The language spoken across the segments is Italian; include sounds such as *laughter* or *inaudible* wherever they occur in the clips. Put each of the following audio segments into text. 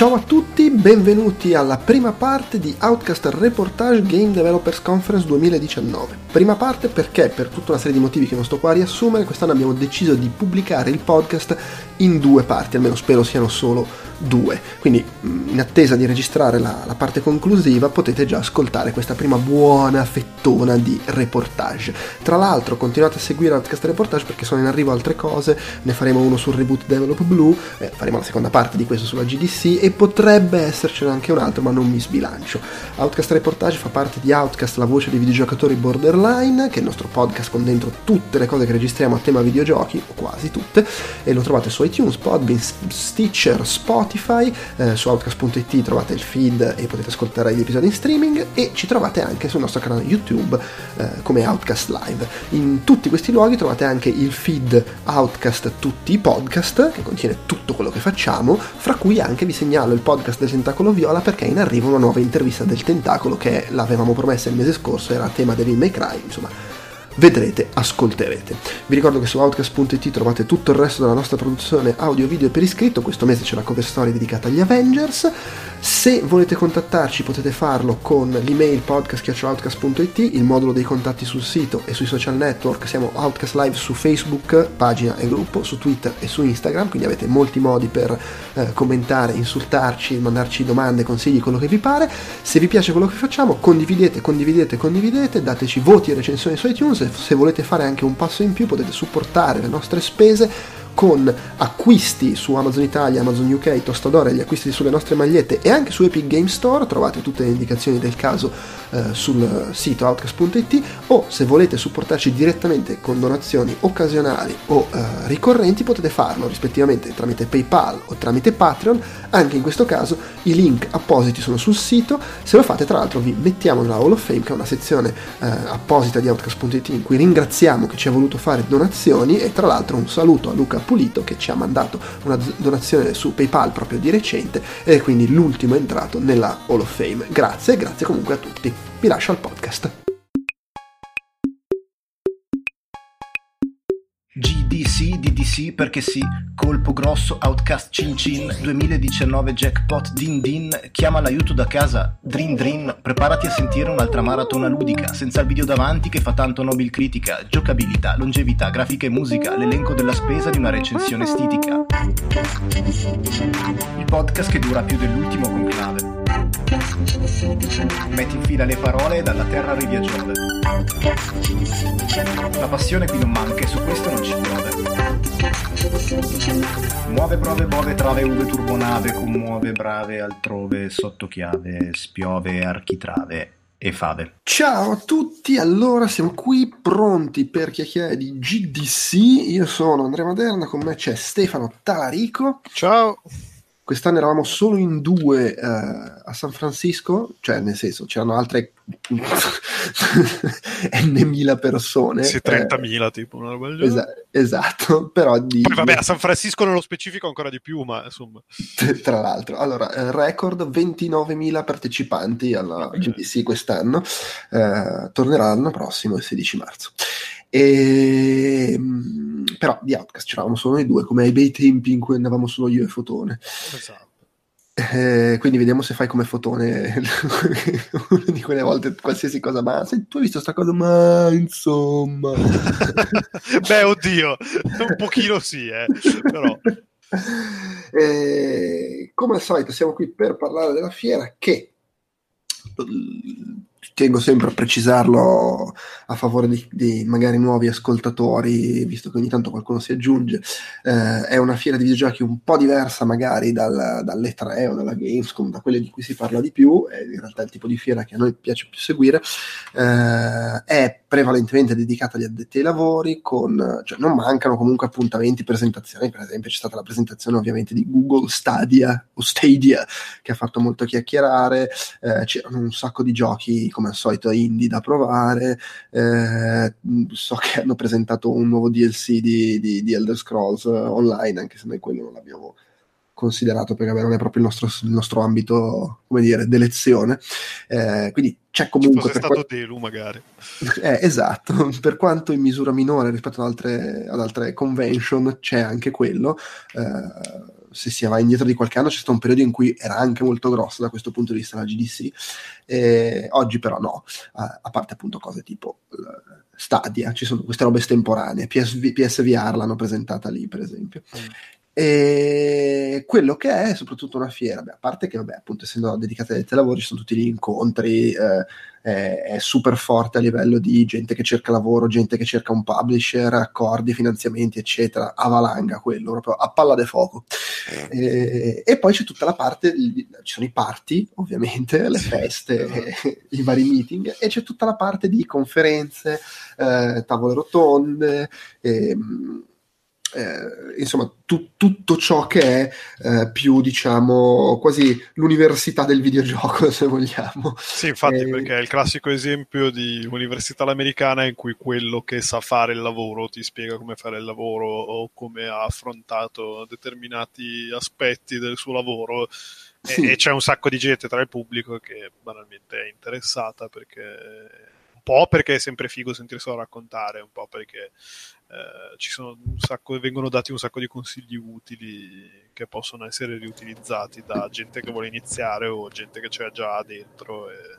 Ciao a tutti, benvenuti alla prima parte di Outcast Reportage Game Developers Conference 2019. Prima parte perché, per tutta una serie di motivi che non sto qua a riassumere, quest'anno abbiamo deciso di pubblicare il podcast in due parti, almeno spero siano solo 2. Quindi in attesa di registrare la, la, parte conclusiva potete già ascoltare questa prima buona fettona di reportage. Tra l'altro continuate a seguire Outcast Reportage perché sono in arrivo altre cose, ne faremo uno sul reboot Develop Blue, eh, faremo la seconda parte di questo sulla GDC e potrebbe essercene anche un altro ma non mi sbilancio. Outcast Reportage fa parte di Outcast, la voce dei videogiocatori borderline, che è il nostro podcast con dentro tutte le cose che registriamo a tema videogiochi, o quasi tutte, e lo trovate su iTunes, Podbean, Stitcher, Spotify, Spotify, eh, su outcast.it trovate il feed e potete ascoltare gli episodi in streaming e ci trovate anche sul nostro canale YouTube eh, come Outcast Live. In tutti questi luoghi trovate anche il feed Outcast tutti i podcast che contiene tutto quello che facciamo, fra cui anche vi segnalo il podcast del Tentacolo Viola perché è in arrivo una nuova intervista del Tentacolo che l'avevamo promessa il mese scorso, era tema Devil May Cry, insomma vedrete, ascolterete. Vi ricordo che su Outcast.it trovate tutto il resto della nostra produzione audio video per iscritto, questo mese c'è la cover story dedicata agli Avengers, se volete contattarci potete farlo con l'email podcast.outcast.it, il modulo dei contatti sul sito e sui social network, siamo Outcast Live su Facebook, pagina e gruppo, su Twitter e su Instagram, quindi avete molti modi per eh, commentare, insultarci, mandarci domande, consigli, quello che vi pare. Se vi piace quello che facciamo, condividete, condividete, condividete, dateci voti e recensioni su iTunes, se volete fare anche un passo in più potete supportare le nostre spese con acquisti su Amazon Italia, Amazon UK, Tostadore, gli acquisti sulle nostre magliette e anche su Epic Game Store, trovate tutte le indicazioni del caso eh, sul sito outcast.it o se volete supportarci direttamente con donazioni occasionali o eh, ricorrenti potete farlo rispettivamente tramite PayPal o tramite Patreon, anche in questo caso i link appositi sono sul sito, se lo fate tra l'altro vi mettiamo nella Hall of Fame che è una sezione eh, apposita di outcast.it in cui ringraziamo chi ci ha voluto fare donazioni. E tra l'altro un saluto a Luca Pulito che ci ha mandato una donazione su PayPal proprio di recente è quindi l'ultimo entrato nella Hall of Fame. Grazie e grazie comunque a tutti. Vi lascio al podcast. GDC, DDC perché sì, colpo grosso, outcast cin cin, 2019 jackpot din din, chiama l'aiuto da casa, drin drin, preparati a sentire un'altra maratona ludica, senza il video davanti che fa tanto nobil critica, giocabilità, longevità, grafica e musica, l'elenco della spesa di una recensione estitica. Il podcast che dura più dell'ultimo conclave. Metti in fila le parole dalla terra arrivi a Giove. La passione qui non manca e su questo non ci piove. Muove prove, bove, trave, uve, turbonave, commuove, brave, altrove, sotto chiave, spiove, architrave e fave. Ciao a tutti, allora siamo qui pronti per chiacchierare di GDC. Io sono Andrea Maderna, con me c'è Stefano Talarico. Ciao quest'anno eravamo solo in due uh, a San Francisco, cioè nel senso c'erano altre *laughs* n persone. Sì, 30.000 eh, tipo, una roba del esa- esatto, *laughs* però di... Poi vabbè, a San Francisco nello specifico ancora di più, ma insomma... *laughs* Tra l'altro, allora, eh, record 29.000 partecipanti alla okay. GDC quest'anno, eh, tornerà l'anno prossimo, il 16 marzo. E, ehm, però di Outcast c'eravamo solo noi due, come ai bei tempi in cui andavamo solo io e Fotone. Esatto. Eh, quindi vediamo se fai come Fotone *laughs* una di quelle volte qualsiasi cosa, ma se tu hai visto sta cosa, ma insomma. *laughs* Beh, oddio, un pochino sì, eh, però. Eh, come al solito siamo qui per parlare della fiera che tengo sempre a precisarlo a favore di, di, magari nuovi ascoltatori, visto che ogni tanto qualcuno si aggiunge, eh, è una fiera di videogiochi un po' diversa magari dal, dalle 3 o dalla Gamescom, da quelle di cui si parla di più, è in realtà il tipo di fiera che a noi piace più seguire, eh, è prevalentemente dedicata agli addetti ai lavori, con, cioè non mancano comunque appuntamenti, presentazioni, per esempio c'è stata la presentazione ovviamente di Google Stadia o Stadia, che ha fatto molto chiacchierare, eh, c'erano un sacco di giochi come al solito indie da provare. Eh, so che hanno presentato un nuovo DLC di, di, di Elder Scrolls online, anche se noi quello non l'abbiamo considerato perché non è proprio il nostro, il nostro ambito, come dire, d'elezione. Eh, quindi c'è comunque... Ci stato qua... Delu magari. *laughs* Eh, esatto, *laughs* per quanto in misura minore rispetto ad altre, ad altre convention c'è anche quello. Eh, se si va indietro di qualche anno c'è stato un periodo in cui era anche molto grossa da questo punto di vista la GDC, eh, oggi però no, a, a, parte appunto cose tipo Stadia, ci sono queste robe estemporanee, PSV, PSVR l'hanno presentata lì per esempio. Mm. E quello che è soprattutto una fiera, beh, a parte che, vabbè, appunto, essendo dedicata ai telelavori, ci sono tutti gli incontri, eh, è, è, super forte a livello di gente che cerca lavoro, gente che cerca un publisher, accordi, finanziamenti, eccetera. Avalanga quello, proprio a palla de fuoco. E, e, poi c'è tutta la parte, ci sono i party, ovviamente, le feste, esatto. *laughs* i vari meeting, e c'è tutta la parte di conferenze, eh, tavole rotonde. E, eh, insomma tu, tutto ciò che è eh, più diciamo quasi l'università del videogioco *laughs* se vogliamo sì infatti eh, perché è il classico esempio di università americana in cui quello che sa fare il lavoro ti spiega come fare il lavoro o come ha affrontato determinati aspetti del suo lavoro sì. e, e c'è un sacco di gente tra il pubblico che banalmente è interessata perché un po' perché è sempre figo sentirselo raccontare, un po' perché eh, ci sono un sacco, vengono dati un sacco di consigli utili che possono essere riutilizzati da gente che vuole iniziare o gente che c'è già dentro e,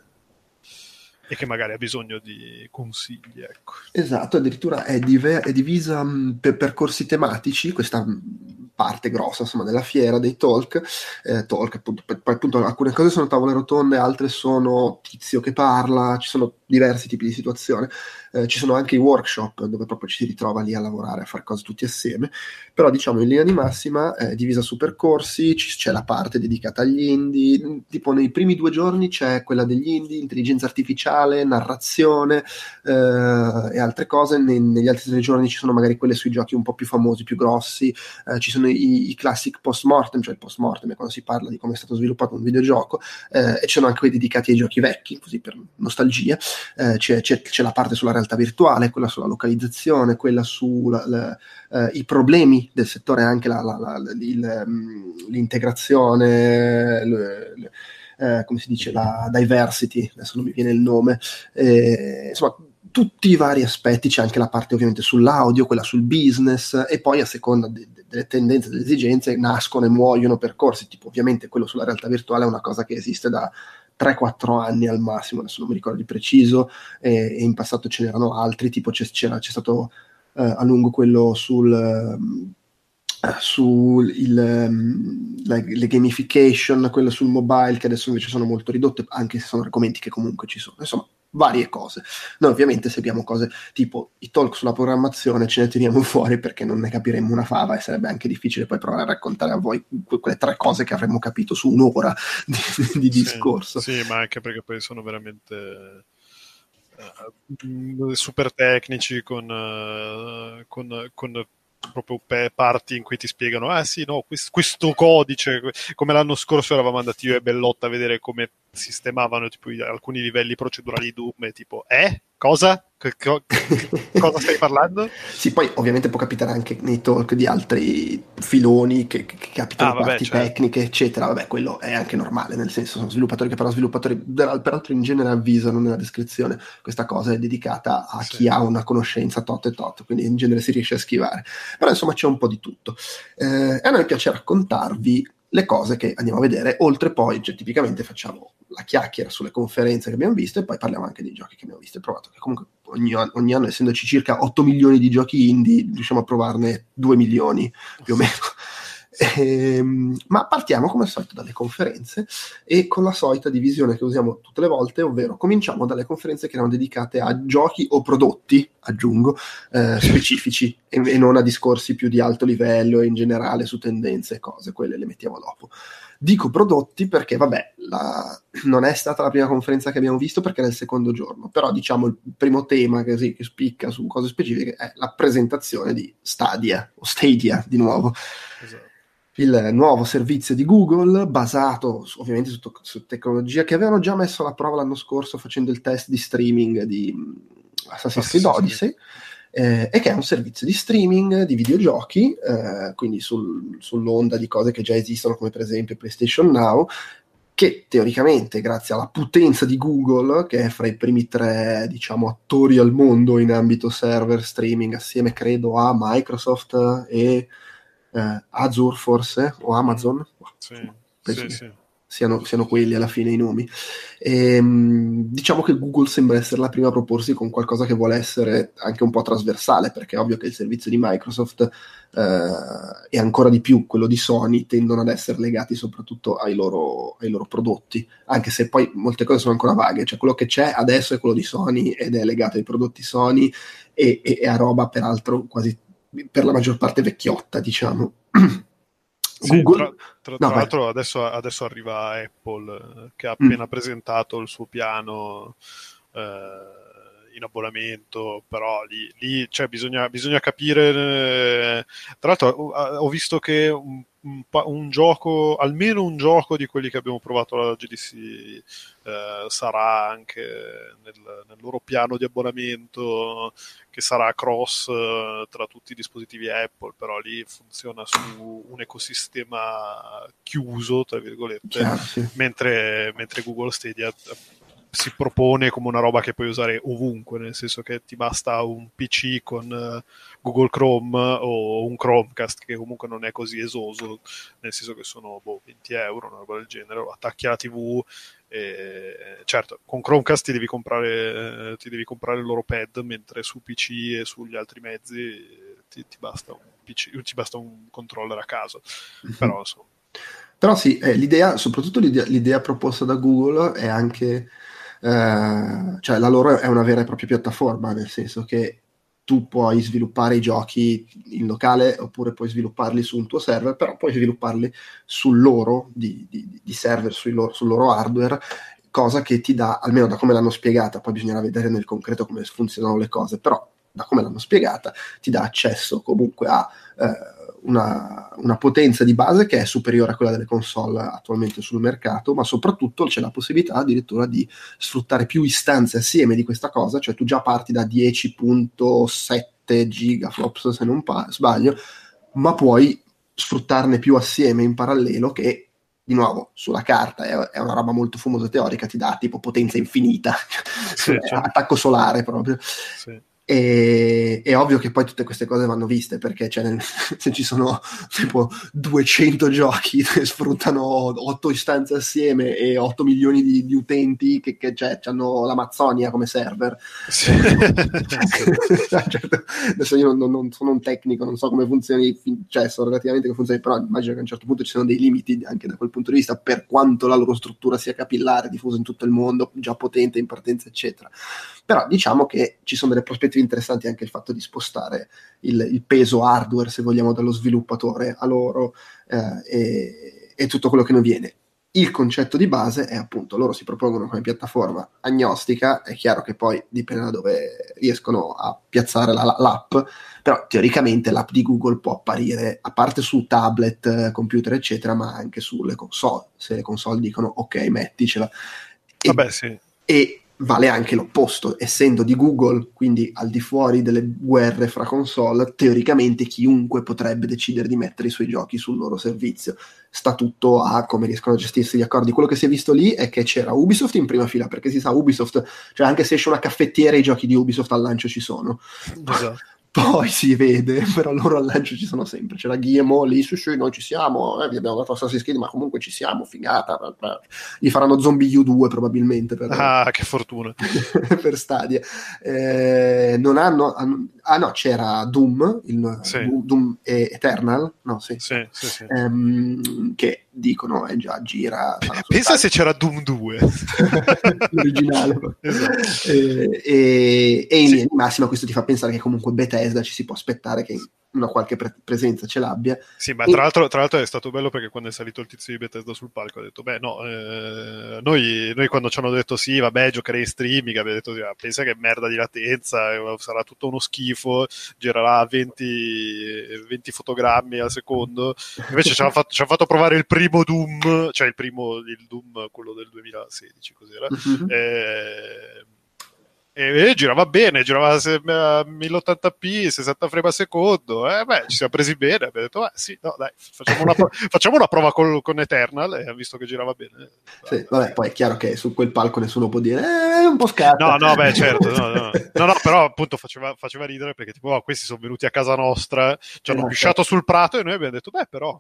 e che magari ha bisogno di consigli. Ecco. Esatto, addirittura è, div- è divisa mh, per percorsi tematici, questa parte grossa insomma, della fiera, dei talk, eh, talk appunto, poi appunto alcune cose sono tavole rotonde, altre sono tizio che parla, ci sono diversi tipi di situazione. Eh, ci sono anche i workshop dove proprio ci si ritrova lì a lavorare, a fare cose tutti assieme, però diciamo in linea di massima è divisa su percorsi, c- c'è la parte dedicata agli indie, tipo nei primi due giorni c'è quella degli indie, intelligenza artificiale, narrazione eh, e altre cose, ne- negli altri tre giorni ci sono magari quelle sui giochi un po' più famosi, più grossi, eh, ci sono i, i classic post-mortem, cioè il post-mortem è quando si parla di come è stato sviluppato un videogioco, eh, e ci sono anche quelli dedicati ai giochi vecchi, così per nostalgia, eh, c'è, c'è, c'è la parte sulla realtà virtuale, quella sulla localizzazione, quella sui eh, problemi del settore, anche la, la, la, il, mm, l'integrazione, le, le, eh, come si dice, la diversity, adesso non mi viene il nome, insomma tutti i vari aspetti, c'è anche la parte ovviamente sull'audio, quella sul business e poi a seconda de- de- delle tendenze, delle esigenze nascono e muoiono percorsi, tipo ovviamente quello sulla realtà virtuale è una cosa che esiste da 3-4 anni al massimo, adesso non mi ricordo di preciso, e, e in passato ce n'erano altri, tipo c'è, c'è stato eh, a lungo quello sul... Um, su il, um, la, gamification, quello sul mobile che adesso invece sono molto ridotte, anche se sono argomenti che comunque ci sono. Insomma, varie cose. Noi ovviamente seguiamo cose tipo i talk sulla programmazione, ce ne teniamo *laughs* fuori perché non ne capiremmo una fava e sarebbe anche difficile poi provare a raccontare a voi quelle tre cose che avremmo capito su un'ora *laughs* di, di discorso. Sì, sì, ma anche perché poi sono veramente uh, super tecnici con, uh, con, con proprio parti in cui ti spiegano, ah sì, no, questo codice, come l'anno scorso eravamo andati io e Bellotta a vedere come sistemavano tipo, alcuni livelli procedurali Doom e tipo, eh? Cosa? cosa stai parlando? *laughs* sì, poi ovviamente può capitare anche nei talk di altri filoni che, che capitano ah, vabbè, parti certo. tecniche, eccetera. Vabbè, quello è anche normale, nel senso sono sviluppatori che però sviluppatori, peraltro in genere avvisano nella descrizione, questa cosa è dedicata a sì. chi ha una conoscenza tot e tot, quindi in genere si riesce a schivare. Però insomma c'è un po' di tutto. Eh, e a noi piace raccontarvi le cose che andiamo a vedere, oltre poi, cioè, tipicamente facciamo la chiacchiera sulle conferenze che abbiamo visto e poi parliamo anche dei giochi che abbiamo visto e provato, che comunque ogni, ogni anno, essendoci circa 8 milioni di giochi indie, riusciamo a provarne 2 milioni più o meno. Ehm, ma partiamo come al solito dalle conferenze e con la solita divisione che usiamo tutte le volte, ovvero cominciamo dalle conferenze che erano dedicate a giochi o prodotti, aggiungo, eh, specifici e, e, non a discorsi più di alto livello e in generale su tendenze e cose, quelle le mettiamo dopo. Dico prodotti perché, vabbè, la... non è stata la prima conferenza che abbiamo visto perché era il secondo giorno, però diciamo il primo tema che, sì, che spicca su cose specifiche è la presentazione di Stadia, o Stadia di nuovo. Esatto il nuovo servizio di Google basato su, ovviamente su, su, tecnologia che avevano già messo alla prova l'anno scorso facendo il test di streaming di mm, Assassin's Creed. Odyssey eh, e che è un servizio di streaming di videogiochi eh, quindi sul, sull'onda di cose che già esistono come per esempio PlayStation Now che teoricamente grazie alla potenza di Google che è fra i primi tre diciamo attori al mondo in ambito server streaming assieme credo a Microsoft e eh, Azure forse, o Amazon. Sì, Penso sì, sì. Siano, siano quelli alla fine i nomi. Ehm, diciamo che Google sembra essere la prima a proporsi con qualcosa che vuole essere anche un po' trasversale, perché è ovvio che il servizio di Microsoft eh, e ancora di più quello di Sony tendono ad essere legati soprattutto ai loro, ai loro prodotti, anche se poi molte cose sono ancora vaghe, cioè quello che c'è adesso è quello di Sony ed è legato ai prodotti Sony e, e- e a roba peraltro quasi per la maggior parte vecchiotta, diciamo. Sì, Google- tra, tra- No, tra vai. l'altro adesso, adesso arriva Apple eh, che ha Mm. appena presentato il suo piano eh, in abbonamento, però lì, lì, cioè, bisogna, bisogna capire. eh, tra l'altro ho, visto che un, un un gioco, almeno un gioco di quelli che abbiamo provato alla GDC eh, sarà anche nel, nel loro piano di abbonamento che sarà cross eh, tra tutti i dispositivi Apple, però lì funziona su un ecosistema chiuso, tra virgolette, mentre, mentre Google Stadia si propone come una roba che puoi usare ovunque, nel senso che ti basta un PC con eh, Google Chrome o un Chromecast che comunque non è così esoso, nel senso che sono boh, 20 euro, una roba del genere, lo attacchi alla TV. E, certo, con Chromecast ti devi, comprare, eh, ti devi comprare il loro pad, mentre su PC e sugli altri mezzi eh, ti, ti basta un PC, ti basta un controller a casa. Però insomma, Però sì, eh, l'idea, soprattutto l'idea, l'idea proposta da Google è anche, eh, cioè la loro è una vera e propria piattaforma, nel senso che tu puoi sviluppare i giochi in locale oppure puoi svilupparli su un tuo server, però puoi svilupparli sul loro di, di- di server, loro- sul loro hardware, cosa che ti dà, almeno da come l'hanno spiegata, poi bisognerà vedere nel concreto come funzionano le cose, però da come l'hanno spiegata ti dà accesso comunque a eh, una, una potenza di base che è superiore a quella delle console attualmente sul mercato, ma soprattutto c'è la possibilità addirittura di sfruttare più istanze assieme di questa cosa, cioè tu già parti da 10.7 gigaflops se non pa- sbaglio, ma puoi sfruttarne più assieme in parallelo che di nuovo sulla carta è, è una roba molto fumosa teorica, ti dà tipo potenza infinita, Sì, *laughs* Cioè, certo. attacco solare proprio. sì. E è ovvio che poi tutte queste cose vanno viste perché cioè, nel- *laughs* se ci sono tipo 200 giochi *laughs* che sfruttano 8 istanze assieme e 8 milioni di, di utenti che, che cioè, hanno l'Amazzonia come server. Sì. Cioè, *laughs* certo, adesso io non, non- sono un tecnico, non so come funzioni, cioè so relativamente come funzioni, però immagino che a un certo punto ci siano dei limiti anche da quel punto di vista per quanto la loro struttura sia capillare, diffusa in tutto il mondo, già potente in partenza, eccetera. Però diciamo che ci sono delle prospettive interessanti anche il fatto di spostare il, il peso hardware, se vogliamo, dallo sviluppatore a loro eh, e, e tutto quello che ne viene. Il concetto di base è appunto loro si propongono come piattaforma agnostica, è chiaro che poi dipende da dove riescono a piazzare la- l'app, però teoricamente l'app di Google può apparire a parte su tablet, computer, eccetera, ma anche sulle console, se le console dicono ok, metticela. E, Vabbè, sì. e vale anche l'opposto, essendo di Google, quindi al di fuori delle guerre fra console, teoricamente chiunque potrebbe decidere di mettere i suoi giochi sul loro servizio. Sta tutto a come riescono a gestirsi gli accordi. Quello che si è visto lì è che c'era Ubisoft in prima fila, perché si sa, Ubisoft, cioè anche se esce una caffettiera, i giochi di Ubisoft al lancio ci sono. Esatto. Poi si vede, *laughs* però loro al lancio ci sono sempre. C'era Guillemot lì, sì, sì, noi ci siamo, eh, vi abbiamo dato Assassin's Creed, ma comunque ci siamo, figata. Gli faranno Zombie U2 probabilmente per, Ah, che fortuna. *laughs* per Stadia. Eh, non hanno, hanno- Ah no, c'era Doom, il, Sì. Doom, e Eternal, no, sì, Sì, sì, sì. ehm, che dicono è già gira. Pensa se c'era Doom 2. *laughs* l'originale. Esatto. Eh, e, e in Sì. linea di massima questo ti fa pensare che comunque Bethesda ci si può aspettare che una qualche pre- presenza ce l'abbia. Sì, ma E- tra l'altro, tra l'altro è stato bello perché quando è salito il tizio di Bethesda sul palco ha detto, beh no, eh, noi, noi quando ci hanno detto sì, vabbè, giocherei in streaming, abbiamo detto, sì, ma pensa che merda di latenza, eh, sarà tutto uno schifo, girerà a 20, 20 fotogrammi al secondo. Invece ci hanno fatto, fatto provare il primo Doom, cioè il primo, il Doom, quello del 2016, cos'era? Mhm. Eh, e girava bene, girava a 1080p, 60 frame a secondo, eh, beh, ci siamo presi bene, abbiamo detto, eh, sì, no, dai, facciamo una, pro- *laughs* facciamo una prova col, con Eternal e ha visto che girava bene. Sì, vabbè, poi è chiaro che su quel palco nessuno può dire, eh, è un po' scarto. No, no, beh, certo, no, no, no, no però appunto faceva, faceva ridere perché tipo, oh, questi sono venuti a casa nostra, ci hanno esatto. pisciato sul prato e noi abbiamo detto, beh, però,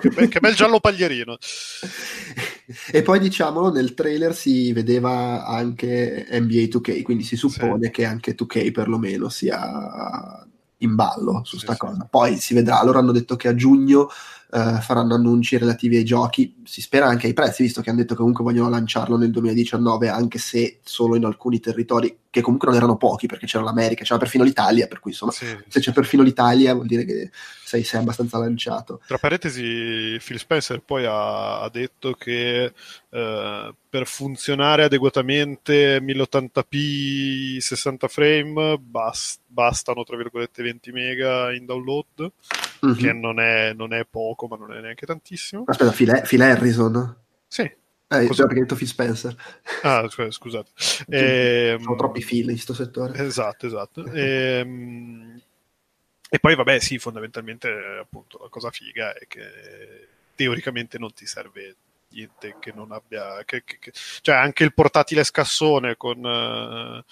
che, bel, che bel giallo paglierino. *laughs* e poi diciamolo, nel trailer si vedeva anche NBA 2K, quindi si suppone sì. che anche 2K perlomeno sia in ballo su sta sì. cosa. Poi si vedrà, loro hanno detto che a giugno uh, faranno annunci relativi ai giochi, si spera anche ai prezzi, visto che hanno detto che comunque vogliono lanciarlo nel 2019, anche se solo in alcuni territori, che comunque non erano pochi, perché c'era l'America, c'era perfino l'Italia, per cui insomma, se c'è perfino l'Italia vuol dire che sei, sei abbastanza lanciato. Tra parentesi, Phil Spencer poi ha, ha detto che uh, per funzionare adeguatamente 1080p 60 frame bast- bastano tra virgolette 20 mega in download, mm-hmm. che non è, non è poco ma non è neanche tantissimo. Aspetta, Phil, Phil Harrison? Sì. Eh, Cosa... perché detto Phil Spencer. Ah, scusate. e, ehm, Sono troppi Phil in questo settore. Esatto, esatto. *laughs* ehm, e poi, vabbè, sì, fondamentalmente, appunto, la cosa figa è che teoricamente non ti serve niente che non abbia... Che, che, che... Cioè, anche il portatile scassone con... Uh,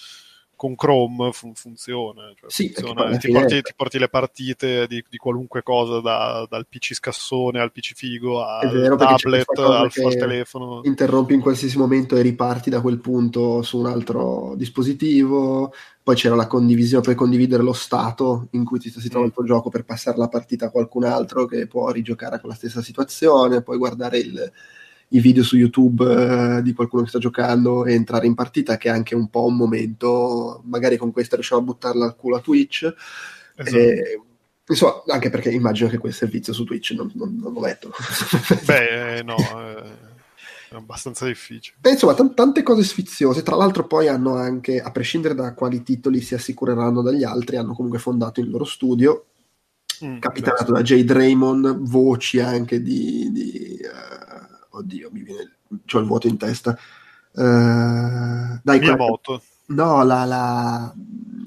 con Chrome fun- funziona, cioè sì, funziona. ti, porti, ti, porti, le partite di, di qualunque cosa da, dal PC scassone al PC figo al vero, tablet al, al telefono. interrompi in qualsiasi momento e riparti da quel punto su un altro dispositivo poi c'era la condivisione, puoi condividere lo stato in cui ti, si trova il tuo gioco per passare la partita a qualcun altro che può rigiocare con la stessa situazione, puoi guardare il, i video su YouTube eh, di qualcuno che sta giocando e entrare in partita, che è anche un po' un momento, magari con questa riusciamo a buttarla al culo a Twitch. Esatto. E, insomma, anche perché immagino che quel servizio su Twitch non, non, non lo mettono. Beh, no. Eh è abbastanza difficile. Beh, insomma, t- tante cose sfiziose. Tra l'altro, poi hanno anche, a prescindere da quali titoli si assicureranno dagli altri, hanno comunque fondato il loro studio. Mm, capitanato da Jade Raymond, voci anche di, di uh, oddio, mi viene, c'ho il vuoto in testa. Uh, dai, Miyamoto. No, la, la,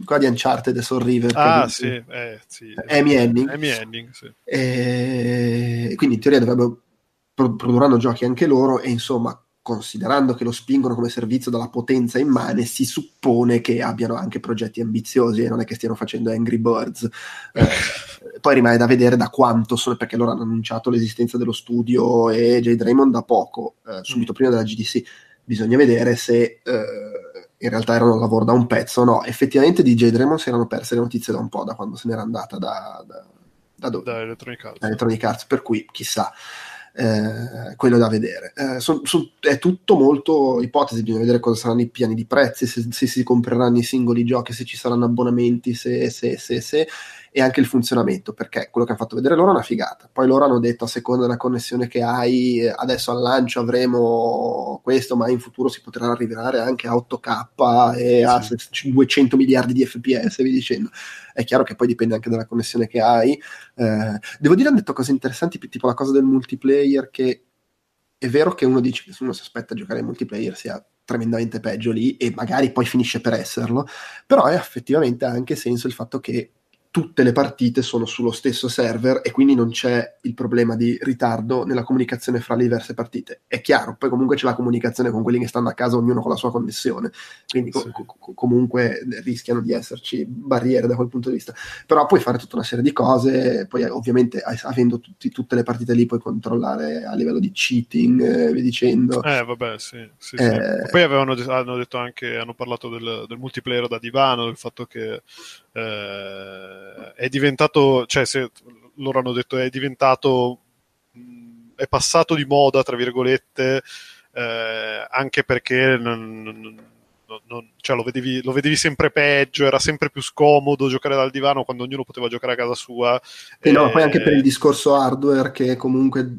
qua di Uncharted e Soul River. Ah, sì, eh, sì. Amy Henning. Amy Henning, sì. E, quindi in teoria dovrebbero produrranno giochi anche loro e insomma considerando che lo spingono come servizio dalla potenza immane, si suppone che abbiano anche progetti ambiziosi e non è che stiano facendo Angry Birds. Eh, poi rimane da vedere da quanto sono, perché loro hanno annunciato l'esistenza dello studio e Jade Raymond da poco, eh, subito prima della GDC. Bisogna vedere se eh, in realtà erano al lavoro da un pezzo o no. Effettivamente di Jade Raymond si erano perse le notizie da un po', da quando se n'era andata da, da, da, dove? da Electronic Arts. Da Electronic Arts, per cui chissà eh, quello da vedere. Eh, son, son, è tutto molto ipotesi, bisogna vedere cosa saranno i piani di prezzi, se, se si compreranno i singoli giochi, se ci saranno abbonamenti, se, se, se, se e anche il funzionamento, perché quello che hanno fatto vedere loro è una figata. Poi loro hanno detto a seconda della connessione che hai, adesso al lancio avremo questo, ma in futuro si potrà arrivare anche a 8K e a 200 miliardi di FPS, vi dicendo. È chiaro che poi dipende anche dalla connessione che hai. Eh, devo dire, hanno detto cose interessanti, tipo la cosa del multiplayer, che è vero che uno dice che se uno si aspetta a giocare in multiplayer sia tremendamente peggio lì e magari poi finisce per esserlo, però è effettivamente anche senso il fatto che tutte le partite sono sullo stesso server e quindi non c'è il problema di ritardo nella comunicazione fra le diverse partite. È chiaro, poi comunque c'è la comunicazione con quelli che stanno a casa, ognuno con la sua connessione, quindi sì. co- co- comunque rischiano di esserci barriere da quel punto di vista. Però puoi fare tutta una serie di cose, poi ovviamente avendo tutti, tutte le partite lì puoi controllare a livello di cheating, eh, vi dicendo. Eh vabbè, sì. sì, eh, Poi avevano, hanno detto anche, hanno parlato del, del multiplayer da divano, del fatto che eh, è diventato, cioè se loro hanno detto è diventato, è passato di moda, tra virgolette, eh, anche perché non, non, non, cioè lo, vedevi, lo, vedevi, sempre peggio, era sempre più scomodo giocare dal divano quando ognuno poteva giocare a casa sua. E eh, no, poi anche per il discorso hardware che comunque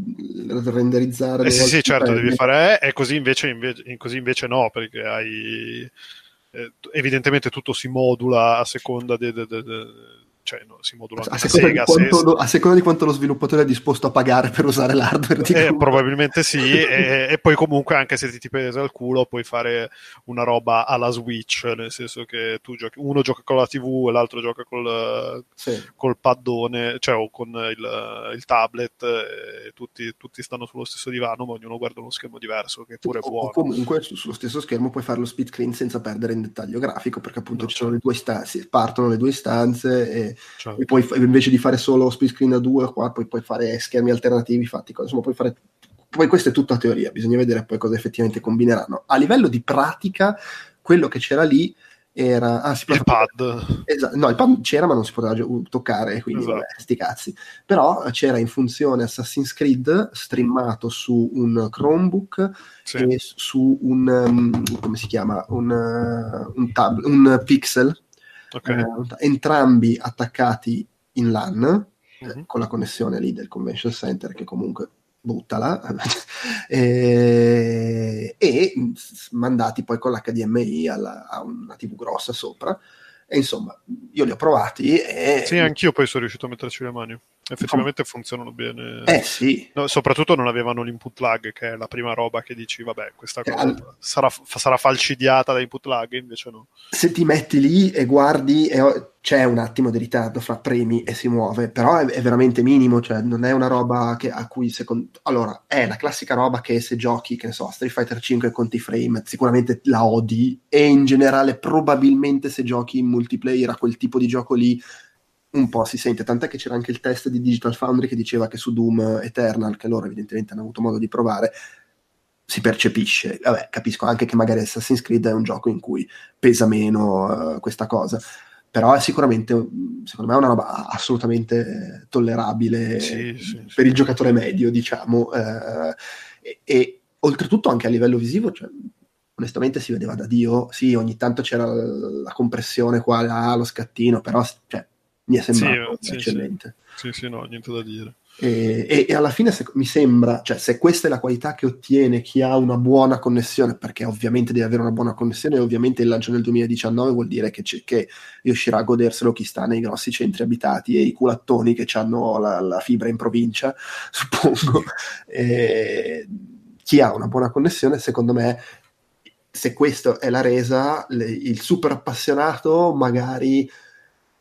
renderizzare... Eh sì, sì, certo, devi fare... Eh, e così invece, invece, così invece no, perché hai eh, evidentemente tutto si modula a seconda de, de, de, cioè, no, si modula a seconda, Sega, quanto, se... a seconda, di quanto, lo sviluppatore è disposto a pagare per usare l'hardware di eh, probabilmente sì *laughs* e, e, poi comunque anche se ti, ti pesa il culo puoi fare una roba alla Switch nel senso che tu giochi, uno gioca con la tv e l'altro gioca col, sì. col paddone cioè o con il, il tablet tutti, tutti, stanno sullo stesso divano ma ognuno guarda uno schermo diverso che pure è buono o comunque sullo stesso schermo puoi fare lo speed screen senza perdere in dettaglio grafico perché appunto no, ci sono le due stanze partono le due istanze e, certo. e poi invece di fare solo split screen a due, qua poi puoi fare schermi alternativi fatti, insomma puoi fare poi questa è tutta teoria, bisogna vedere poi cosa effettivamente combineranno. A livello di pratica, quello che c'era lì era ah, il pad. Esatto, no, il pad c'era ma non si poteva toccare, quindi esatto. vabbè, sti cazzi. Però c'era in funzione Assassin's Creed streamato su un Chromebook sì. e su un um, come si chiama? Un, uh, un, tab, un Pixel. Okay. Uh, entrambi attaccati in LAN mm-hmm. con la connessione lì del convention center che comunque buttala *laughs* e, e, mandati poi con l'HDMI alla, a una TV grossa sopra. E insomma io li ho provati e... Sì, anch'io poi sono riuscito a metterci le mani effettivamente funzionano bene. Eh sì. No, soprattutto non avevano l'input lag, che è la prima roba che dici, vabbè, questa cosa eh, sarà, sarà, falcidiata da input lag, invece no. Se ti metti lì e guardi, e c'è un attimo di ritardo fra premi e si muove, però è, è veramente minimo, cioè non è una roba che, a cui secondo... Allora, è la classica roba che se giochi, che ne so, Street Fighter 5 conti frame, sicuramente la odi, e in generale probabilmente se giochi in multiplayer a quel tipo di gioco lì un po' si sente, tant'è che c'era anche il test di Digital Foundry che diceva che su Doom Eternal, che loro evidentemente hanno avuto modo di provare, si percepisce. Vabbè, capisco anche che magari Assassin's Creed è un gioco in cui pesa meno uh, questa cosa, però è sicuramente, secondo me, una roba assolutamente tollerabile sì, sì, per sì. il giocatore medio, diciamo, uh, e, e, oltretutto anche a livello visivo, cioè, onestamente si vedeva da Dio, sì, ogni tanto c'era la compressione qua, ah, lo scattino, però cioè, mi è sembrato sì, eccellente. Sì, sì, no, niente da dire. E, e, e alla fine se, mi sembra, cioè se questa è la qualità che ottiene chi ha una buona connessione, perché ovviamente deve avere una buona connessione e ovviamente il lancio nel 2019 vuol dire che, che riuscirà a goderselo chi sta nei grossi centri abitati e i culattoni che hanno la, la fibra in provincia, *laughs* suppongo. E, chi ha una buona connessione, secondo me, se questa è la resa, le, il super appassionato magari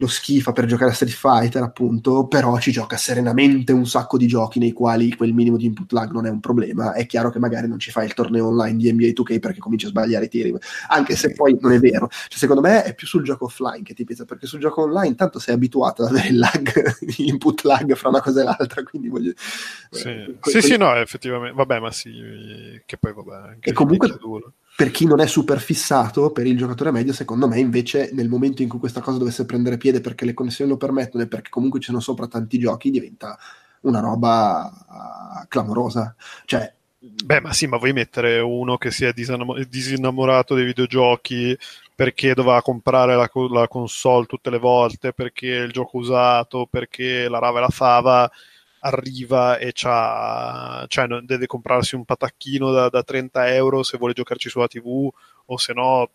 lo schifa per giocare a Street Fighter, appunto, però ci gioca serenamente un sacco di giochi nei quali quel minimo di input lag non è un problema. È chiaro che magari non ci fai il torneo online di NBA 2K perché cominci a sbagliare i tiri, anche se poi non è vero. Cioè, secondo me è più sul gioco offline che ti pesa, perché sul gioco online tanto sei abituato ad avere il lag, *laughs* l'input lag fra una cosa e l'altra, quindi voglio... Sì, eh, sì, que- sì, no, effettivamente, vabbè, ma sì, che poi vabbè... Anche e comunque per chi non è super fissato, per il giocatore medio, secondo me invece nel momento in cui questa cosa dovesse prendere piede perché le connessioni lo permettono e perché comunque ci sono sopra tanti giochi, diventa una roba uh, clamorosa. Cioè, Beh, ma sì, ma vuoi mettere uno che si è disinnamorato dei videogiochi perché doveva comprare la, la console tutte le volte, perché il gioco usato, perché la rava e la fava arriva e c'ha, cioè deve comprarsi un patacchino da, da 30 euro se vuole giocarci sulla TV o se no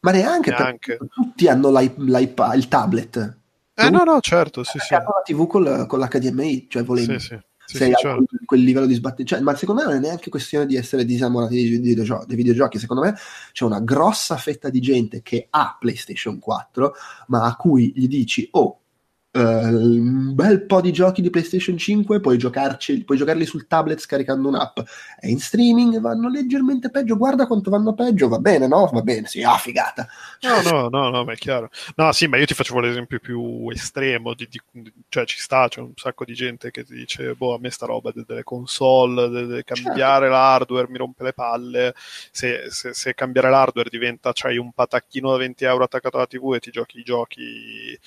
ma neanche, neanche. tutti hanno l'iPad, il tablet eh no no certo sì, sì. la TV con, con l'HDMI cioè volendo sì, sì. Sì, sei sì, certo. quel livello di sbattimento, cioè, ma secondo me non è neanche questione di essere disamorati dei, videogiochi, dei videogiochi. Secondo me c'è una grossa fetta di gente che ha PlayStation 4, ma a cui gli dici, oh, Uh, un bel po' di giochi di PlayStation 5, puoi, giocarci, puoi giocarli sul tablet scaricando un'app. E in streaming vanno leggermente peggio. Guarda quanto vanno peggio, va bene, no? Va bene, sì, ah, figata. No, no, no, no, ma è chiaro. No, sì, ma io ti facevo l'esempio più estremo. Di, di, cioè, ci sta, c'è un sacco di gente che ti dice, boh, a me sta roba delle console, deve cambiare certo. l'hardware, mi rompe le palle. Se, se, se cambiare l'hardware diventa, c'hai un patacchino da 20 euro attaccato alla TV e ti giochi i giochi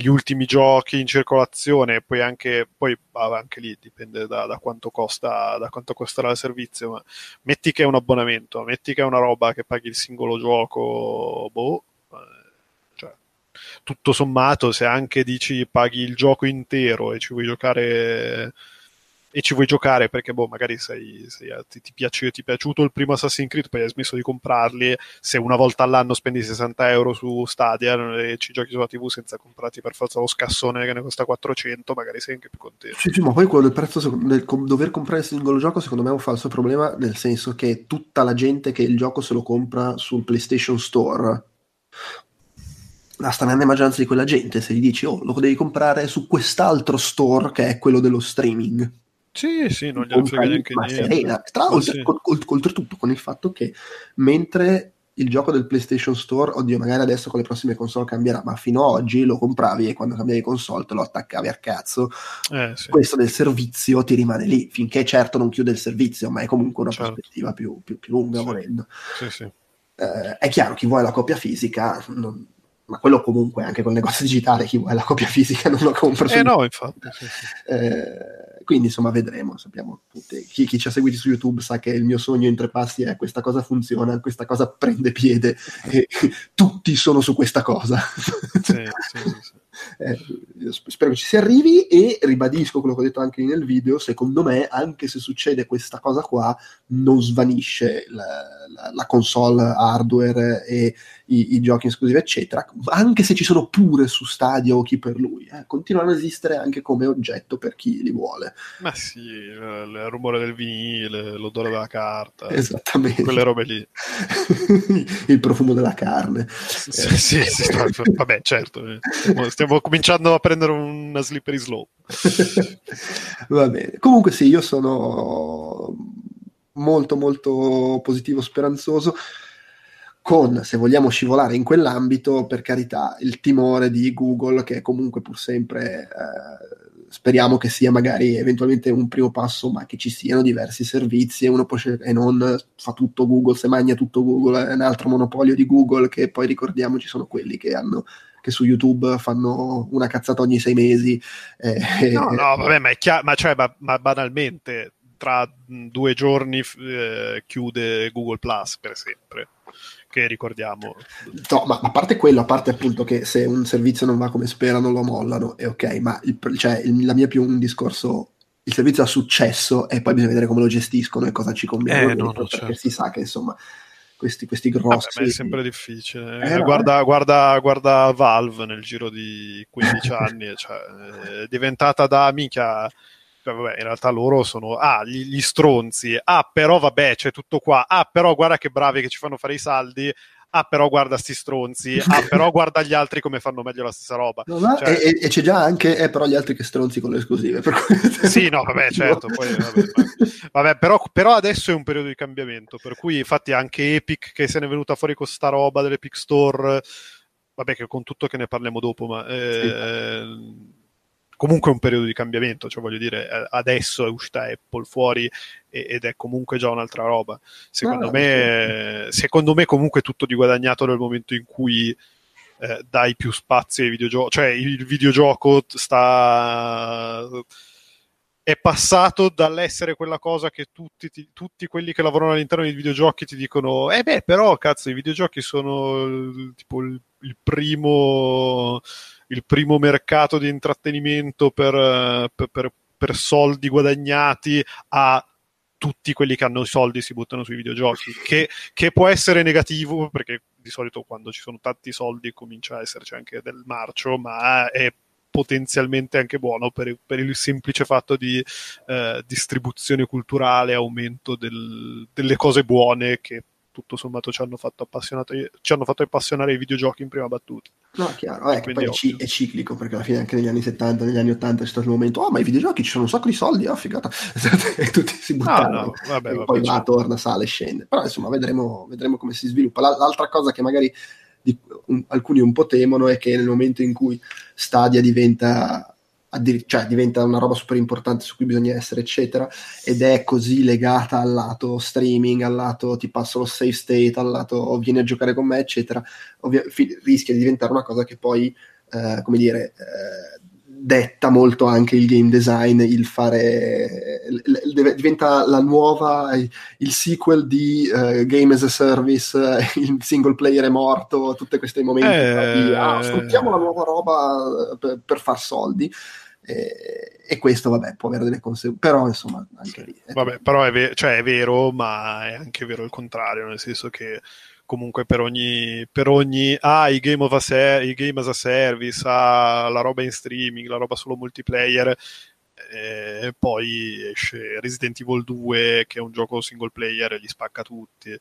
gli ultimi giochi in circolazione poi anche, poi, anche lì dipende da, da, quanto costa, da quanto costerà il servizio, ma metti che è un abbonamento, metti che è una roba che paghi il singolo gioco, boh, eh, cioè, tutto sommato se anche dici paghi il gioco intero e ci vuoi giocare e ci vuoi giocare perché boh, magari sei, sei, ti, ti, piace, ti è piaciuto il primo Assassin's Creed, poi hai smesso di comprarli, se una volta all'anno spendi 60 euro su Stadia e ci giochi sulla TV senza comprarti per forza lo scassone che ne costa 400, magari sei anche più contento. Sì, sì, ma poi quello del prezzo del dover comprare il singolo gioco secondo me è un falso problema, nel senso che tutta la gente che il gioco se lo compra sul PlayStation Store la stragrande maggioranza di quella gente, se gli dici, oh, lo devi comprare su quest'altro store che è quello dello streaming, sì, sì, non gliene frega neanche niente. Tra l'altro, sì. oltretutto con il fatto che mentre il gioco del PlayStation Store, oddio, magari adesso con le prossime console cambierà, ma fino ad oggi lo compravi e quando cambiavi console te lo attaccavi a cazzo. Eh, sì. Questo del servizio ti rimane lì, finché certo non chiude il servizio, ma è comunque una certo. prospettiva più, più, più lunga, sì. volendo. Sì, sì. Eh, è chiaro, chi vuole la copia fisica non, ma quello comunque anche con il negozio *laughs* digitale chi vuole la copia fisica non lo compra. Eh no, infatti. Eh, quindi insomma vedremo, sappiamo tutti. Chi, chi, ci ha seguiti su YouTube sa che il mio sogno in tre passi è questa cosa funziona, questa cosa prende piede e *laughs* tutti sono su questa cosa. Sì, eh, spero che ci si arrivi e ribadisco quello che ho detto anche nel video, secondo me anche se succede questa cosa qua non svanisce la, la, la console hardware e i, i, giochi esclusivi eccetera, anche se ci sono pure su Stadia o chi per lui, eh, continuano ad esistere anche come oggetto per chi li vuole. Ma sì, il rumore del vinile, l'odore della carta, esattamente, quelle robe lì, il profumo della carne. Sì, eh. sì, sì, vabbè certo, eh. Stiamo cominciando a prendere una slippery slope. *laughs* Va bene. Comunque sì, io sono molto molto positivo, speranzoso con, se vogliamo scivolare in quell'ambito, per carità, il timore di Google che comunque pur sempre eh, speriamo che sia magari eventualmente un primo passo, ma che ci siano diversi servizi e uno può scegliere e non fa tutto Google, se magna tutto Google, è un altro monopolio di Google che poi ricordiamoci sono quelli che hanno che su YouTube fanno una cazzata ogni sei mesi. Eh, *laughs* no, no, vabbè, ma, è chiaro, ma, cioè, ma, ma banalmente tra due giorni eh, chiude Google Plus per sempre che ricordiamo. No, ma a parte quello, a parte appunto che se un servizio non va come sperano lo mollano, è ok, ma il, cioè, il, la mia è più un discorso, il servizio ha successo e poi bisogna vedere come lo gestiscono e cosa ci conviene, eh, no, no, perché certo. si sa che insomma questi, questi grossi... Vabbè, è sempre difficile. Eh, guarda, no, guarda, guarda, Valve nel giro di 15 *laughs* anni, cioè, è diventata da mica cioè, vabbè, in realtà loro sono ah, gli, gli, stronzi, ah, però vabbè, c'è tutto qua, ah, però guarda che bravi che ci fanno fare i saldi. Ah, però guarda sti stronzi. *laughs* Ah, però guarda gli altri come fanno meglio la stessa roba. No, cioè... e, e, c'è già anche, eh, però gli altri che stronzi con le esclusive. Per. *laughs* Sì, no, vabbè, *laughs* certo. Poi, vabbè, vabbè però, però, adesso è un periodo di cambiamento. Per cui, infatti, anche Epic che se ne è venuta fuori con sta roba dell'Epic Store. Vabbè, che con tutto che ne parliamo dopo, ma. Eh, sì comunque un periodo di cambiamento, cioè voglio dire, eh, adesso è uscita Apple fuori ed è comunque già un'altra roba. Secondo, no, me, secondo me comunque è tutto di guadagnato nel momento in cui eh, dai più spazio ai videogiochi, cioè il videogioco sta è passato dall'essere quella cosa che tutti, ti, tutti, quelli che lavorano all'interno dei videogiochi ti dicono eh beh però cazzo i videogiochi sono tipo il, il primo il primo mercato di intrattenimento per, per, per, per soldi guadagnati a tutti quelli che hanno i soldi si buttano sui videogiochi, *laughs* che, che, può essere negativo perché di solito quando ci sono tanti soldi comincia a esserci anche del marcio, ma è potenzialmente anche buono per, per il semplice fatto di eh, distribuzione culturale, aumento del, delle cose buone che tutto sommato ci hanno fatto, ci hanno fatto appassionare i videogiochi in prima battuta. No, chiaro, eh, poi è, è, ciclico, perché alla fine anche negli anni 70, negli anni 80 c'è stato il momento, oh ma i videogiochi ci sono un sacco di soldi, oh figata, *laughs* e tutti si buttano, no, no, vabbè, vabbè, poi va, certo. torna, sale, scende. Però insomma vedremo, vedremo come si sviluppa. L'altra cosa che magari di, un, alcuni un po' temono è che nel momento in cui Stadia diventa addir- cioè diventa una roba super importante su cui bisogna essere, eccetera, ed è così legata al lato streaming, al lato ti passo lo save state, al lato vieni a giocare con me, eccetera, ovvia- fi- rischia di diventare una cosa che poi, eh, come dire, eh, detta molto anche il game design, il fare diventa la nuova il sequel di uh, Game as a Service, il single player è morto, tutti questi momenti eh... di ah, sfruttiamo la nuova roba per, per far soldi. E, e questo, vabbè, può avere delle conseguenze, però insomma, anche lì. È vabbè, però è, ve- cioè, è vero, ma è anche vero il contrario, nel senso che comunque per ogni, per ogni ah, i game, ser- i game as a service, ah, la roba in streaming, la roba solo multiplayer, e eh, poi esce Resident Evil 2 che è un gioco single player e li spacca tutti.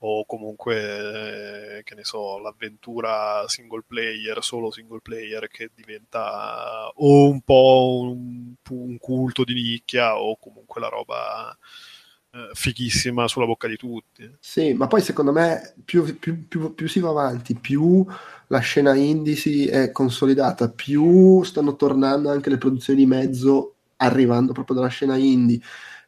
O comunque, eh, che ne so, l'avventura single player, solo single player, che diventa o un po' un, un culto di nicchia o comunque la roba fighissima sulla bocca di tutti. Sì, ma poi secondo me più, più, più, più si va avanti, più la scena indie si è consolidata, più stanno tornando anche le produzioni di mezzo arrivando proprio dalla scena indie.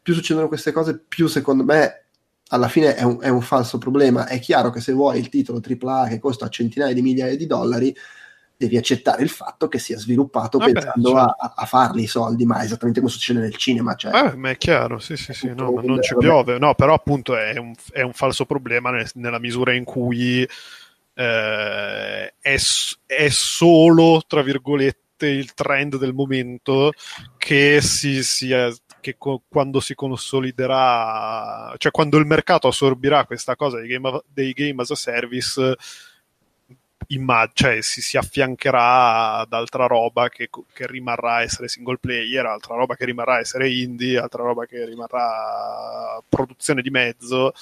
Più succedono queste cose, più secondo me alla fine è un, è un, falso problema. È chiaro che se vuoi il titolo AAA che costa centinaia di migliaia di dollari, devi accettare il fatto che sia sviluppato Vabbè, pensando certo. a, a, farli i soldi, ma esattamente come succede nel cinema. Cioè, eh, ma è chiaro, sì, sì, sì, no, non ci piove, no, però appunto è un, è un falso problema nel, nella misura in cui eh, è, è solo, tra virgolette, il trend del momento che si, si, che co- quando si consoliderà, cioè quando il mercato assorbirà questa cosa dei game, dei game as a service, immag- cioè si, si, affiancherà ad altra roba che, che, rimarrà essere single player, altra roba che rimarrà essere indie, altra roba che rimarrà produzione di mezzo.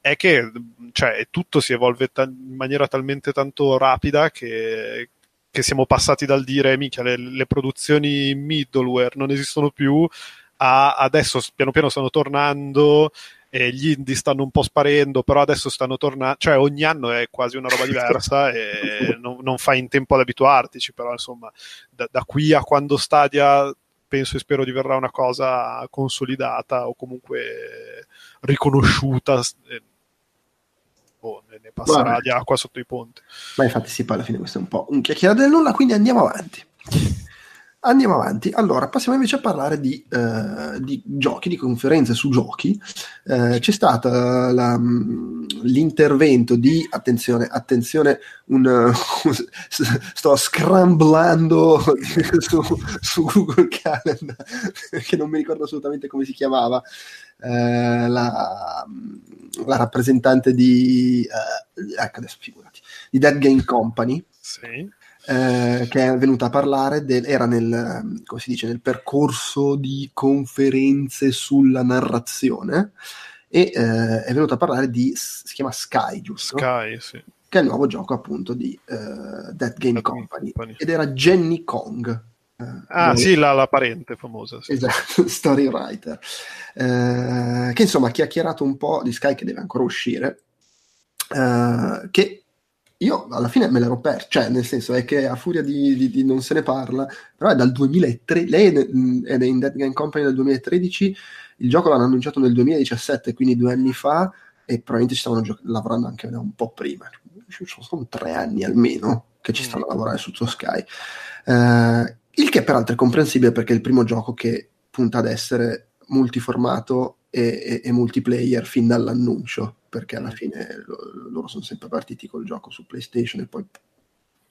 È che cioè, tutto si evolve ta- in maniera talmente tanto rapida che, che siamo passati dal dire, mica, le, le produzioni middleware non esistono più, a adesso piano piano stanno tornando e gli indie stanno un po' sparendo, però adesso stanno tornando, cioè ogni anno è quasi una roba diversa *laughs* e non, non fai in tempo ad abituartici, però insomma da, da, qui a quando Stadia penso e spero diverrà una cosa consolidata o comunque riconosciuta. Eh, oh, ne passerà Guarda. di acqua sotto i ponti. Ma infatti sì, poi alla fine questo è un po' un chiacchierare del nulla, quindi andiamo avanti. Andiamo avanti. Allora, passiamo invece a parlare di, uh, di giochi, di conferenze su giochi. Uh, c'è stato la, l'intervento di, attenzione, attenzione, un, *laughs* sto scramblando *laughs* su, su, Google Calendar, che non mi ricordo assolutamente come si chiamava, la, la, rappresentante di, ecco adesso figurati, di Dead Game Company. Sì eh, che è venuta a parlare, del, era nel, come si dice, nel percorso di conferenze sulla narrazione e eh, è venuta a parlare di, si chiama Sky, giusto? Sky, sì. Che è il nuovo gioco appunto di uh, Dead Game Company. Company. Ed era Jenny Kong. Uh, ah, sì, la, la, parente famosa. Sì. Esatto, *laughs* story writer. Uh, che insomma ha chiacchierato un po' di Sky che deve ancora uscire. che io alla fine me l'ero perso, cioè nel senso è che a furia di, di, di non se ne parla, però è dal 2003, lei è in Dead Game Company nel 2013, il gioco l'hanno annunciato nel 2017, quindi due anni fa, e probabilmente ci stavano gio- lavorando anche un po' prima, sono tre anni almeno che ci stanno a lavorare su Sky, eh, il che peraltro è comprensibile perché è il primo gioco che punta ad essere multiformato e, e, e multiplayer fin dall'annuncio perché alla fine lo, loro sono sempre partiti col gioco su PlayStation e poi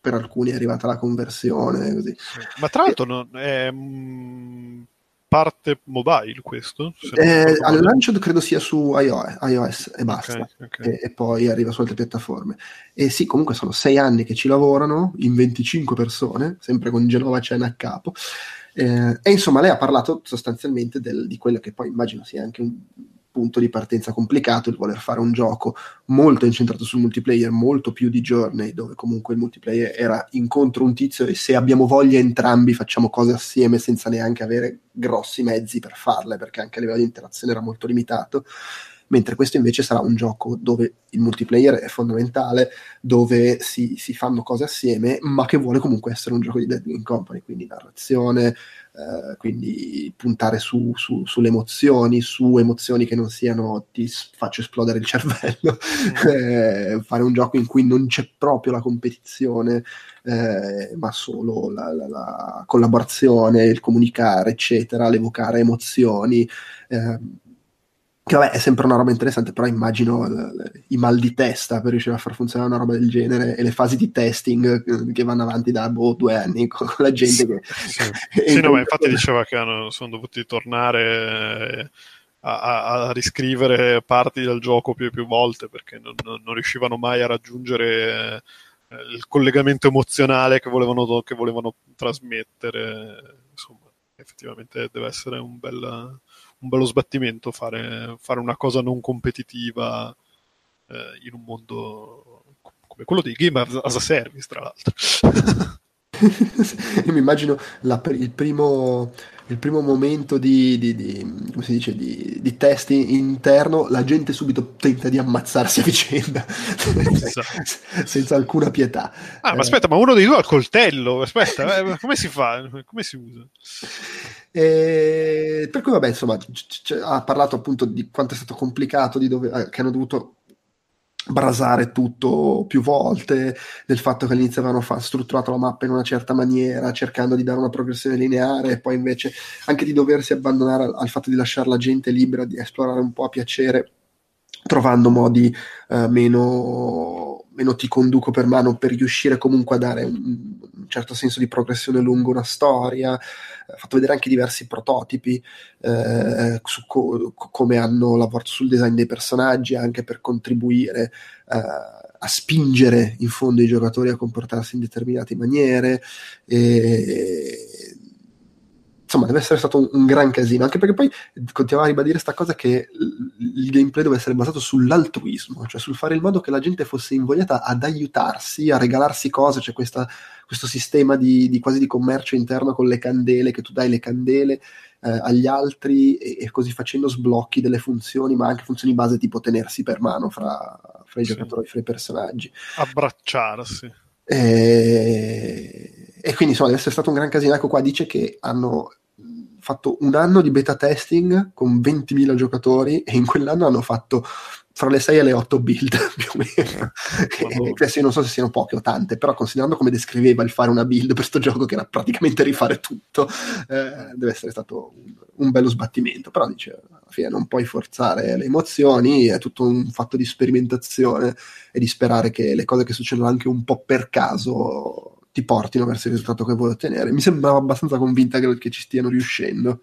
per alcuni è arrivata la conversione. Così. Ma tra l'altro non è mm, parte mobile questo? Eh, al lancio credo sia su iOS, iOS e basta, okay, okay. E, e, poi arriva su altre piattaforme. E sì, comunque sono sei anni che ci lavorano in 25 persone, sempre con Genova Cena a capo. Eh, e insomma, lei ha parlato sostanzialmente del, di quello che poi immagino sia anche un punto di partenza complicato il voler fare un gioco molto incentrato sul multiplayer, molto più di Journey, dove comunque il multiplayer era incontro un tizio e se abbiamo voglia entrambi facciamo cose assieme senza neanche avere grossi mezzi per farle, perché anche a livello di interazione era molto limitato. Mentre questo invece sarà un gioco dove il multiplayer è fondamentale, dove si, si fanno cose assieme, ma che vuole comunque essere un gioco di Dead Company, quindi narrazione, eh, quindi puntare su, su, sulle emozioni, su emozioni che non siano ti faccio esplodere il cervello, mm. *laughs* eh, fare un gioco in cui non c'è proprio la competizione, eh, ma solo la, la, la, collaborazione, il comunicare, eccetera, l'evocare emozioni. Eh, che vabbè è sempre una roba interessante, però immagino l- i mal di testa per riuscire a far funzionare una roba del genere e le fasi di testing eh, che vanno avanti da boh, due anni con, *laughs* la gente che... Sì, sì *laughs* no, ma infatti *laughs* diceva che hanno, sono dovuti tornare a, a, a, riscrivere parti del gioco più e più volte perché non, non, riuscivano mai a raggiungere eh, il collegamento emozionale che volevano, che volevano trasmettere. Insomma, effettivamente deve essere un bel un bello sbattimento fare, fare una cosa non competitiva eh, in un mondo come quello dei game as a service, tra l'altro. *laughs* Io mi immagino la, il, primo, il, primo, momento di, di, di, come si dice, di, test interno, la gente subito tenta di ammazzarsi a vicenda esatto. *laughs* senza alcuna pietà. Ah, ma aspetta, ma uno dei due ha il coltello, aspetta, eh, come si fa? Come si usa? E per cui, vabbè, insomma, c- c- ha parlato appunto di quanto è stato complicato, dove, eh, che hanno dovuto brasare tutto più volte, del fatto che all'inizio avevano fa- strutturato la mappa in una certa maniera, cercando di dare una progressione lineare, e poi invece anche di doversi abbandonare al, al fatto di lasciare la gente libera di esplorare un po' a piacere, trovando modi eh, meno, meno ti conduco per mano per riuscire comunque a dare un, un certo senso di progressione lungo una storia. Ha fatto vedere anche diversi prototipi eh, su co- come hanno lavorato sul design dei personaggi, anche per contribuire eh, a spingere in fondo i giocatori a comportarsi in determinate maniere. E, insomma, deve essere stato un, gran casino, anche perché poi continuava a ribadire questa cosa che il gameplay deve essere basato sull'altruismo, cioè sul fare in modo che la gente fosse invogliata ad aiutarsi, a regalarsi cose, c'è questa, questo sistema di, di, quasi di commercio interno con le candele, che tu dai le candele eh, agli altri e, e, così facendo sblocchi delle funzioni, ma anche funzioni base tipo tenersi per mano fra, fra i sì. giocatori, fra i personaggi. Abbracciarsi. E, e quindi insomma deve essere stato un gran casino. Ecco qua dice che hanno fatto un anno di beta testing con 20.000 giocatori e in quell'anno hanno fatto fra le 6 e le 8 build *laughs* più o meno. e, adesso io non so se siano poche o tante, però considerando come descriveva il fare una build per questo gioco, che era praticamente rifare tutto, eh, deve essere stato un, un, bello sbattimento. Però dice, alla fine non puoi forzare le emozioni, è tutto un fatto di sperimentazione e di sperare che le cose che succedono anche un po' per caso ti portino verso il risultato che vuoi ottenere. Mi sembrava abbastanza convinta che, che ci stiano riuscendo.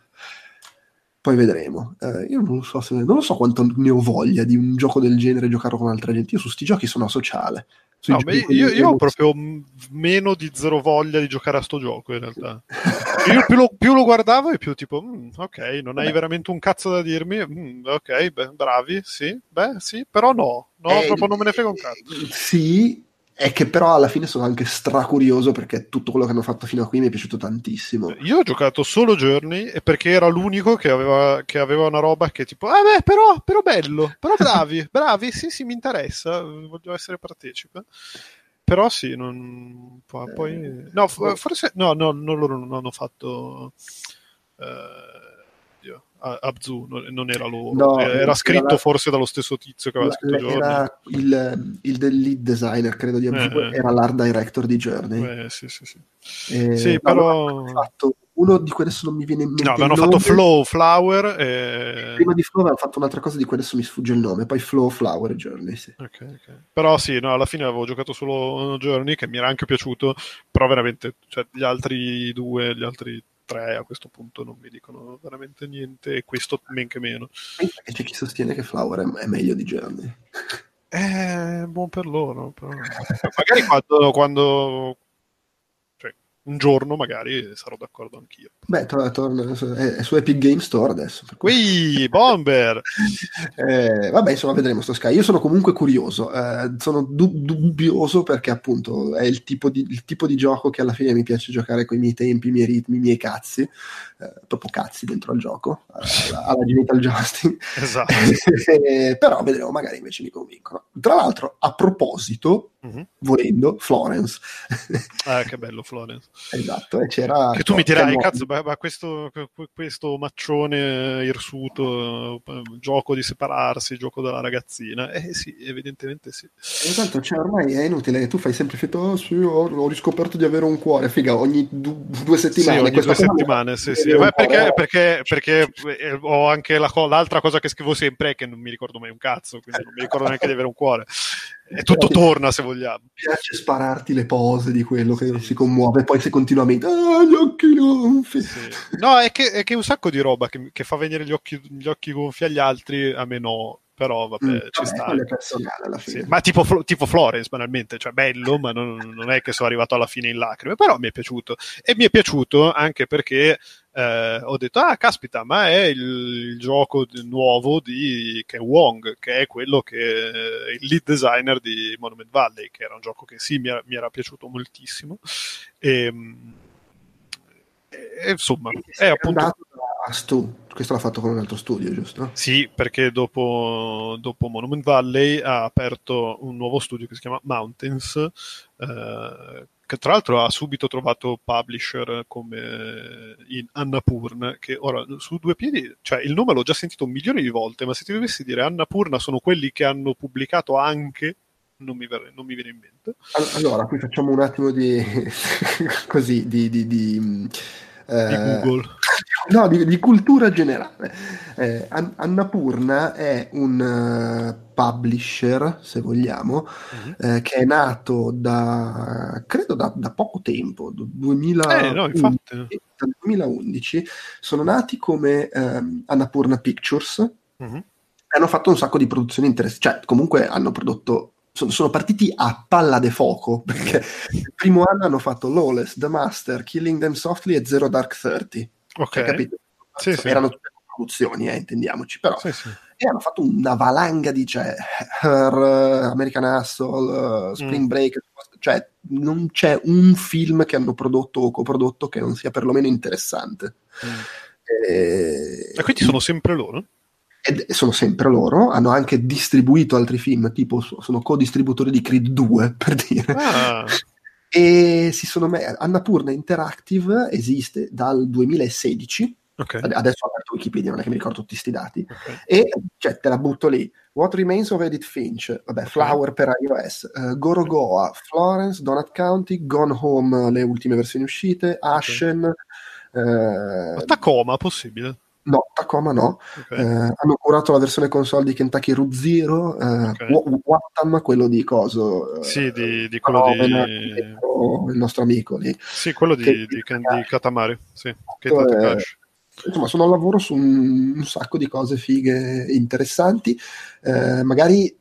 Poi vedremo. Eh, io non so, se, non lo so quanto ne ho voglia di un gioco del genere giocarlo con altra gente. Io su sti giochi sono sociale. No, io, io ho proprio meno di zero voglia di giocare a sto gioco in realtà. *laughs* Io più lo, più lo guardavo e più tipo, mm, ok, non hai veramente un cazzo da dirmi, mm, ok, beh, bravi, sì, beh, sì, però no, no, eh, proprio non me ne frega un cazzo. Sì, è che però alla fine sono anche stracurioso perché tutto quello che hanno fatto fino a qui mi è piaciuto tantissimo. Io ho giocato solo Journey e perché era l'unico che aveva, che aveva una roba che tipo, ah beh, però, però bello, però *laughs* bravi, bravi, sì, sì, mi interessa, voglio essere partecipe. Però sì, non... poi... Eh, no, forse... No, no, non loro non hanno fatto... Eh, Abzu, non era loro, no, era scritto era scritto dallo stesso tizio che aveva scritto Journey. Era il, il lead designer, credo di Abzu, eh, eh, era l'art director di Journey. Eh, sì, sì, sì. E, sì però... Fatto uno di cui adesso non mi viene in mente. No, avevano fatto Flow, Flower. E... Prima di Flow avevano fatto un'altra cosa di cui adesso mi sfugge il nome. Poi Flow, Flower e Journey. Sì. Okay, okay. Però sì, no, alla fine avevo giocato solo Journey, che mi era anche piaciuto. Però veramente, cioè, gli altri due, gli altri tre a questo punto non mi dicono veramente niente e questo men che meno. E c'è chi sostiene che Flower è meglio di Journey. È eh, buon per loro, però... magari quando, quando un giorno magari sarò d'accordo anch'io. Beh, torna, torna, è su Epic Game Store adesso. Qui, Bomber! *laughs* eh, vabbè, insomma, vedremo sto Sky. Io sono comunque curioso, eh, sono dub- dubbioso perché appunto è il tipo, di, il tipo, di, gioco che alla fine mi piace giocare con i miei tempi, i miei ritmi, i miei cazzi, eh, proprio cazzi dentro al gioco, alla, alla Genital Justin. Esatto. *laughs* Però vedremo, magari invece mi convincono. Tra l'altro, a proposito, mm-hmm. volendo, Florence. *laughs* Ah, che bello Florence. esatto, e c'era... Che tu mi dirai, cazzo, ma, ma questo, questo, maccione irsuto, eh, gioco di separarsi, gioco della ragazzina. Eh sì, evidentemente sì. Esatto, cioè ormai è inutile, tu fai sempre fetto, oh, sì, ho, ho, riscoperto di avere un cuore, figa, ogni du- due settimane. Sì, ogni due settimane, sì, sì. Beh, perché, perché, perché, ho anche la, l'altra cosa che scrivo sempre è che non mi ricordo mai un cazzo, quindi non mi ricordo neanche di avere un cuore. E tutto torna se vogliamo. Mi piace spararti le pose di quello che si commuove, poi se continuamente ah, gli occhi gonfi. Sì. No, è che, è che un sacco di roba che, che fa venire gli occhi, gli occhi gonfi agli altri, a me no però vabbè, mm, ci vabbè, sta. Sì, ma tipo, tipo, Florence, banalmente, cioè bello, ma non, non, è che sono arrivato alla fine in lacrime, però mi è piaciuto. E mi è piaciuto anche perché eh, ho detto, ah, caspita, ma è il, il gioco nuovo di Ken Wong, che è quello che è il lead designer di Monument Valley, che era un gioco che sì, mi era, mi era piaciuto moltissimo. E, e insomma, è appunto... Stu, questo l'ha fatto con un altro studio, giusto? Sì, perché dopo, dopo Monument Valley ha aperto un nuovo studio che si chiama Mountains, eh, che tra l'altro ha subito trovato publisher come in Annapurna, che ora su due piedi, cioè il nome l'ho già sentito milioni di volte, ma se ti dovessi dire Annapurna sono quelli che hanno pubblicato anche, non mi, ver- non mi viene in mente. Allora, qui facciamo un attimo di *laughs* così, di, di, di eh, di Google. No, di, di cultura generale. Eh, Annapurna è un uh, publisher, se vogliamo, uh-huh. eh, che è nato da, credo, da, da poco tempo, 2000, eh, no, infatti. dal 2011. Sono nati come um, Annapurna Pictures. Uh-huh. Hanno fatto un sacco di produzioni interessanti, cioè comunque hanno prodotto sono, sono, partiti a palla de fuoco *laughs* perché il primo anno hanno fatto Lawless, The Master, Killing Them Softly e Zero Dark Thirty. Ok. capito? Sì, Erano tutte produzioni, eh, intendiamoci, però. Sì, sì. E hanno fatto una valanga di cioè, Her, American Hustle, uh, Spring mm. Break, cioè non c'è un film che hanno prodotto o coprodotto che non sia perlomeno interessante. Mm. E... e quindi sono sempre loro? Ed sono sempre loro, hanno anche distribuito altri film, tipo sono co-distributori di Creed 2, *laughs* per dire. Ah. E si sono me- Annapurna Interactive esiste dal 2016. Okay. Adesso ho aperto Wikipedia, non è che mi ricordo tutti questi dati. Okay. E cioè, te la butto lì. What Remains of Edith Finch, vabbè, okay. Flower per iOS, uh, Gorogoa, Florence, Donut County, Gone Home, le ultime versioni uscite, Ashen. Uh, Tacoma, possibile? No, Tacoma no. Okay. Eh, hanno curato la versione console di Kentucky Root Zero, eh, okay. Wattam, quello di coso. Eh, sì, di, di quello di... Il nostro amico lì. Sì, quello di, che, di, di Katamari. Sì, eh, insomma, sono al lavoro su un, un, sacco di cose fighe interessanti. Eh, magari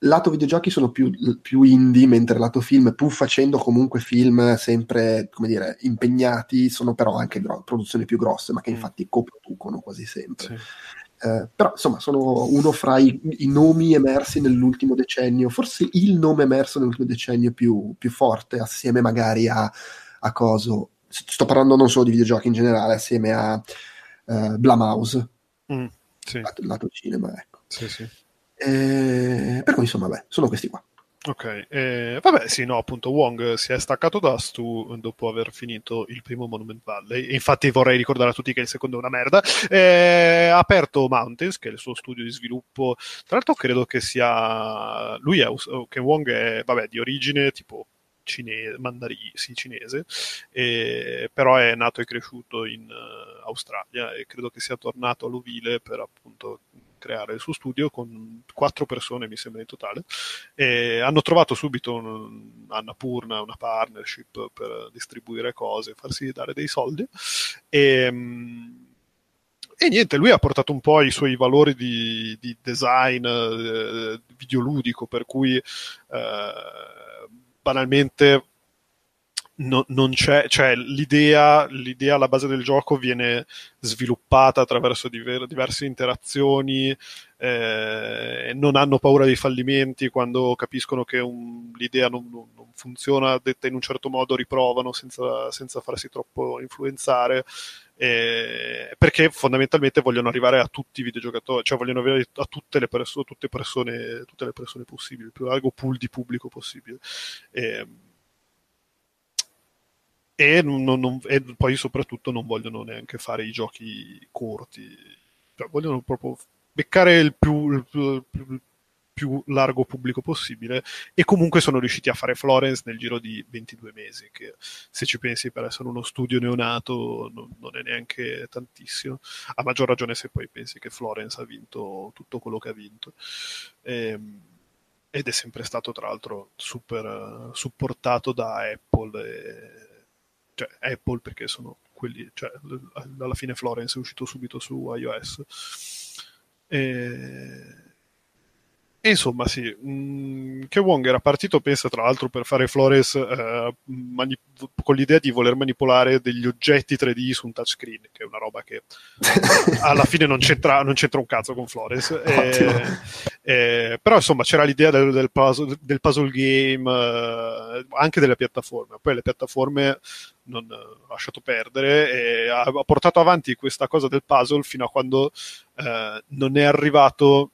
lato videogiochi sono più, più, indie, mentre lato film, pur facendo comunque film sempre, come dire, impegnati, sono però anche gro- produzioni più grosse, ma che mm. infatti coproducono quasi sempre. Sì. Eh, però insomma sono uno fra i, i, nomi emersi nell'ultimo decennio, forse il nome emerso nell'ultimo decennio più, più forte, assieme magari a, a Coso. Sto parlando non solo di videogiochi in generale, assieme a uh, Blumhouse, mm, sì. lato, lato cinema, ecco. Sì, sì. Eh, per cui insomma, beh, sono questi qua. Ok, eh, vabbè, sì, no, appunto Wong si è staccato da Stu dopo aver finito il primo Monument Valley. Infatti, vorrei ricordare a tutti che il secondo è una merda. Eh, ha aperto Mountains, che è il suo studio di sviluppo. Tra l'altro, credo che sia lui, è, che Wong è, vabbè, di origine tipo cinese, mandarì, sì, cinese, eh, però è nato e cresciuto in uh, Australia e credo che sia tornato all'Ovile per appunto creare il suo studio con quattro persone, mi sembra in totale, e hanno trovato subito un, Annapurna, una partnership per distribuire cose, farsi dare dei soldi. E, e niente, lui ha portato un po' i suoi valori di, di design eh, videoludico, per cui eh, banalmente no, non c'è, cioè l'idea, l'idea alla base del gioco viene sviluppata attraverso diver, diverse interazioni, eh, non hanno paura dei fallimenti quando capiscono che un, l'idea non, non, funziona detta in un certo modo, riprovano senza, senza farsi troppo influenzare. eh, perché fondamentalmente vogliono arrivare a tutti i videogiocatori, cioè vogliono avere a tutte le, perso- tutte persone, tutte le persone possibili, il più largo pool di pubblico possibile. E, e, non, non, e, poi soprattutto non vogliono neanche fare i giochi corti, cioè vogliono proprio beccare il più, il più, il più più largo pubblico possibile. E comunque sono riusciti a fare Florence nel giro di 22 mesi che se ci pensi per essere uno studio neonato non, non è neanche tantissimo. A maggior ragione se poi pensi che Florence ha vinto tutto quello che ha vinto. Ehm, ed è sempre stato tra l'altro super uh, supportato da Apple e, cioè Apple perché sono quelli cioè alla fine Florence è uscito subito su iOS. E e insomma, sì, mh, mm, che Wong era partito, pensa tra l'altro, per fare Flores eh, mani- con l'idea di voler manipolare degli oggetti 3D su un touchscreen, che è una roba che *laughs* alla fine non c'entra, non c'entra un cazzo con Flores. Eh, eh, però insomma c'era l'idea del, del, puzzle, del puzzle, game, eh, anche delle piattaforme. Poi le piattaforme non ha lasciato perdere e ha, ha, portato avanti questa cosa del puzzle fino a quando eh, non è arrivato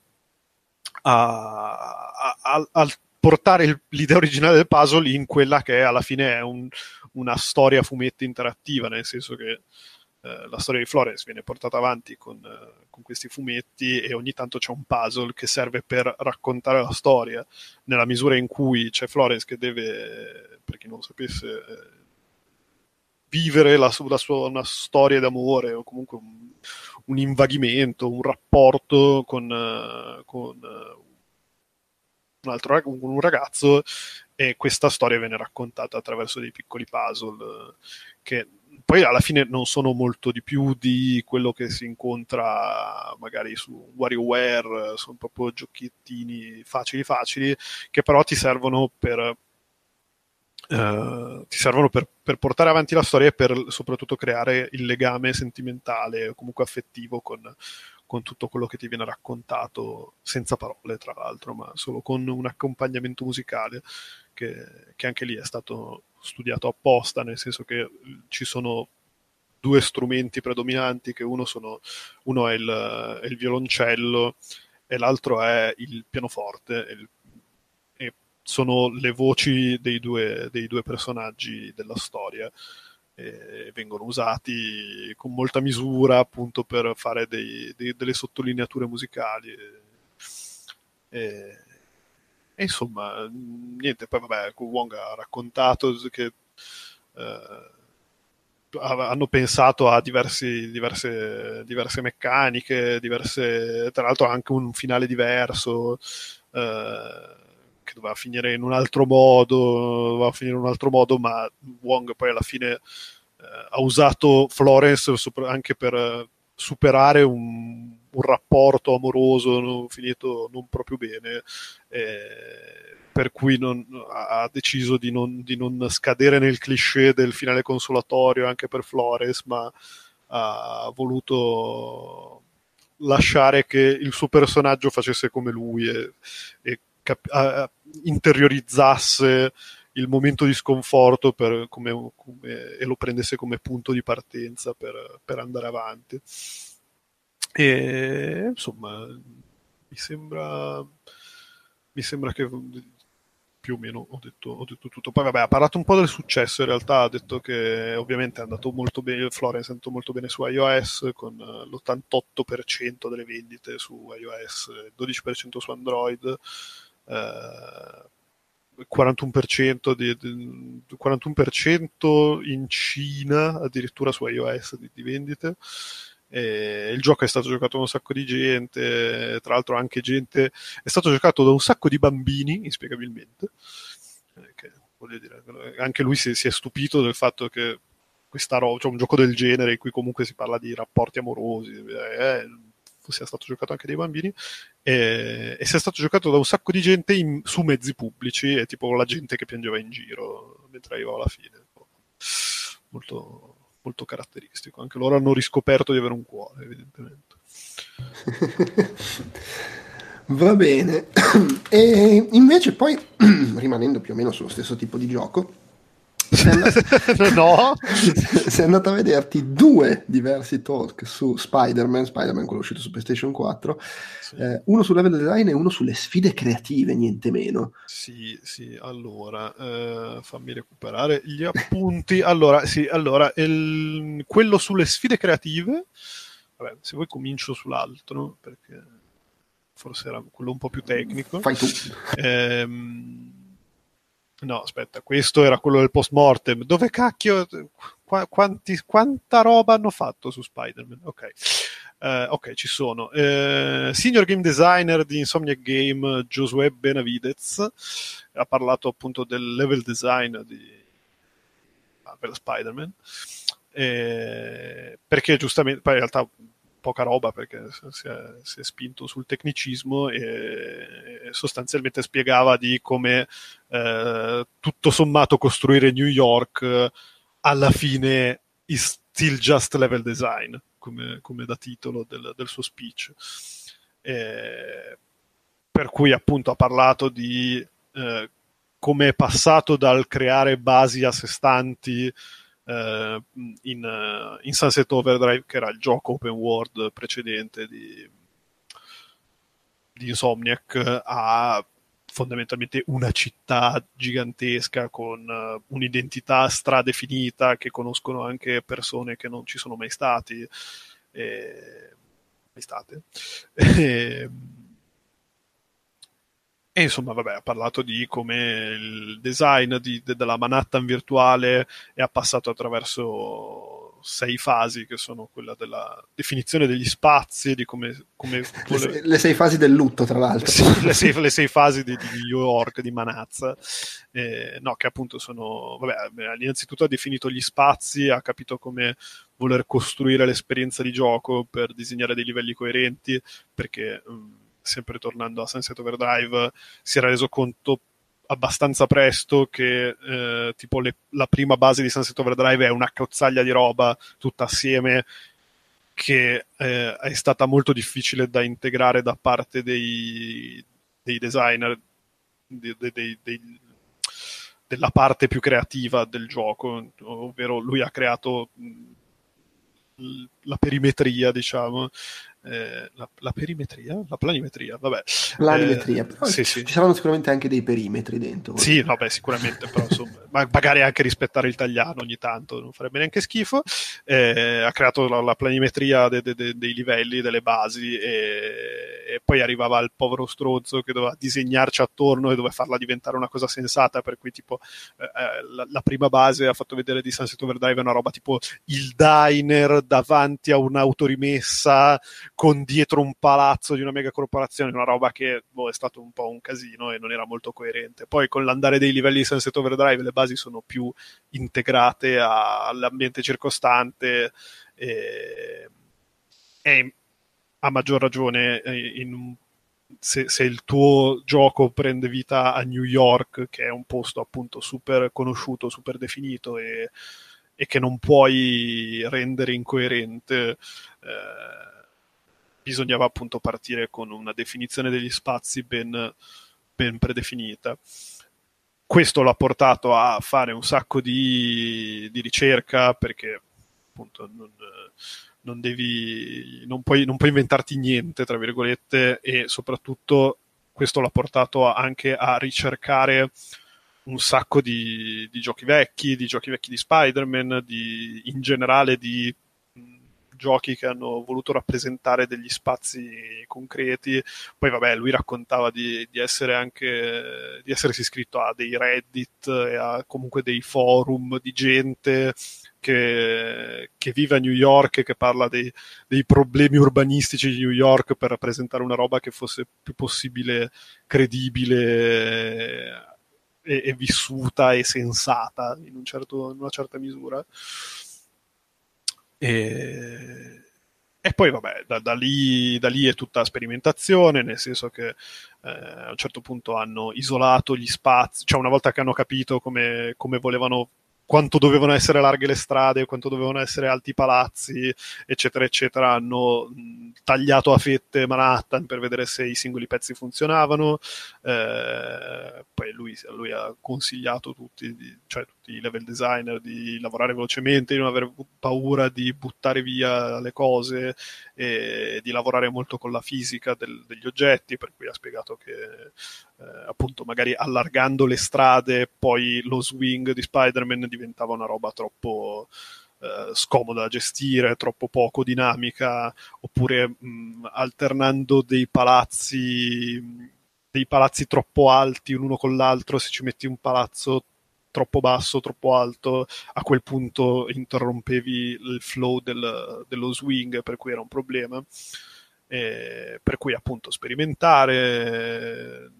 a, a, a portare l'idea originale del puzzle in quella che alla fine è un, una storia fumetti interattiva, nel senso che eh, la storia di Flores viene portata avanti con, eh, con, questi fumetti e ogni tanto c'è un puzzle che serve per raccontare la storia, nella misura in cui c'è Flores che deve, per chi non lo sapesse, eh, vivere la, la sua, una storia d'amore o comunque un, un invaghimento, un rapporto con, uh, con uh, un altro un ragazzo e questa storia viene raccontata attraverso dei piccoli puzzle che poi alla fine non sono molto di più di quello che si incontra magari su WarioWare, sono proprio giochiettini facili facili che però ti servono per Uh, ti servono per, per, portare avanti la storia e per soprattutto creare il legame sentimentale o comunque affettivo con, con, tutto quello che ti viene raccontato, senza parole tra l'altro, ma solo con un accompagnamento musicale che, che anche lì è stato studiato apposta, nel senso che ci sono due strumenti predominanti, che uno, sono, uno è, il, è il violoncello e l'altro è il pianoforte. Il sono le voci dei due, dei due personaggi della storia. E vengono usati con molta misura appunto per fare dei, dei, delle sottolineature musicali. E, e, insomma, niente, poi vabbè, Wong ha raccontato che eh, hanno pensato a diversi, diverse, diverse meccaniche, diverse, tra l'altro anche un finale diverso. Eh, che doveva finire in un altro modo, doveva finire in un altro modo, ma Wong poi alla fine eh, ha usato Florence anche per eh, superare un, un rapporto amoroso non, finito non proprio bene. Eh, per cui non, ha deciso di non, di non, scadere nel cliché del finale consolatorio anche per Flores, ma ha voluto lasciare che il suo personaggio facesse come lui e, e cap- interiorizzasse il momento di sconforto per, come, come, e lo prendesse come punto di partenza per, per andare avanti. E insomma, mi sembra, mi sembra che più o meno ho detto, ho detto, tutto. Poi vabbè, ha parlato un po' del successo, in realtà ha detto che ovviamente è andato molto bene, Florence è andato molto bene su iOS con l'88% delle vendite su iOS, il 12% su Android, eh, 41%, di, di, 41% in Cina addirittura su iOS di, di vendite. E il gioco è stato giocato da un sacco di gente, tra l'altro anche gente, è stato giocato da un sacco di bambini, inspiegabilmente. Eh, che, dire, anche lui si, si, è stupito del fatto che questa roba, cioè un gioco del genere in cui comunque si parla di rapporti amorosi, eh, sia stato giocato anche dai bambini e, e sia stato giocato da un sacco di gente in, su mezzi pubblici e tipo la gente che piangeva in giro mentre arrivava alla fine. Molto, molto caratteristico. Anche loro hanno riscoperto di avere un cuore evidentemente. *laughs* Va bene. *clears throat* E invece poi *clears throat* rimanendo più o meno sullo stesso tipo di gioco *laughs* no? sei andato a vederti due diversi talk su Spider-Man, Spider-Man quello uscito su PlayStation 4, Sì. eh, uno sul level design e uno sulle sfide creative, niente meno. Sì, sì, allora, eh, fammi recuperare gli appunti. Allora, sì, allora, il- quello sulle sfide creative, vabbè, se vuoi comincio sull'altro, perché forse era quello un po' più tecnico. Fai tu. Ehm, no, aspetta, questo era quello del post mortem. Dove cacchio? qua- quanti- quanta roba hanno fatto su Spider-Man? Ok. Eh, ok, ci sono. Eh, senior game designer di Insomniac Game, Josué Benavidez, ha parlato appunto del level design di per Spider-Man. Eh, perché giustamente, poi in realtà poca roba perché si è, si è spinto sul tecnicismo e sostanzialmente spiegava di come eh, tutto sommato costruire New York eh, alla fine is still just level design come, come da titolo del, del suo speech. Eh, per cui appunto ha parlato di eh, come è passato dal creare basi a sé stanti eh, in, uh, in Sunset Overdrive, che era il gioco open world precedente di, di Insomniac, a fondamentalmente una città gigantesca con uh, un'identità stradefinita che conoscono anche persone che non ci sono mai stati. E... Mai state. *laughs* E... E insomma, vabbè, ha parlato di come il design di, de, della Manhattan virtuale è passato attraverso sei fasi, che sono quella della definizione degli spazi, di come... come vuole... le, sei fasi del lutto, tra l'altro. Sì, le, sei, le, sei, fasi di, di, New York, di Manhattan. Eh, no, che appunto sono... Vabbè, innanzitutto ha definito gli spazi, ha capito come voler costruire l'esperienza di gioco per disegnare dei livelli coerenti, perché... Mh, sempre tornando a Sunset Overdrive, si era reso conto abbastanza presto che eh, tipo le, la prima base di Sunset Overdrive è una cozzaglia di roba tutta assieme che eh, è stata molto difficile da integrare da parte dei, dei designer dei, dei, dei, della parte più creativa del gioco ovvero lui ha creato la perimetria diciamo eh, la, la, perimetria, la planimetria, vabbè. Planimetria, eh, sì, ci sì. saranno sicuramente anche dei perimetri dentro. Sì, vabbè, sicuramente, però insomma, magari anche rispettare il tagliano ogni tanto, non farebbe neanche schifo. Eh, ha creato la, la planimetria de, de, de, dei livelli, delle basi e, e, poi arrivava il povero strozzo che doveva disegnarci attorno e doveva farla diventare una cosa sensata, per cui tipo eh, la, la, prima base ha fatto vedere di Sunset Overdrive una roba tipo il diner davanti a un'autorimessa con dietro un palazzo di una mega corporazione, una roba che boh, è stato un po' un casino e non era molto coerente. Poi con l'andare dei livelli di Sunset Overdrive le basi sono più integrate a, all'ambiente circostante e, e a maggior ragione in, se, se, il tuo gioco prende vita a New York, che è un posto appunto super conosciuto, super definito e, e che non puoi rendere incoerente. Eh, bisognava appunto partire con una definizione degli spazi ben, ben predefinita. Questo l'ha portato a fare un sacco di, di ricerca perché appunto non, non devi, non puoi, non puoi inventarti niente, tra virgolette, e soprattutto questo l'ha portato anche a ricercare un sacco di, di, giochi vecchi, di giochi vecchi di Spider-Man, di, in generale di giochi che hanno voluto rappresentare degli spazi concreti. Poi, vabbè, lui raccontava di, di essere anche di essersi iscritto a dei Reddit e a comunque dei forum di gente che, che, vive a New York e che parla dei, dei, problemi urbanistici di New York per rappresentare una roba che fosse più possibile credibile e, e vissuta e sensata in, un certo, in una certa misura. E, e poi vabbè, da, da, lì, da, lì, è tutta sperimentazione, nel senso che eh, a un certo punto hanno isolato gli spazi, cioè una volta che hanno capito come, come volevano quanto dovevano essere larghe le strade, quanto dovevano essere alti i palazzi, eccetera, eccetera, hanno tagliato a fette Manhattan per vedere se i singoli pezzi funzionavano. Eh, poi lui, lui, ha consigliato tutti, cioè tutti i level designer di lavorare velocemente, di non avere paura di buttare via le cose e di lavorare molto con la fisica del, degli oggetti, per cui ha spiegato che eh, appunto magari allargando le strade poi lo swing di Spider-Man diventava una roba troppo eh, scomoda da gestire, troppo poco dinamica, oppure mh, alternando dei palazzi, dei palazzi troppo alti l'uno con l'altro, se ci metti un palazzo troppo basso, troppo alto, a quel punto interrompevi il flow del, dello swing, per cui era un problema. E per cui appunto sperimentare,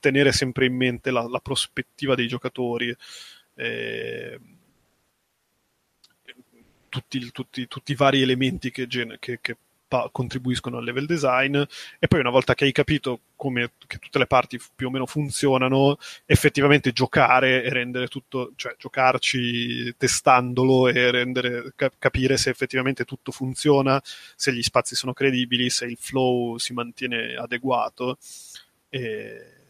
tenere sempre in mente la, la prospettiva dei giocatori. E, tutti, tutti, tutti, i vari elementi che, che, che pa- contribuiscono al level design e poi una volta che hai capito come tutte le parti più o meno funzionano, effettivamente giocare e rendere tutto, cioè giocarci testandolo e rendere, cap- capire se effettivamente tutto funziona, se gli spazi sono credibili, se il flow si mantiene adeguato e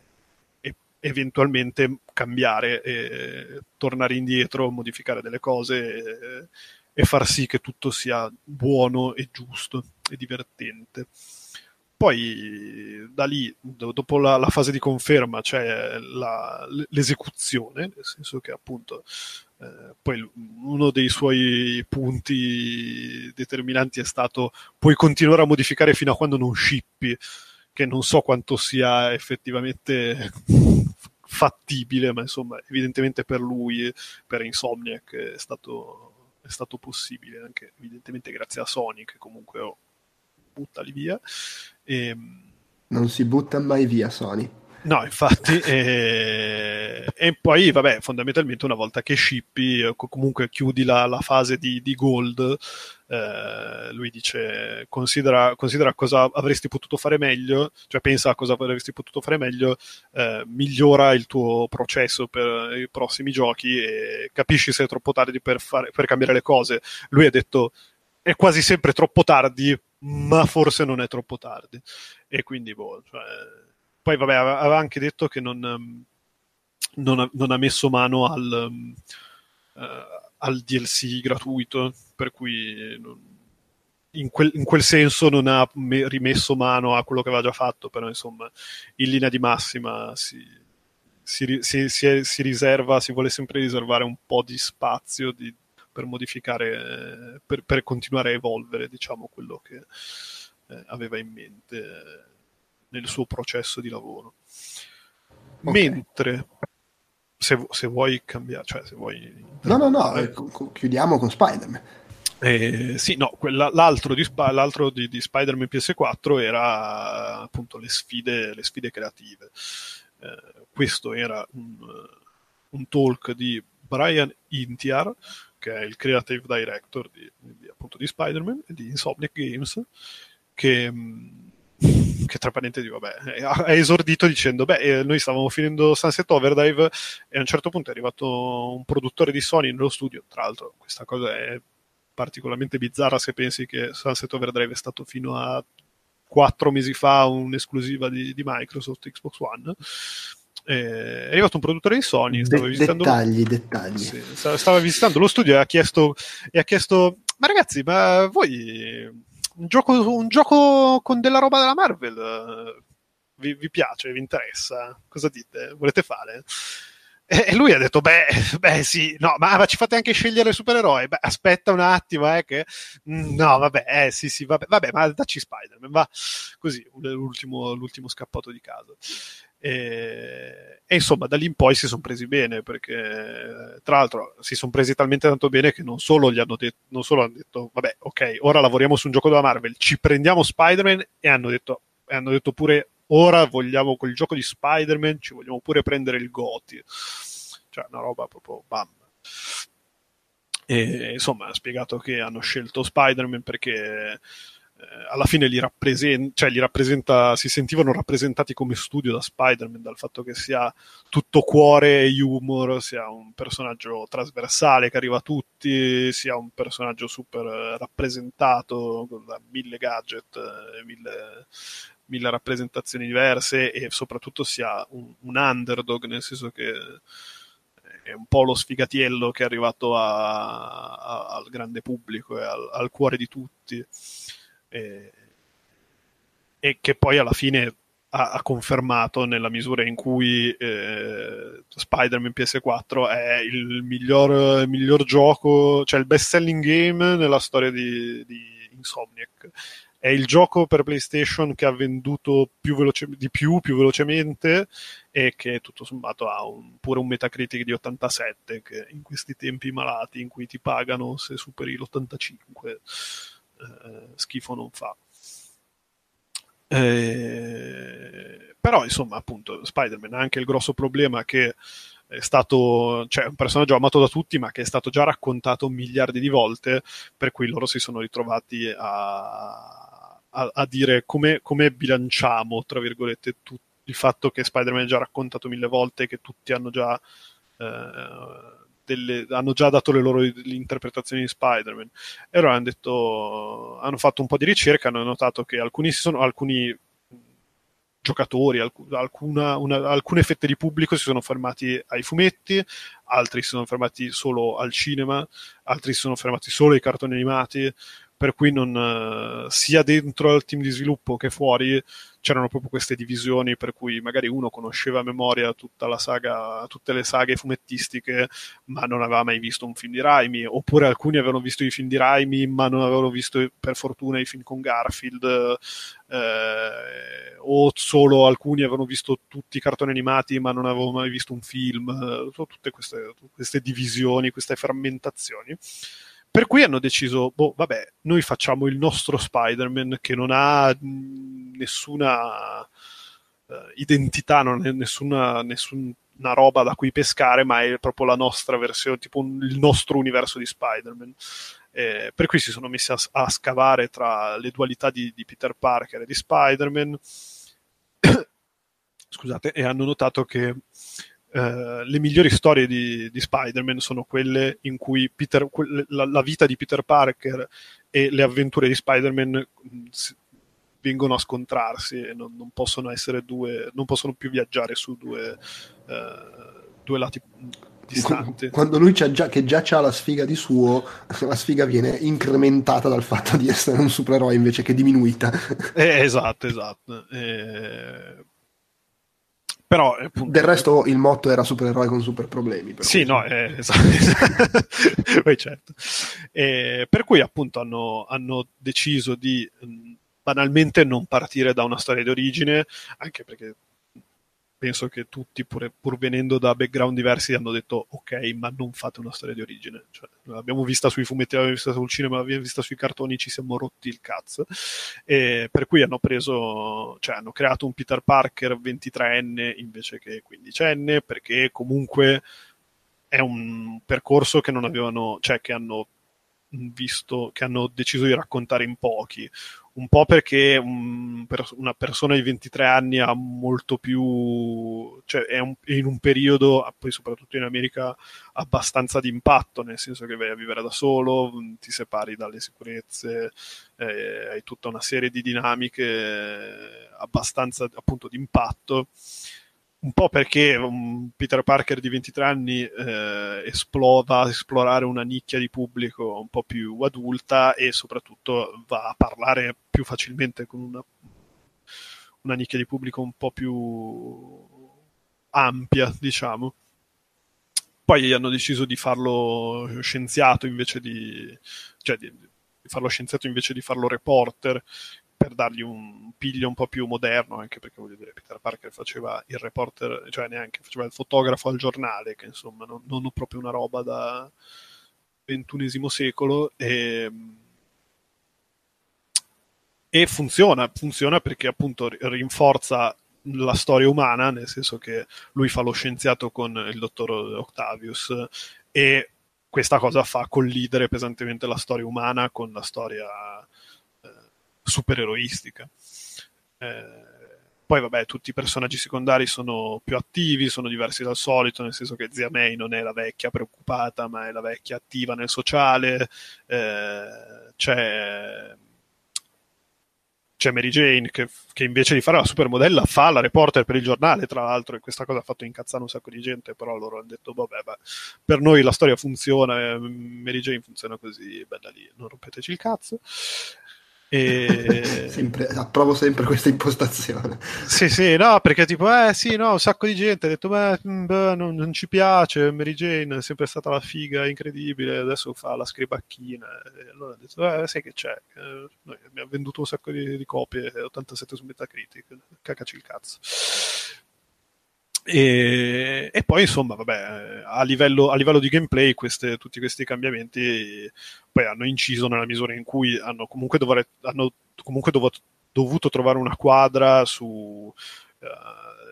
eventualmente cambiare e tornare indietro, modificare delle cose e, e far sì che tutto sia buono e giusto e divertente. Poi da lì, dopo la, la fase di conferma, c'è la, l'esecuzione, nel senso che appunto eh, poi uno dei suoi punti determinanti è stato puoi continuare a modificare fino a quando non shippi, che non so quanto sia effettivamente fattibile, ma insomma evidentemente per lui, per Insomniac è stato è stato possibile, anche evidentemente grazie a Sony che comunque oh, buttali via. E, ehm, non si butta mai via Sony. No, infatti, *laughs* e, e, poi, vabbè, fondamentalmente una volta che shippi, eh, comunque chiudi la, la fase di, di gold, eh, lui dice, considera, considera, cosa avresti potuto fare meglio, cioè pensa a cosa avresti potuto fare meglio, eh, migliora il tuo processo per i prossimi giochi e capisci se è troppo tardi per, fare, per cambiare le cose. Lui ha detto, è quasi sempre troppo tardi, ma forse non è troppo tardi. E quindi, boh, cioè poi, vabbè, aveva anche detto che non, non, ha, non ha, messo mano al, uh, al, DLC gratuito, per cui in, quel, in, quel, senso non ha me, rimesso mano a quello che aveva già fatto, però insomma, in linea di massima si, si, si, si riserva, si vuole sempre riservare un po' di spazio di, per modificare, per, per, continuare a evolvere, diciamo, quello che eh, aveva in mente nel suo processo di lavoro. Okay. Mentre se, se, vuoi cambiare, cioè se vuoi... No, no, no, eh, chiudiamo con Spider-Man. Eh, sì, no, quella, l'altro, di, l'altro di, di, Spider-Man PS4 era appunto le sfide, le sfide creative. Eh, questo era un, un, talk di Brian Intiar, che è il creative director di, di, appunto, di Spider-Man e di Insomniac Games, che mh, *laughs* che tra parentesi, vabbè, ha esordito dicendo, beh, eh, noi stavamo finendo Sunset Overdrive e a un certo punto è arrivato un produttore di Sony nello studio, tra l'altro questa cosa è particolarmente bizzarra se pensi che Sunset Overdrive è stato fino a quattro mesi fa un'esclusiva di, di Microsoft Xbox One. è arrivato un produttore di Sony, stava De- visitando... Dettagli, dettagli. Sì, stava visitando lo studio e ha chiesto, e ha chiesto ma ragazzi, ma voi un gioco, un gioco con della roba della Marvel eh, vi, vi, piace, vi interessa? Cosa dite? Volete fare? E lui ha detto, beh, beh sì, no, ma, ma ci fate anche scegliere il supereroe? Beh, aspetta un attimo, eh, che... Mm, no, vabbè, eh, sì, sì, vabbè, vabbè ma dacci Spider-Man, va. Così, l'ultimo, l'ultimo scappato di casa. E, e, insomma, da lì in poi si sono presi bene, perché tra l'altro si sono presi talmente tanto bene che non solo gli hanno detto, non solo hanno detto, vabbè, ok, ora lavoriamo su un gioco della Marvel, ci prendiamo Spider-Man e hanno detto, e hanno detto pure, ora vogliamo quel gioco di Spider-Man, ci vogliamo pure prendere il Goti. Cioè, una roba proprio bam. E insomma, ha spiegato che hanno scelto Spider-Man perché alla fine li rappresenta, cioè li rappresenta, si sentivano rappresentati come studio da Spider-Man, dal fatto che sia tutto cuore e humor, sia un personaggio trasversale che arriva a tutti, sia un personaggio super rappresentato, con mille gadget, mille, mille rappresentazioni diverse e soprattutto sia un, un underdog, nel senso che è un po' lo sfigatiello che è arrivato a, a, al grande pubblico e al, al cuore di tutti e, e che poi alla fine ha, ha, confermato nella misura in cui eh, Spider-Man PS4 è il miglior, miglior, gioco, cioè il best selling game nella storia di, di Insomniac. È il gioco per PlayStation che ha venduto più veloce, di più, più velocemente e che tutto sommato ha un, pure un Metacritic di 87 che in questi tempi malati in cui ti pagano se superi l'85 eh, schifo non fa. Eh, però insomma appunto Spider-Man ha anche il grosso problema che è stato cioè, un personaggio amato da tutti ma che è stato già raccontato miliardi di volte per cui loro si sono ritrovati a, a, a dire come, come, bilanciamo tra virgolette tu, il fatto che Spider-Man è già raccontato mille volte che tutti hanno già eh, delle, hanno già dato le loro interpretazioni di Spider-Man. E allora hanno detto, hanno fatto un po' di ricerca, hanno notato che alcuni, sono, alcuni giocatori, alcuna, una, alcune fette di pubblico si sono fermati ai fumetti, altri si sono fermati solo al cinema, altri si sono fermati solo ai cartoni animati, per cui non, sia dentro al team di sviluppo che fuori c'erano proprio queste divisioni per cui magari uno conosceva a memoria tutta la saga, tutte le saghe fumettistiche, ma non aveva mai visto un film di Raimi, oppure alcuni avevano visto i film di Raimi, ma non avevano visto per fortuna i film con Garfield, eh, o solo alcuni avevano visto tutti i cartoni animati, ma non avevano mai visto un film, eh, tutte queste, queste divisioni, queste frammentazioni. Per cui hanno deciso, boh, vabbè, noi facciamo il nostro Spider-Man che non ha nessuna uh, identità, non ha nessuna, nessuna, roba da cui pescare, ma è proprio la nostra versione, tipo un, il nostro universo di Spider-Man. Eh, per cui si sono messi a, a, scavare tra le dualità di, di Peter Parker e di Spider-Man. *coughs* Scusate, e hanno notato che Uh, le migliori storie di, di, Spider-Man sono quelle in cui Peter, la, la, vita di Peter Parker e le avventure di Spider-Man mm, vengono a scontrarsi e non, non, possono essere due, non possono più viaggiare su due, uh, due lati distanti. Quando lui già, che già ha la sfiga di suo, *laughs* la sfiga viene incrementata dal fatto di essere un supereroe invece che diminuita. Eh, *laughs* esatto, esatto. Eh, però, appunto, Del resto il motto era supereroi con super problemi. Sì, no, eh, esatto. *laughs* Poi certo. E, per cui appunto hanno, hanno deciso di mh, banalmente non partire da una storia di origine, anche perché penso che tutti, pur, pur, venendo da background diversi, hanno detto ok, ma non fate una storia di origine. Cioè, l'abbiamo vista sui fumetti, l'abbiamo vista sul cinema, l'abbiamo vista sui cartoni, ci siamo rotti il cazzo. E per cui hanno preso, cioè hanno creato un Peter Parker 23enne invece che 15enne, perché comunque è un percorso che non avevano, cioè che hanno visto, che hanno deciso di raccontare in pochi un po' perché un, una persona di 23 anni ha molto più, cioè è, un, è, in un periodo, poi soprattutto in America, abbastanza di impatto, nel senso che vai a vivere da solo, ti separi dalle sicurezze, eh, hai tutta una serie di dinamiche abbastanza appunto di impatto un po' perché Peter Parker di 23 anni eh, esploda a esplorare una nicchia di pubblico un po' più adulta e soprattutto va a parlare più facilmente con una, una nicchia di pubblico un po' più ampia, diciamo. Poi hanno deciso di farlo scienziato invece di, cioè di, di farlo scienziato invece di farlo reporter, per dargli un piglio un po' più moderno, anche perché voglio dire, Peter Parker faceva il reporter, cioè neanche faceva il fotografo al giornale, che insomma non, non proprio una roba da ventunesimo secolo. E, e funziona, funziona perché appunto rinforza la storia umana, nel senso che lui fa lo scienziato con il dottor Octavius e questa cosa fa collidere pesantemente la storia umana con la storia supereroistica. Eh, poi vabbè, tutti i personaggi secondari sono più attivi, sono diversi dal solito, nel senso che Zia May non è la vecchia preoccupata, ma è la vecchia attiva nel sociale. Eh, c'è c'è Mary Jane che, che, invece di fare la supermodella fa la reporter per il giornale, tra l'altro, e questa cosa ha fatto incazzare un sacco di gente, però loro hanno detto, vabbè, beh, per noi la storia funziona, eh, Mary Jane funziona così, bella lì, non rompeteci il cazzo. E... *laughs* sempre, approvo sempre questa impostazione. Sì, sì, no, perché tipo, eh sì, no, un sacco di gente ha detto, beh, mm, beh non, non, ci piace, Mary Jane è sempre stata la figa incredibile, adesso fa la scribacchina. E allora ha detto, eh, sai che c'è, eh, noi abbiamo venduto un sacco di, di copie, 87 su Metacritic, cacaci il cazzo. E, e, poi insomma, vabbè, a livello, a livello di gameplay queste, tutti questi cambiamenti poi hanno inciso nella misura in cui hanno comunque, dovre, hanno comunque dovuto, dovuto, trovare una quadra su uh,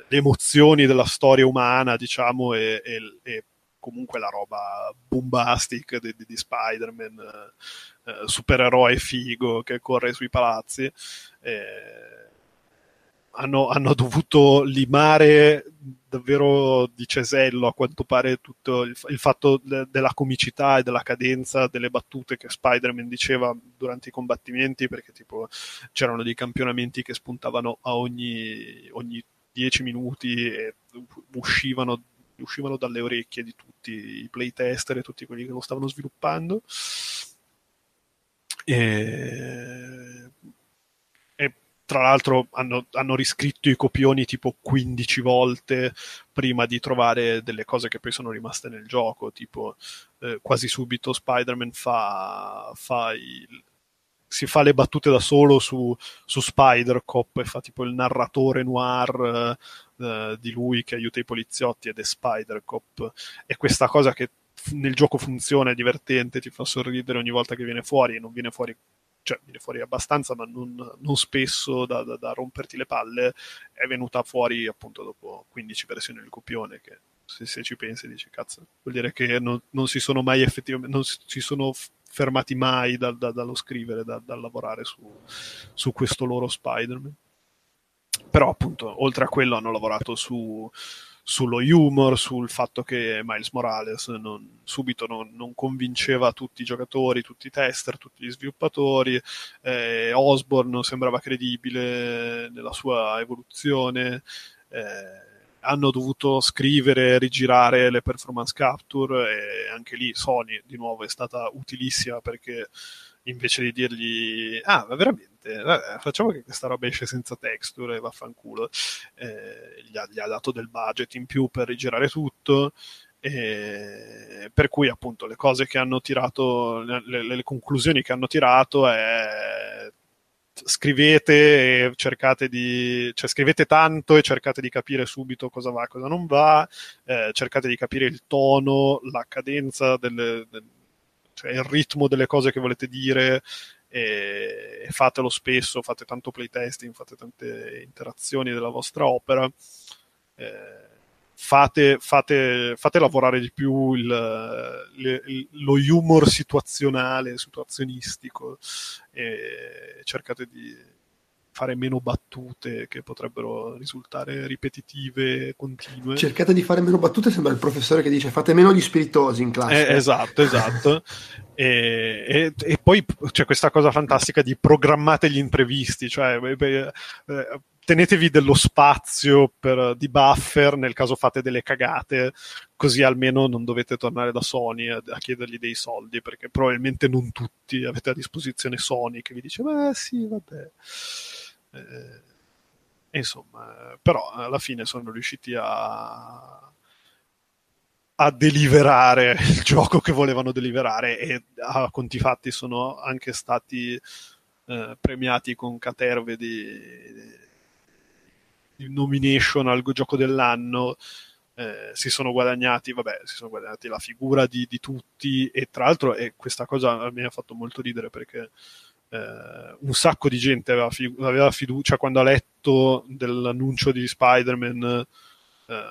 le emozioni della storia umana, diciamo, e, e, e comunque la roba bombastic di, di, di Spider-Man, uh, supereroe figo che corre sui palazzi. Eh, hanno, hanno, dovuto limare davvero di cesello a quanto pare tutto il, il fatto de, della comicità e della cadenza delle battute che Spider-Man diceva durante i combattimenti perché tipo c'erano dei campionamenti che spuntavano a ogni, ogni 10 minuti e uscivano, uscivano dalle orecchie di tutti i playtester e tutti quelli che lo stavano sviluppando. E tra l'altro hanno, hanno, riscritto i copioni tipo 15 volte prima di trovare delle cose che poi sono rimaste nel gioco, tipo eh, quasi subito Spider-Man fa, fa il, si fa le battute da solo su, su Spider-Cop e fa tipo il narratore noir eh, di lui che aiuta i poliziotti ed è Spider-Cop. E questa cosa che nel gioco funziona, è divertente, ti fa sorridere ogni volta che viene fuori e non viene fuori cioè viene fuori abbastanza, ma non, non spesso da, da, da, romperti le palle, è venuta fuori appunto dopo 15 versioni del copione, che se, se ci pensi dici cazzo, vuol dire che non, non, si sono mai effettivamente, non si sono fermati mai da, dallo scrivere, dal lavorare su, su questo loro Spider-Man. Però appunto, oltre a quello hanno lavorato su sullo humor, sul fatto che Miles Morales non, subito non, non, convinceva tutti i giocatori, tutti i tester, tutti gli sviluppatori, eh, Osborne sembrava credibile nella sua evoluzione, eh, hanno dovuto scrivere, rigirare le performance capture e anche lì Sony di nuovo è stata utilissima perché invece di dirgli ah veramente vabbè, facciamo che questa roba esce senza texture e vaffanculo. Eh, gli, ha, gli ha dato del budget in più per rigirare tutto e per cui appunto le cose che hanno tirato le, le, le conclusioni che hanno tirato è scrivete e cercate di cioè scrivete tanto e cercate di capire subito cosa va e cosa non va eh, cercate di capire il tono la cadenza delle, delle cioè il ritmo delle cose che volete dire e, fatelo spesso, fate tanto playtesting, fate tante interazioni della vostra opera. Eh, fate, fate, fate, lavorare di più il, il, lo humor situazionale, situazionistico e cercate di fare meno battute che potrebbero risultare ripetitive continue. Cercate di fare meno battute, sembra il professore che dice fate meno gli spiritosi in classe. Eh, esatto, esatto. e, e, e, poi c'è questa cosa fantastica di programmate gli imprevisti, cioè beh, eh, tenetevi dello spazio per, di buffer nel caso fate delle cagate, così almeno non dovete tornare da Sony a, a, chiedergli dei soldi, perché probabilmente non tutti avete a disposizione Sony che vi dice, beh sì, vabbè. Eh, insomma, però alla fine sono riusciti a, a deliverare il *laughs* gioco che volevano deliverare e a conti fatti sono anche stati eh, premiati con caterve di, nomination al gioco dell'anno. Eh, si sono guadagnati, vabbè, si sono guadagnati la figura di, di tutti e tra l'altro e questa cosa mi ha fatto molto ridere perché eh, un sacco di gente aveva, fi- aveva, fiducia quando ha letto dell'annuncio di Spider-Man, eh,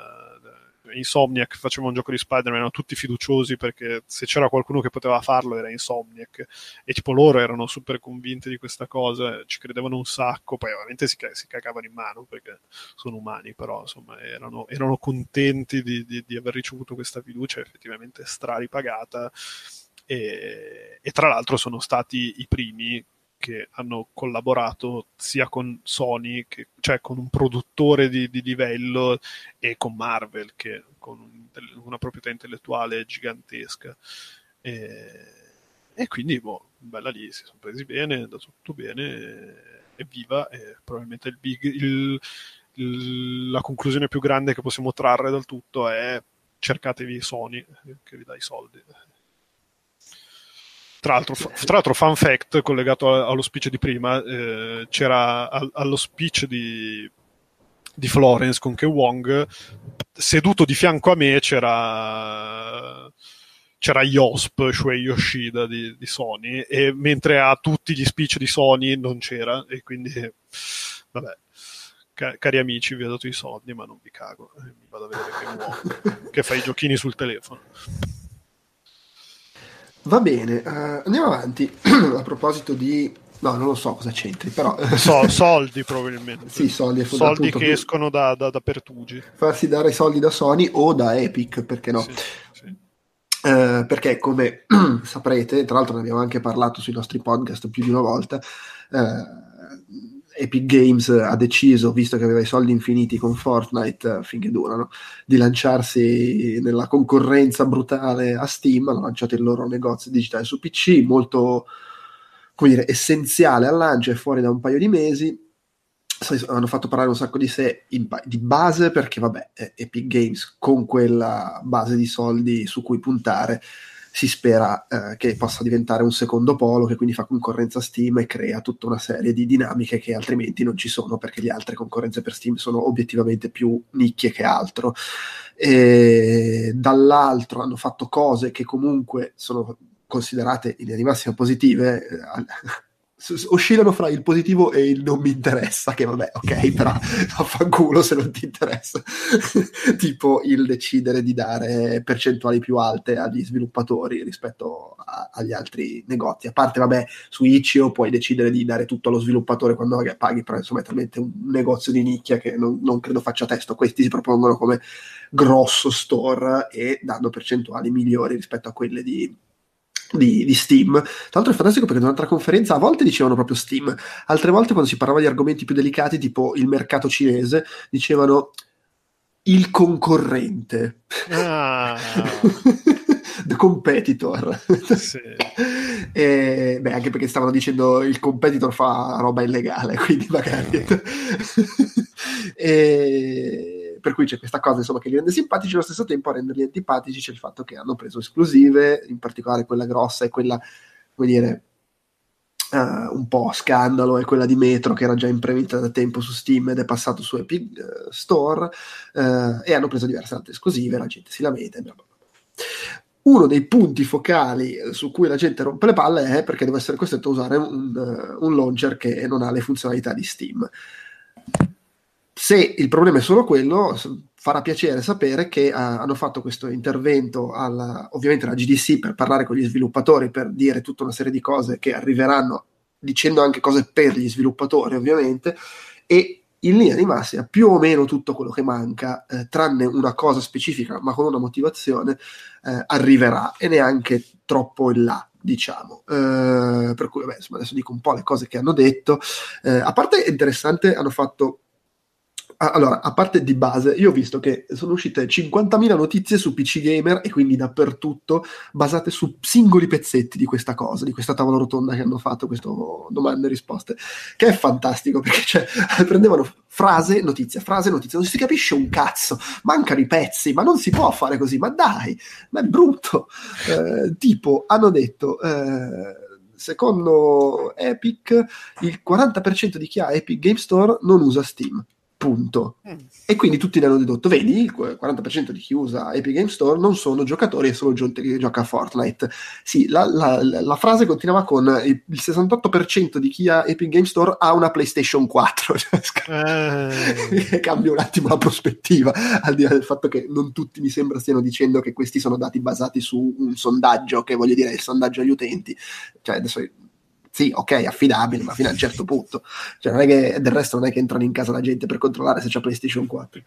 Insomniac faceva un gioco di Spider-Man, erano tutti fiduciosi perché se c'era qualcuno che poteva farlo era Insomniac. E tipo loro erano super convinti di questa cosa, ci credevano un sacco, poi ovviamente si, si cagavano in mano perché sono umani, però insomma erano, erano contenti di, di, di, aver ricevuto questa fiducia effettivamente straripagata. E, e tra l'altro sono stati i primi che hanno collaborato sia con Sony, che, cioè con un produttore di, di, livello, e con Marvel, che con un, una proprietà intellettuale gigantesca. E, e quindi, boh, bella lì, si sono presi bene, da tutto bene, evviva, e probabilmente il big, il, il, la conclusione più grande che possiamo trarre dal tutto è cercatevi Sony, che vi dà i soldi. Tra l'altro, tra l'altro, fun fact collegato allo speech di prima, eh, c'era allo speech di, di Florence con Ke Wong, seduto di fianco a me c'era c'era Yosp, Shuei Yoshida di, di, Sony, e mentre a tutti gli speech di Sony non c'era, e quindi, vabbè, ca- cari amici, vi ho dato i soldi, ma non vi cago, mi vado a vedere che che fa i giochini sul telefono. Va bene, uh, andiamo avanti. *clears throat* a proposito di... No, non lo so cosa c'entri, però... *laughs* so, soldi probabilmente. sì, soldi. Soldi che escono da, da, da, Pertugi. Farsi dare soldi da Sony o da Epic, perché no? Sì, sì. Uh, perché come *clears throat* saprete, tra l'altro ne abbiamo anche parlato sui nostri podcast più di una volta, uh, Epic Games ha deciso, visto che aveva i soldi infiniti con Fortnite, eh, finché durano, di lanciarsi nella concorrenza brutale a Steam, hanno lanciato il loro negozio digitale su PC, molto come dire, essenziale al lancio, è fuori da un paio di mesi, hanno fatto parlare un sacco di sé in, di base perché vabbè Epic Games con quella base di soldi su cui puntare si spera eh, che possa diventare un secondo polo che quindi fa concorrenza a Steam e crea tutta una serie di dinamiche che altrimenti non ci sono perché le altre concorrenze per Steam sono obiettivamente più nicchie che altro. E dall'altro hanno fatto cose che comunque sono considerate in linea di massima positive. Eh, oscillano fra il positivo e il non mi interessa, che vabbè, ok, *laughs* però affanculo se non ti interessa. *laughs* tipo il decidere di dare percentuali più alte agli sviluppatori rispetto a, agli altri negozi. A parte, vabbè, su Itch.io puoi decidere di dare tutto allo sviluppatore quando paghi, però insomma è talmente un negozio di nicchia che non, non credo faccia testo. Questi si propongono come grosso store e danno percentuali migliori rispetto a quelle di di, di, Steam. Tra l'altro è fantastico perché durante la conferenza a volte dicevano proprio Steam, altre volte quando si parlava di argomenti più delicati, tipo il mercato cinese, dicevano il concorrente. Ah. *laughs* The competitor. Sì. *laughs* e, beh, anche perché stavano dicendo il competitor fa roba illegale, quindi magari. *laughs* e per cui c'è questa cosa insomma, che li rende simpatici, allo stesso tempo a renderli antipatici c'è il fatto che hanno preso esclusive, in particolare quella grossa e quella, come dire, uh, un po' scandalo, è quella di Metro che era già in preventa da tempo su Steam ed è passato su Epic uh, Store, uh, e hanno preso diverse altre esclusive, la gente si lamenta, bla bla bla. Uno dei punti focali su cui la gente rompe le palle è perché deve essere costretto a usare un, un launcher che non ha le funzionalità di Steam se il problema è solo quello, farà piacere sapere che uh, hanno fatto questo intervento alla, ovviamente alla GDC per parlare con gli sviluppatori, per dire tutta una serie di cose che arriveranno, dicendo anche cose per gli sviluppatori ovviamente, e in linea di massima più o meno tutto quello che manca, eh, tranne una cosa specifica ma con una motivazione, eh, arriverà e neanche troppo in là diciamo. Uh, per cui, vabbè, insomma, adesso dico un po' le cose che hanno detto. Uh, a parte interessante, hanno fatto allora, a parte di base, io ho visto che sono uscite 50.000 notizie su PC Gamer e quindi dappertutto basate su singoli pezzetti di questa cosa, di questa tavola rotonda che hanno fatto, questo domande e risposte, che è fantastico *laughs* perché cioè, prendevano frase, notizia, frase, notizia, non si capisce un cazzo, mancano i pezzi, ma non si può fare così, ma dai, ma è brutto. Eh, tipo, hanno detto... Eh, secondo Epic, il 40% di chi ha Epic Game Store non usa Steam punto. Mm. E quindi tutti ne hanno dedotto, vedi, il 40% di chi usa Epic Game Store non sono giocatori, è solo gente che gioca a Fortnite. Sì, la, la, la frase continuava con il 68% di chi ha Epic Game Store ha una PlayStation 4. *laughs* eh. *laughs* Cambia un attimo la prospettiva, al di là del fatto che non tutti mi sembra stiano dicendo che questi sono dati basati su un sondaggio, che voglio dire il sondaggio agli utenti. Cioè, adesso sì, ok, affidabile, ma fino a un certo punto. Cioè, non è che, del resto non è che entrano in casa la gente per controllare se c'è PlayStation 4.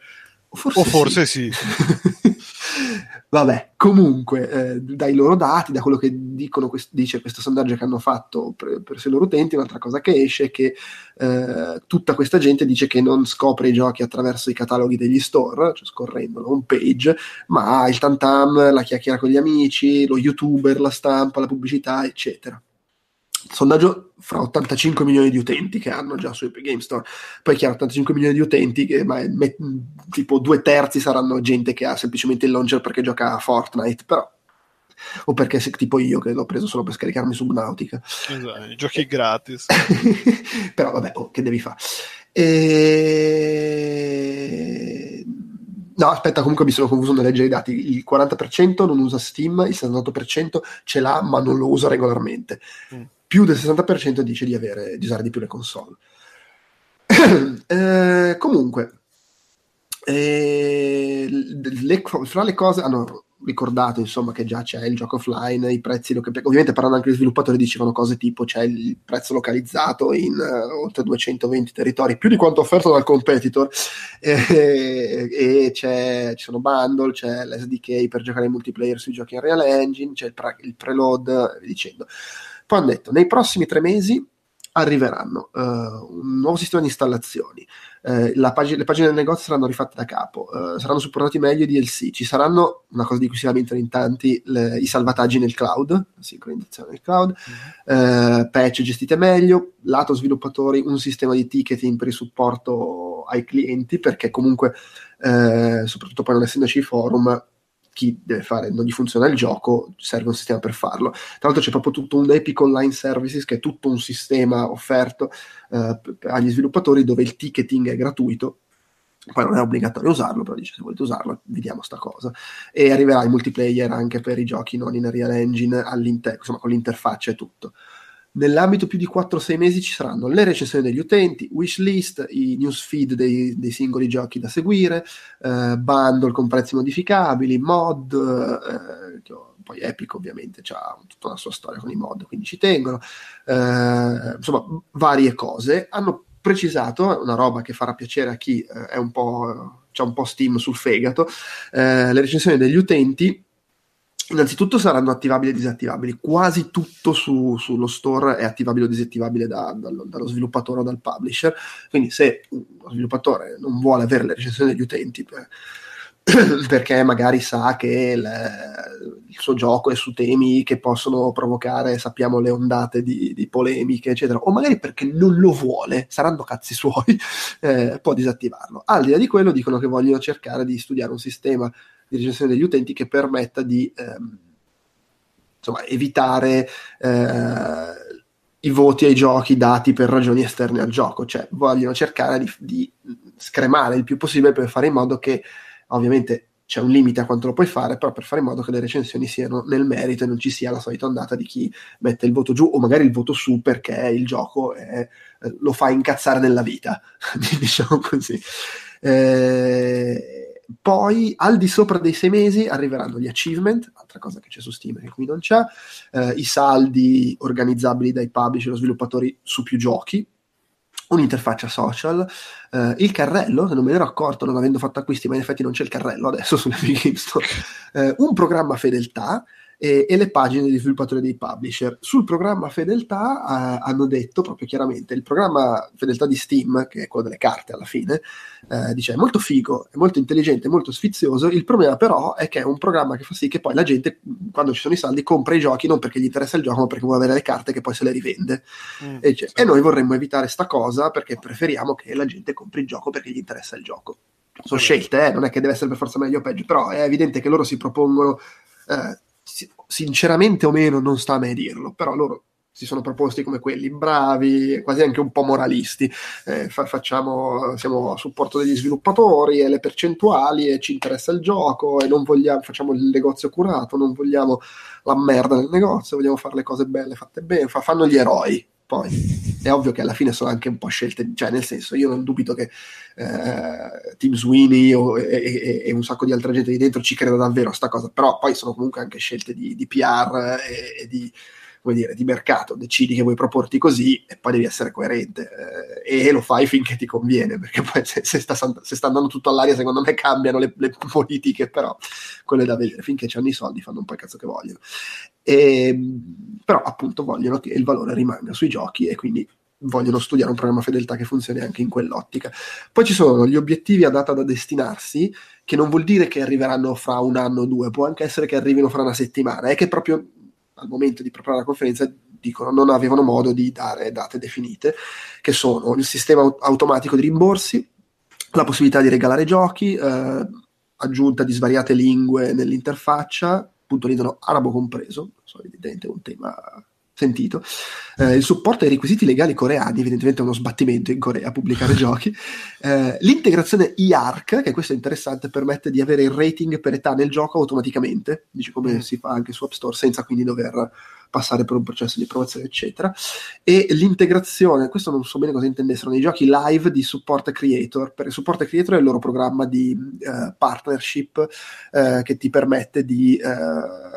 O forse, o forse sì. sì. *laughs* Vabbè, comunque, eh, dai loro dati, da quello che dicono, quest- dice questo sondaggio che hanno fatto per, per i loro utenti, un'altra cosa che esce è che eh, tutta questa gente dice che non scopre i giochi attraverso i cataloghi degli store, cioè scorrendo la home page, ma il tantam, la chiacchiera con gli amici, lo youtuber, la stampa, la pubblicità, eccetera sondaggio fra 85 milioni di utenti che hanno già su Epic Game Store. Poi chiaro, 85 milioni di utenti, che ma, me, tipo due terzi saranno gente che ha semplicemente il launcher perché gioca a Fortnite, però o perché se, tipo io che l'ho preso solo per scaricarmi Subnautica. Esatto, giochi gratis. *laughs* però vabbè, oh, che devi fare? E... No, aspetta, comunque mi sono confuso nel leggere i dati. Il 40% non usa Steam, il 68% ce l'ha, ma non lo usa regolarmente. Mm più del 60% dice di, avere, di usare di più le console. *clears throat* eh, comunque, eh, le, fra le cose hanno ricordato insomma che già c'è il gioco offline, i prezzi, ovviamente parlando anche gli sviluppatori dicevano cose tipo c'è il prezzo localizzato in uh, oltre 220 territori, più di quanto offerto dal competitor, *laughs* e, e ci sono bundle, c'è l'SDK per giocare in multiplayer sui giochi in Real Engine, c'è il, pre, il preload, dicendo. Poi hanno detto, nei prossimi tre mesi arriveranno uh, un nuovo sistema di installazioni, uh, pag- le pagine del negozio saranno rifatte da capo, uh, saranno supportati meglio i DLC, ci saranno, una cosa di cui si lamentano in tanti, le, i salvataggi nel cloud, la sincronizzazione nel cloud, mm-hmm. patch gestite meglio, lato sviluppatori un sistema di ticketing per il supporto ai clienti, perché comunque, soprattutto poi non essendoci i forum, chi deve fare, non gli funziona il gioco, serve un sistema per farlo. Tra l'altro c'è proprio tutto un Epic Online Services che è tutto un sistema offerto eh, agli sviluppatori dove il ticketing è gratuito. Poi non è obbligatorio usarlo, però dice se volete usarlo, vediamo sta cosa. E arriverà il multiplayer anche per i giochi non in Real Engine, insomma con l'interfaccia e tutto. Nell'ambito più di 4-6 mesi ci saranno le recensioni degli utenti, wishlist, i newsfeed dei, dei singoli giochi da seguire, eh, bundle con prezzi modificabili, mod, eh, poi Epic ovviamente ha tutta la sua storia con i mod, quindi ci tengono, eh, insomma varie cose. Hanno precisato, una roba che farà piacere a chi eh, è un po', c'ha un po' Steam sul fegato, eh, le recensioni degli utenti Innanzitutto saranno attivabili e disattivabili, quasi tutto su, sullo store è attivabile o disattivabile da, dallo, dallo, sviluppatore o dal publisher, quindi se lo sviluppatore non vuole avere le recensioni degli utenti per, *clears throat* perché magari sa che il, il, suo gioco è su temi che possono provocare, sappiamo, le ondate di, di polemiche, eccetera, o magari perché non lo vuole, saranno cazzi suoi, *laughs* eh, può disattivarlo. Al di là di quello dicono che vogliono cercare di studiare un sistema di recensione degli utenti che permetta di ehm, insomma, evitare eh, i voti ai giochi dati per ragioni esterne al gioco, cioè vogliono cercare di, di scremare il più possibile per fare in modo che ovviamente c'è un limite a quanto lo puoi fare, però per fare in modo che le recensioni siano nel merito e non ci sia la solita ondata di chi mette il voto giù o magari il voto su perché il gioco è, eh, lo fa incazzare nella vita, *laughs* diciamo così. Eh, poi al di sopra dei sei mesi arriveranno gli achievement, altra cosa che c'è su Steam che qui non c'è, eh, i saldi organizzabili dai publisher o sviluppatori su più giochi, un'interfaccia social, eh, il carrello, che non me ne ero accorto non avendo fatto acquisti, ma in effetti non c'è il carrello adesso *laughs* sulle Game Store, eh, un programma fedeltà, e, e le pagine degli sviluppatori dei publisher. Sul programma fedeltà eh, hanno detto proprio chiaramente il programma fedeltà di Steam, che è quello delle carte alla fine, eh, dice è molto figo, è molto intelligente, è molto sfizioso. Il problema però è che è un programma che fa sì che poi la gente, quando ci sono i saldi, compra i giochi non perché gli interessa il gioco, ma perché vuole avere le carte che poi se le rivende. Mm, e, dice, sì. e noi vorremmo evitare sta cosa perché preferiamo che la gente compri il gioco perché gli interessa il gioco sono scelte, eh? non è che deve essere per forza meglio o peggio, però è evidente che loro si propongono eh, sinceramente o meno non sta a me dirlo, però loro si sono proposti come quelli, bravi, quasi anche un po' moralisti. Eh, fa- facciamo, siamo a supporto degli sviluppatori e le percentuali e ci interessa il gioco e non vogliamo, facciamo il negozio curato, non vogliamo la merda nel negozio, vogliamo fare le cose belle, fatte bene, fa- fanno gli eroi. Poi è ovvio che alla fine sono anche un po' scelte, cioè nel senso io non dubito che eh, Team Sweeney o, e, e, e, un sacco di altra gente di dentro ci creda davvero a sta cosa, però poi sono comunque anche scelte di, di PR e, e di come dire, di mercato, decidi che vuoi proporti così e poi devi essere coerente eh, e lo fai finché ti conviene, perché poi se, se, sta, se sta, andando tutto all'aria secondo me cambiano le, le, politiche, però quello è da vedere, finché hanno i soldi fanno un po' il cazzo che vogliono. E, però appunto vogliono che il valore rimanga sui giochi e quindi vogliono studiare un programma fedeltà che funzioni anche in quell'ottica. Poi ci sono gli obiettivi a data da destinarsi, che non vuol dire che arriveranno fra un anno o due, può anche essere che arrivino fra una settimana, è che proprio al momento di preparare la conferenza dicono non avevano modo di dare date definite, che sono il sistema automatico di rimborsi, la possibilità di regalare giochi, eh, aggiunta di svariate lingue nell'interfaccia, ridono arabo compreso, so, evidente, un tema sentito. Eh, il supporto ai requisiti legali coreani, evidentemente è uno sbattimento in Corea pubblicare *laughs* giochi. Eh, l'integrazione IARC, che questo è interessante, permette di avere il rating per età nel gioco automaticamente, dice come mm. si fa anche su App Store, senza quindi dover passare per un processo di approvazione, eccetera. E l'integrazione, questo non so bene cosa intendessero, nei giochi live di Support Creator, perché Support Creator è il loro programma di uh, partnership uh, che ti permette di uh,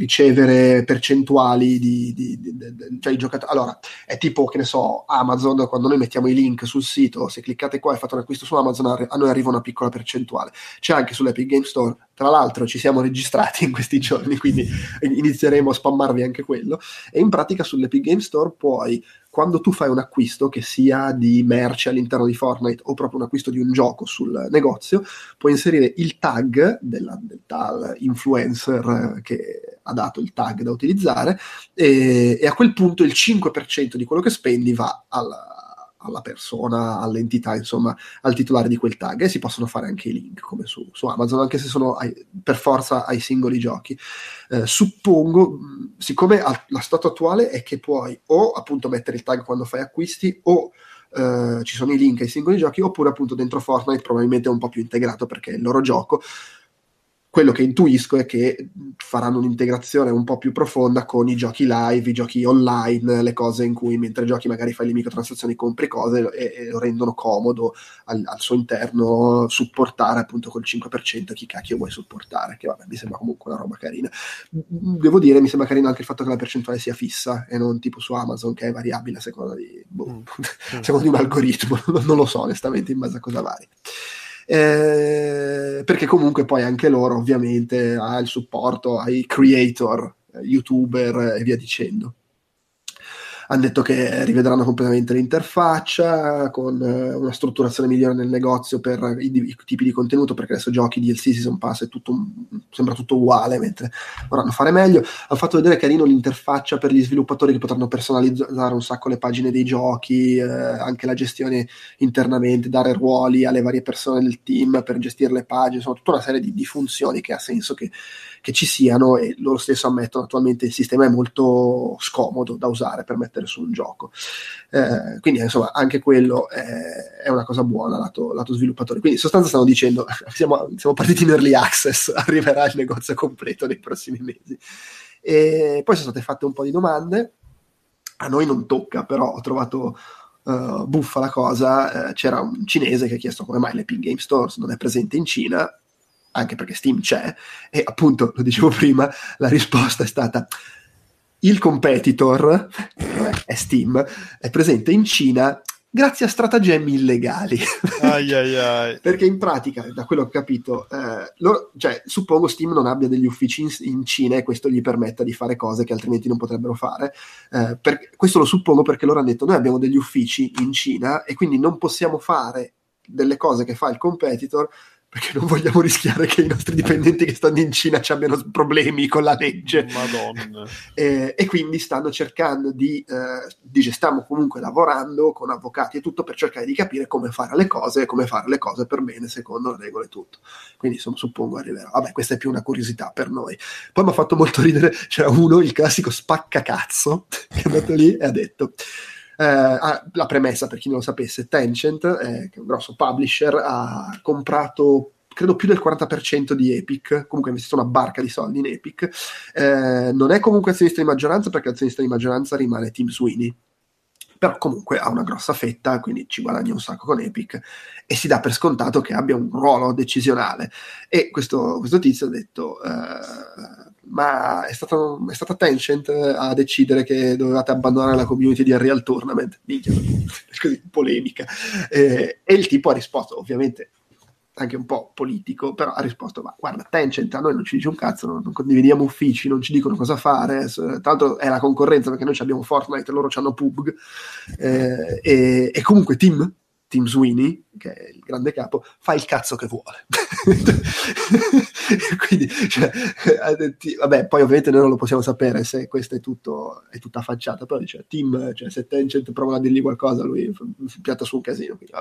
ricevere percentuali di, di, di, di cioè i giocatori. Allora, è tipo, che ne so, Amazon, quando noi mettiamo i link sul sito, se cliccate qua e fate un acquisto su Amazon, a noi arriva una piccola percentuale. C'è anche sull'Epic Game Store, tra l'altro ci siamo registrati *laughs* in questi giorni, quindi inizieremo a spammarvi anche quello. E in pratica sull'Epic Game Store puoi quando tu fai un acquisto, che sia di merce all'interno di Fortnite o proprio un acquisto di un gioco sul negozio, puoi inserire il tag della, del tal influencer che ha dato il tag da utilizzare e, e a quel punto il 5% di quello che spendi va alla, alla persona, all'entità, insomma, al titolare di quel tag e si possono fare anche i link come su, su Amazon, anche se sono ai, per forza ai singoli giochi. Eh, suppongo, siccome la stato attuale è che puoi o appunto mettere il tag quando fai acquisti o eh, ci sono i link ai singoli giochi oppure appunto dentro Fortnite probabilmente è un po' più integrato perché è il loro gioco quello che intuisco è che faranno un'integrazione un po' più profonda con i giochi live, i giochi online, le cose in cui mentre giochi magari fai le microtransazioni, compri cose e, e lo rendono comodo al, al, suo interno supportare appunto col 5% chi cacchio vuoi supportare, che vabbè mi sembra comunque una roba carina. Devo dire, mi sembra carino anche il fatto che la percentuale sia fissa e non tipo su Amazon che è variabile a seconda di, boh, mm. *laughs* seconda di un algoritmo, *laughs* non lo so onestamente in base a cosa vari eh, perché comunque poi anche loro ovviamente ha il supporto ai creator, youtuber e via dicendo hanno detto che rivedranno completamente l'interfaccia con eh, una strutturazione migliore nel negozio per i, i, tipi di contenuto perché adesso giochi DLC Season Pass è tutto, sembra tutto uguale mentre vorranno fare meglio. Hanno fatto vedere carino l'interfaccia per gli sviluppatori che potranno personalizzare un sacco le pagine dei giochi eh, anche la gestione internamente dare ruoli alle varie persone del team per gestire le pagine insomma tutta una serie di, di funzioni che ha senso che che ci siano e loro stesso ammettono attualmente il sistema è molto scomodo da usare per mettere su un gioco. Eh, quindi insomma anche quello è, è una cosa buona lato, lato sviluppatore. Quindi in sostanza stanno dicendo *laughs* siamo, siamo partiti in early access, *laughs* arriverà il negozio completo nei prossimi mesi. E poi sono state fatte un po' di domande, a noi non tocca, però ho trovato uh, buffa la cosa, uh, c'era un cinese che ha chiesto come mai l'Epic Game Stores non è presente in Cina anche perché Steam c'è, e appunto, lo dicevo prima, la risposta è stata il competitor, è Steam, è presente in Cina grazie a stratagemmi illegali. Ai ai ai. *laughs* Perché in pratica, da quello che ho capito, eh, loro, cioè, suppongo Steam non abbia degli uffici in, in, Cina e questo gli permetta di fare cose che altrimenti non potrebbero fare. Eh, per, questo lo suppongo perché loro hanno detto noi abbiamo degli uffici in Cina e quindi non possiamo fare delle cose che fa il competitor perché non vogliamo rischiare che i nostri dipendenti che stanno in Cina ci abbiano problemi con la legge. Madonna. *laughs* Eh, e quindi stanno cercando di, eh, dice, stiamo comunque lavorando con avvocati e tutto per cercare di capire come fare le cose e come fare le cose per bene secondo le regole e tutto. Quindi insomma, suppongo arriverà. Vabbè, questa è più una curiosità per noi. Poi mi ha fatto molto ridere, c'era uno, il classico spaccacazzo, *laughs* che è andato lì e ha detto... Eh, ah, la premessa per chi non lo sapesse, Tencent, eh, che è un grosso publisher, ha comprato credo più del 40% di Epic, comunque ha investito una barca di soldi in Epic. Eh, non è comunque azionista di maggioranza perché l'azionista di maggioranza rimane Team Sweeney. Però comunque ha una grossa fetta, quindi ci guadagna un sacco con Epic e si dà per scontato che abbia un ruolo decisionale. E questo, questo tizio ha detto: eh, ma è, stato, è stata Tencent a decidere che dovevate abbandonare la community di Unreal Tournament, minchia, *laughs* così, polemica. Eh, e il tipo ha risposto, ovviamente anche un po' politico, però ha risposto, ma guarda, Tencent a noi non ci dice un cazzo, non, non condividiamo uffici, non ci dicono cosa fare, tra l'altro è la concorrenza perché noi abbiamo Fortnite loro hanno PUBG, eh, e, e comunque Team Tim Sweeney, che è il grande capo, fa il cazzo che vuole. *laughs* Quindi, cioè, vabbè, poi ovviamente noi non lo possiamo sapere se questo è tutto è tutta facciata, però dice Tim, cioè, se Tencent prova a dirgli qualcosa, lui piatta su un casino. Quindi,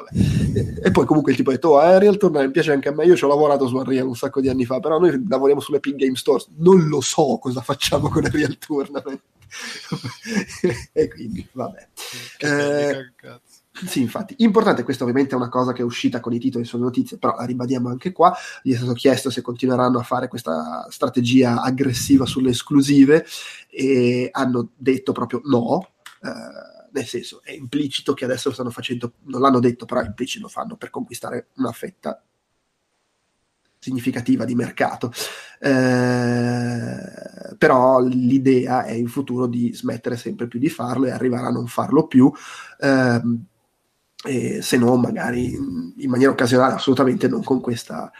e, e, poi comunque il tipo ha detto, oh, Unreal Tournament mi piace anche a me, io ci ho lavorato su Unreal un sacco di anni fa, però noi lavoriamo sulle Pig Game Stores, non lo so cosa facciamo con Unreal Tournament. *laughs* e quindi, vabbè. Che eh. Sì, infatti, importante, questa ovviamente è una cosa che è uscita con i titoli sulle notizie, però la ribadiamo anche qua, gli è stato chiesto se continueranno a fare questa strategia aggressiva sulle esclusive e hanno detto proprio no, eh, nel senso è implicito che adesso lo stanno facendo, non l'hanno detto, però implicito lo fanno per conquistare una fetta significativa di mercato. Eh, però l'idea è in futuro di smettere sempre più di farlo e arrivare a non farlo più. Eh, eh, se no magari in maniera occasionale, assolutamente non con questa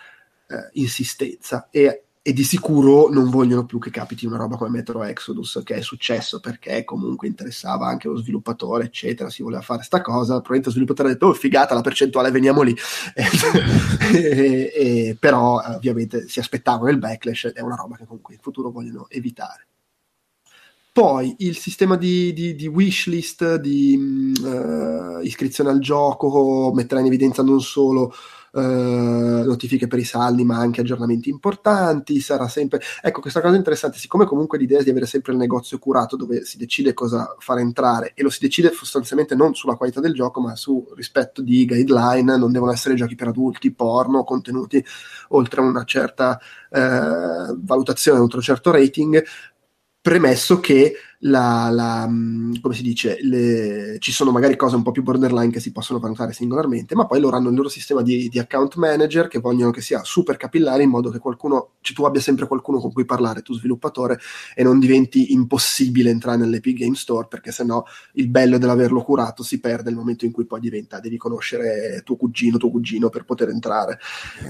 eh, insistenza. E, e, di sicuro non vogliono più che capiti una roba come Metro Exodus, che è successo perché comunque interessava anche lo sviluppatore, eccetera, si voleva fare sta cosa, probabilmente lo sviluppatore ha detto, oh figata la percentuale, veniamo lì. *laughs* e, e, però ovviamente si aspettavano il backlash, è una roba che comunque in futuro vogliono evitare. Poi il sistema di, di, di wishlist, di uh, iscrizione al gioco, metterà in evidenza non solo uh, notifiche per i saldi, ma anche aggiornamenti importanti. Sarà sempre. Ecco, questa cosa interessante, siccome comunque l'idea è di avere sempre il negozio curato dove si decide cosa far entrare e lo si decide sostanzialmente non sulla qualità del gioco, ma su rispetto di guideline, non devono essere giochi per adulti, porno, contenuti oltre una certa uh, valutazione, oltre un certo rating premesso che la, la, mm, come si dice, le, ci sono magari cose un po' più borderline che si possono valutare singolarmente, ma poi loro hanno il loro sistema di, di account manager che vogliono che sia super capillare in modo che qualcuno, cioè tu abbia sempre qualcuno con cui parlare, tu sviluppatore, e non diventi impossibile entrare nell'Epic Game Store perché sennò il bello dell'averlo curato si perde nel momento in cui poi diventa, devi conoscere tuo cugino, tuo cugino per poter entrare.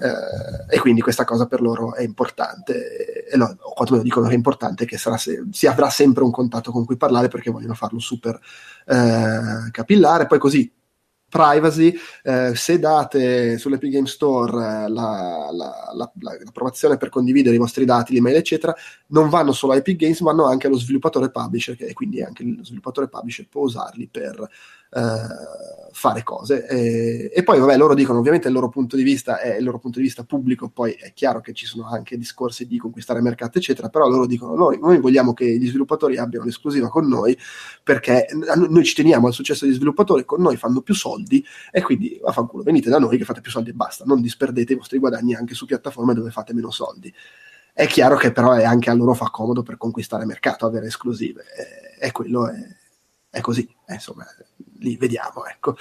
Eh, e quindi questa cosa per loro è importante, e no, o quantomeno dicono che è importante che sarà se, si avrà sempre un contatto contatto con cui parlare perché vogliono farlo super eh, capillare. Poi così privacy, eh, se date sull'Epic Game Store eh, la, la, la, l'approvazione per condividere i vostri dati, l'email, eccetera, non vanno solo a Epic Games, ma vanno anche allo sviluppatore publisher, che quindi anche lo sviluppatore publisher può usarli per fare cose. E, e, poi, vabbè, loro dicono, ovviamente il loro punto di vista è il loro punto di vista pubblico, poi è chiaro che ci sono anche discorsi di conquistare mercato, eccetera, però loro dicono, noi, noi vogliamo che gli sviluppatori abbiano l'esclusiva con noi, perché noi ci teniamo al successo degli sviluppatori, con noi fanno più soldi, e quindi vaffanculo, venite da noi che fate più soldi e basta, non disperdete i vostri guadagni anche su piattaforme dove fate meno soldi. È chiaro che però è anche a loro fa comodo per conquistare mercato, avere esclusive, e, e quello è, è così, eh, insomma, lì vediamo, ecco.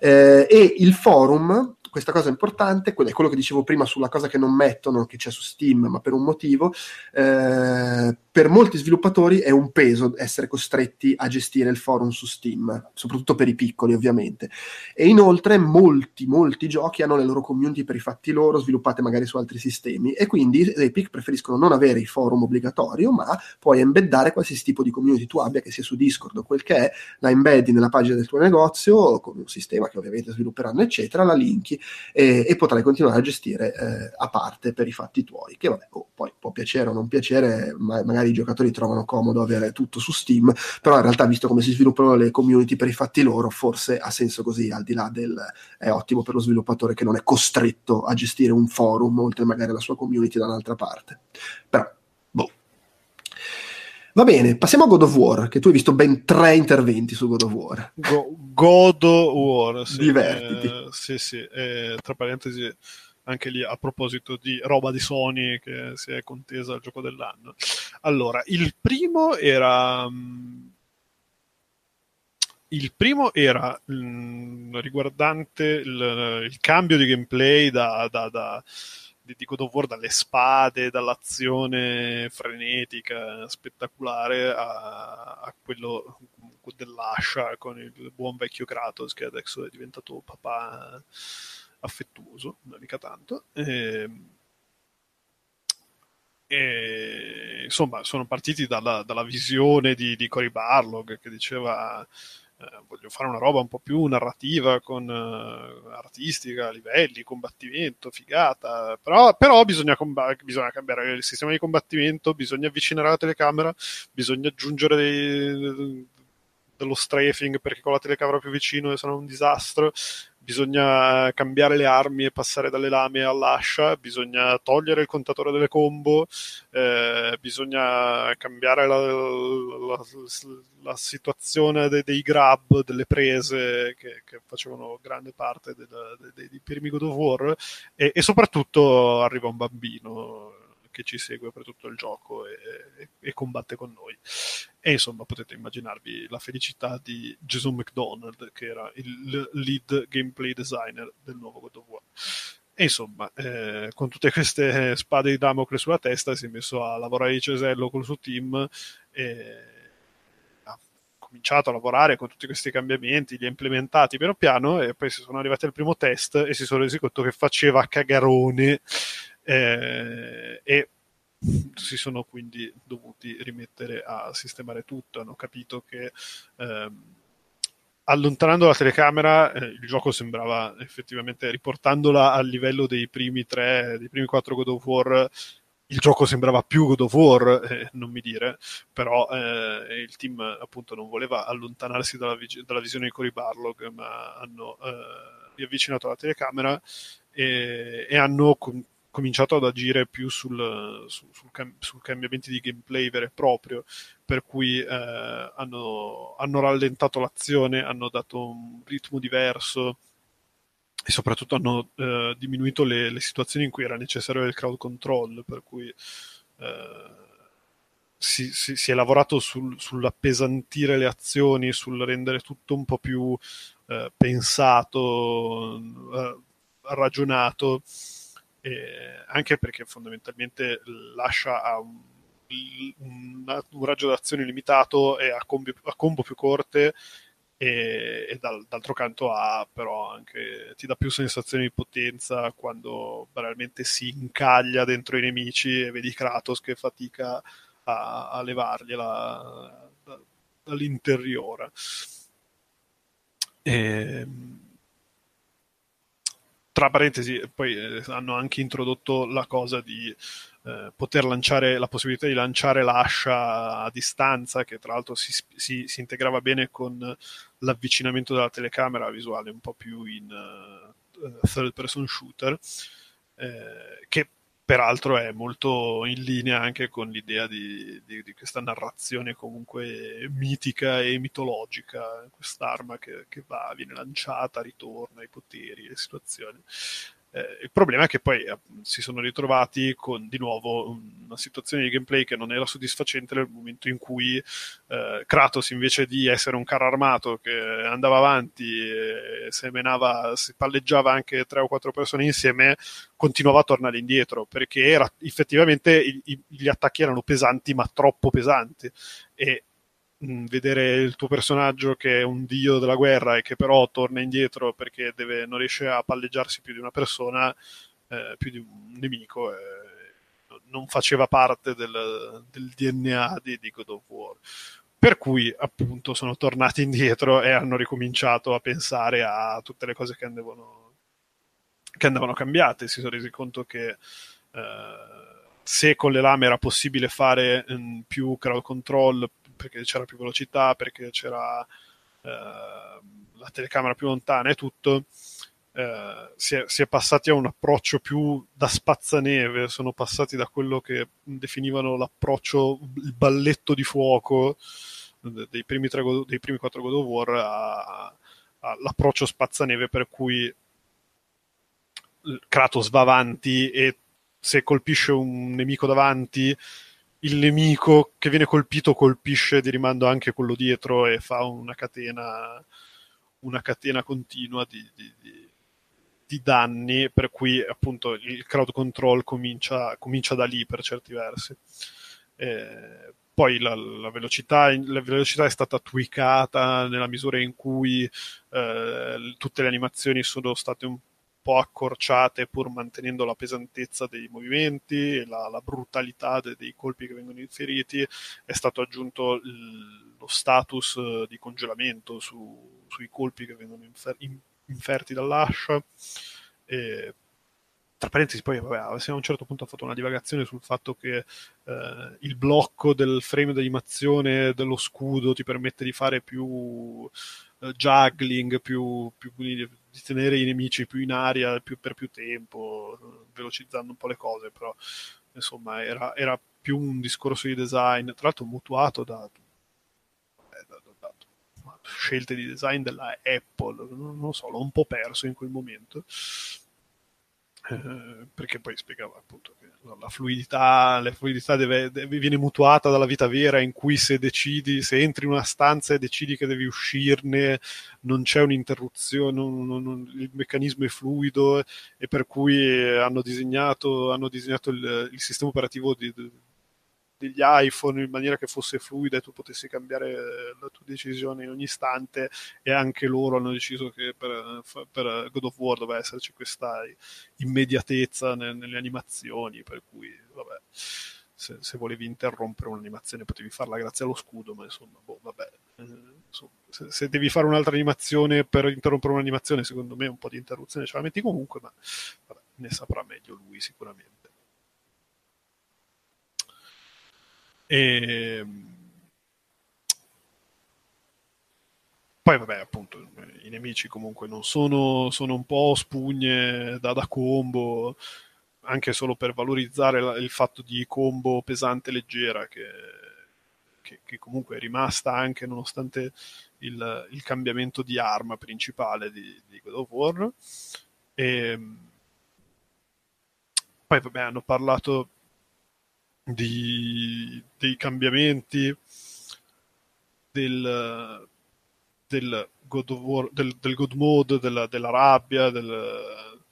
Eh, e il forum, questa cosa importante, è quello che dicevo prima sulla cosa che non mettono, che c'è su Steam, ma per un motivo, eh, per molti sviluppatori è un peso essere costretti a gestire il forum su Steam, soprattutto per i piccoli ovviamente. E inoltre molti, molti giochi hanno le loro community per i fatti loro, sviluppate magari su altri sistemi, e quindi Epic preferiscono non avere i forum obbligatorio, ma puoi embeddare qualsiasi tipo di community tu abbia, che sia su Discord o quel che è, la embeddi nella pagina del tuo negozio, con un sistema che ovviamente svilupperanno, eccetera, la linki e, e potrai continuare a gestire eh, a parte per i fatti tuoi, che vabbè, oh, poi può piacere o non piacere, ma magari magari i giocatori trovano comodo avere tutto su Steam, però in realtà visto come si sviluppano le community per i fatti loro, forse ha senso così, al di là del è ottimo per lo sviluppatore che non è costretto a gestire un forum, oltre magari alla sua community da un'altra parte. Però, boh. Va bene, passiamo a God of War, che tu hai visto ben tre interventi su God of War. Go- God of War, sì. Divertiti. Eh, sì, sì, eh, tra parentesi anche lì a proposito di roba di Sony che si è contesa al gioco dell'anno. Allora, il primo era. Mm, il primo era mh, mm, riguardante il, il, cambio di gameplay da, da, da, di God of War dalle spade, dall'azione frenetica, spettacolare, a, a quello dell'ascia con il buon vecchio Kratos che adesso è diventato papà affettuoso, non mica tanto. E, ehm, e, insomma, sono partiti dalla, dalla visione di, di Cory Barlog che diceva eh, voglio fare una roba un po' più narrativa, con uh, artistica, livelli, combattimento, figata, però, però bisogna, comb- bisogna, cambiare il sistema di combattimento, bisogna avvicinare la telecamera, bisogna aggiungere dei, dello strafing perché con la telecamera più vicino sarà un disastro bisogna cambiare le armi e passare dalle lame all'ascia, bisogna togliere il contatore delle combo, eh, bisogna cambiare la, la, la situazione dei, dei, grab, delle prese che, che facevano grande parte dei primi God of War e, e soprattutto arriva un bambino che ci segue per tutto il gioco e, e, combatte con noi. E insomma potete immaginarvi la felicità di Jason McDonald, che era il lead gameplay designer del nuovo God of War. E insomma, eh, con tutte queste spade di Damocle sulla testa, si è messo a lavorare di cesello col suo team e ha cominciato a lavorare con tutti questi cambiamenti, li ha implementati piano piano e poi si sono arrivati al primo test e si sono resi conto che faceva cagarone eh, e si sono quindi dovuti rimettere a sistemare tutto, hanno capito che ehm, allontanando la telecamera eh, il gioco sembrava effettivamente riportandola al livello dei primi tre, dei primi quattro God of War il gioco sembrava più God of War, eh, non mi dire, però eh, il team appunto non voleva allontanarsi dalla, dalla visione di Cory Barlog, ma hanno eh, riavvicinato la telecamera e, e hanno con- cominciato ad agire più sul, sul, sul, cam- sul cambiamenti di gameplay vero e proprio, per cui eh, hanno, hanno, rallentato l'azione, hanno dato un ritmo diverso e soprattutto hanno eh, diminuito le, le, situazioni in cui era necessario il crowd control, per cui eh, si, si, si, è lavorato sul, sull'appesantire le azioni, sul rendere tutto un po' più eh, pensato, eh, ragionato eh, anche perché fondamentalmente lascia a un, un, un raggio d'azione limitato e a, combi, a combo più corte e, e dal, d'altro canto ha però anche ti dà più sensazione di potenza quando veramente si incaglia dentro i nemici e vedi Kratos che fatica a, a levargliela da, dall'interiore. E, ehm, tra parentesi, poi eh, hanno anche introdotto la cosa di eh, poter lanciare la possibilità di lanciare l'ascia a distanza, che tra l'altro si, si, si integrava bene con l'avvicinamento della telecamera visuale un po' più in uh, third person shooter, eh, che peraltro è molto in linea anche con l'idea di, di, di, questa narrazione comunque mitica e mitologica, quest'arma che, che, va, viene lanciata, ritorna, i poteri, le situazioni. Eh, il problema è che poi eh, si sono ritrovati con di nuovo una situazione di gameplay che non era soddisfacente nel momento in cui eh, Kratos invece di essere un carro armato che andava avanti e semenava, si palleggiava anche tre o quattro persone insieme, continuava a tornare indietro perché era, effettivamente i, i, gli attacchi erano pesanti ma troppo pesanti. E vedere il tuo personaggio che è un dio della guerra e che però torna indietro perché deve, non riesce a palleggiarsi più di una persona, eh, più di un nemico, eh, non faceva parte del, del DNA di, di, God of War. Per cui appunto sono tornati indietro e hanno ricominciato a pensare a tutte le cose che andavano, che andavano cambiate. Si sono resi conto che eh, se con le lame era possibile fare mh, mm, più crowd control, perché c'era più velocità, perché c'era eh, la telecamera più lontana e tutto, eh, si, è, si, è, passati a un approccio più da spazzaneve, sono passati da quello che definivano l'approccio, il balletto di fuoco dei primi, tre, dei primi quattro God of War all'approccio spazzaneve per cui Kratos va avanti e se colpisce un nemico davanti il nemico che viene colpito colpisce di rimando anche quello dietro e fa una catena, una catena continua di, di, di, di danni, per cui appunto il crowd control comincia, comincia da lì per certi versi. Eh, poi la, la, velocità, la, velocità, è stata tweakata nella misura in cui eh, tutte le animazioni sono state un accorciate pur mantenendo la pesantezza dei movimenti e la, la brutalità de, dei colpi che vengono inseriti, è stato aggiunto il, lo status eh, di congelamento su, sui colpi che vengono infer, in, inferti dall'ascia. E, tra parentesi, poi vabbè, a un certo punto ha fatto una divagazione sul fatto che eh, il blocco del frame d'animazione dello scudo ti permette di fare più uh, juggling, più, più, di tenere i nemici più in aria più, per più tempo, velocizzando un po' le cose, però insomma era, era più un discorso di design, tra l'altro mutuato da, eh, da, da, da scelte di design della Apple, non, lo so, l'ho un po' perso in quel momento. Eh, perché poi spiegava appunto che la fluidità, la fluidità deve, deve, viene mutuata dalla vita vera in cui se decidi, se entri in una stanza e decidi che devi uscirne, non c'è un'interruzione, non, non, il meccanismo è fluido e per cui hanno disegnato, hanno disegnato il, il sistema operativo di, degli iPhone in maniera che fosse fluida e tu potessi cambiare la tua decisione in ogni istante e anche loro hanno deciso che per, per God of War doveva esserci questa immediatezza nelle animazioni per cui vabbè se, se, volevi interrompere un'animazione potevi farla grazie allo scudo ma insomma boh, vabbè eh, se, se, devi fare un'altra animazione per interrompere un'animazione secondo me un po' di interruzione ce la metti comunque ma vabbè, ne saprà meglio lui sicuramente E... Poi vabbè, appunto, i nemici comunque non sono, sono un po' spugne da, da combo, anche solo per valorizzare il fatto di combo pesante leggera, che, che, che, comunque è rimasta anche nonostante il, il cambiamento di arma principale di, di God of War. E, poi vabbè, hanno parlato di, dei cambiamenti del, del, God War, del, del God Mode, della, della rabbia, del,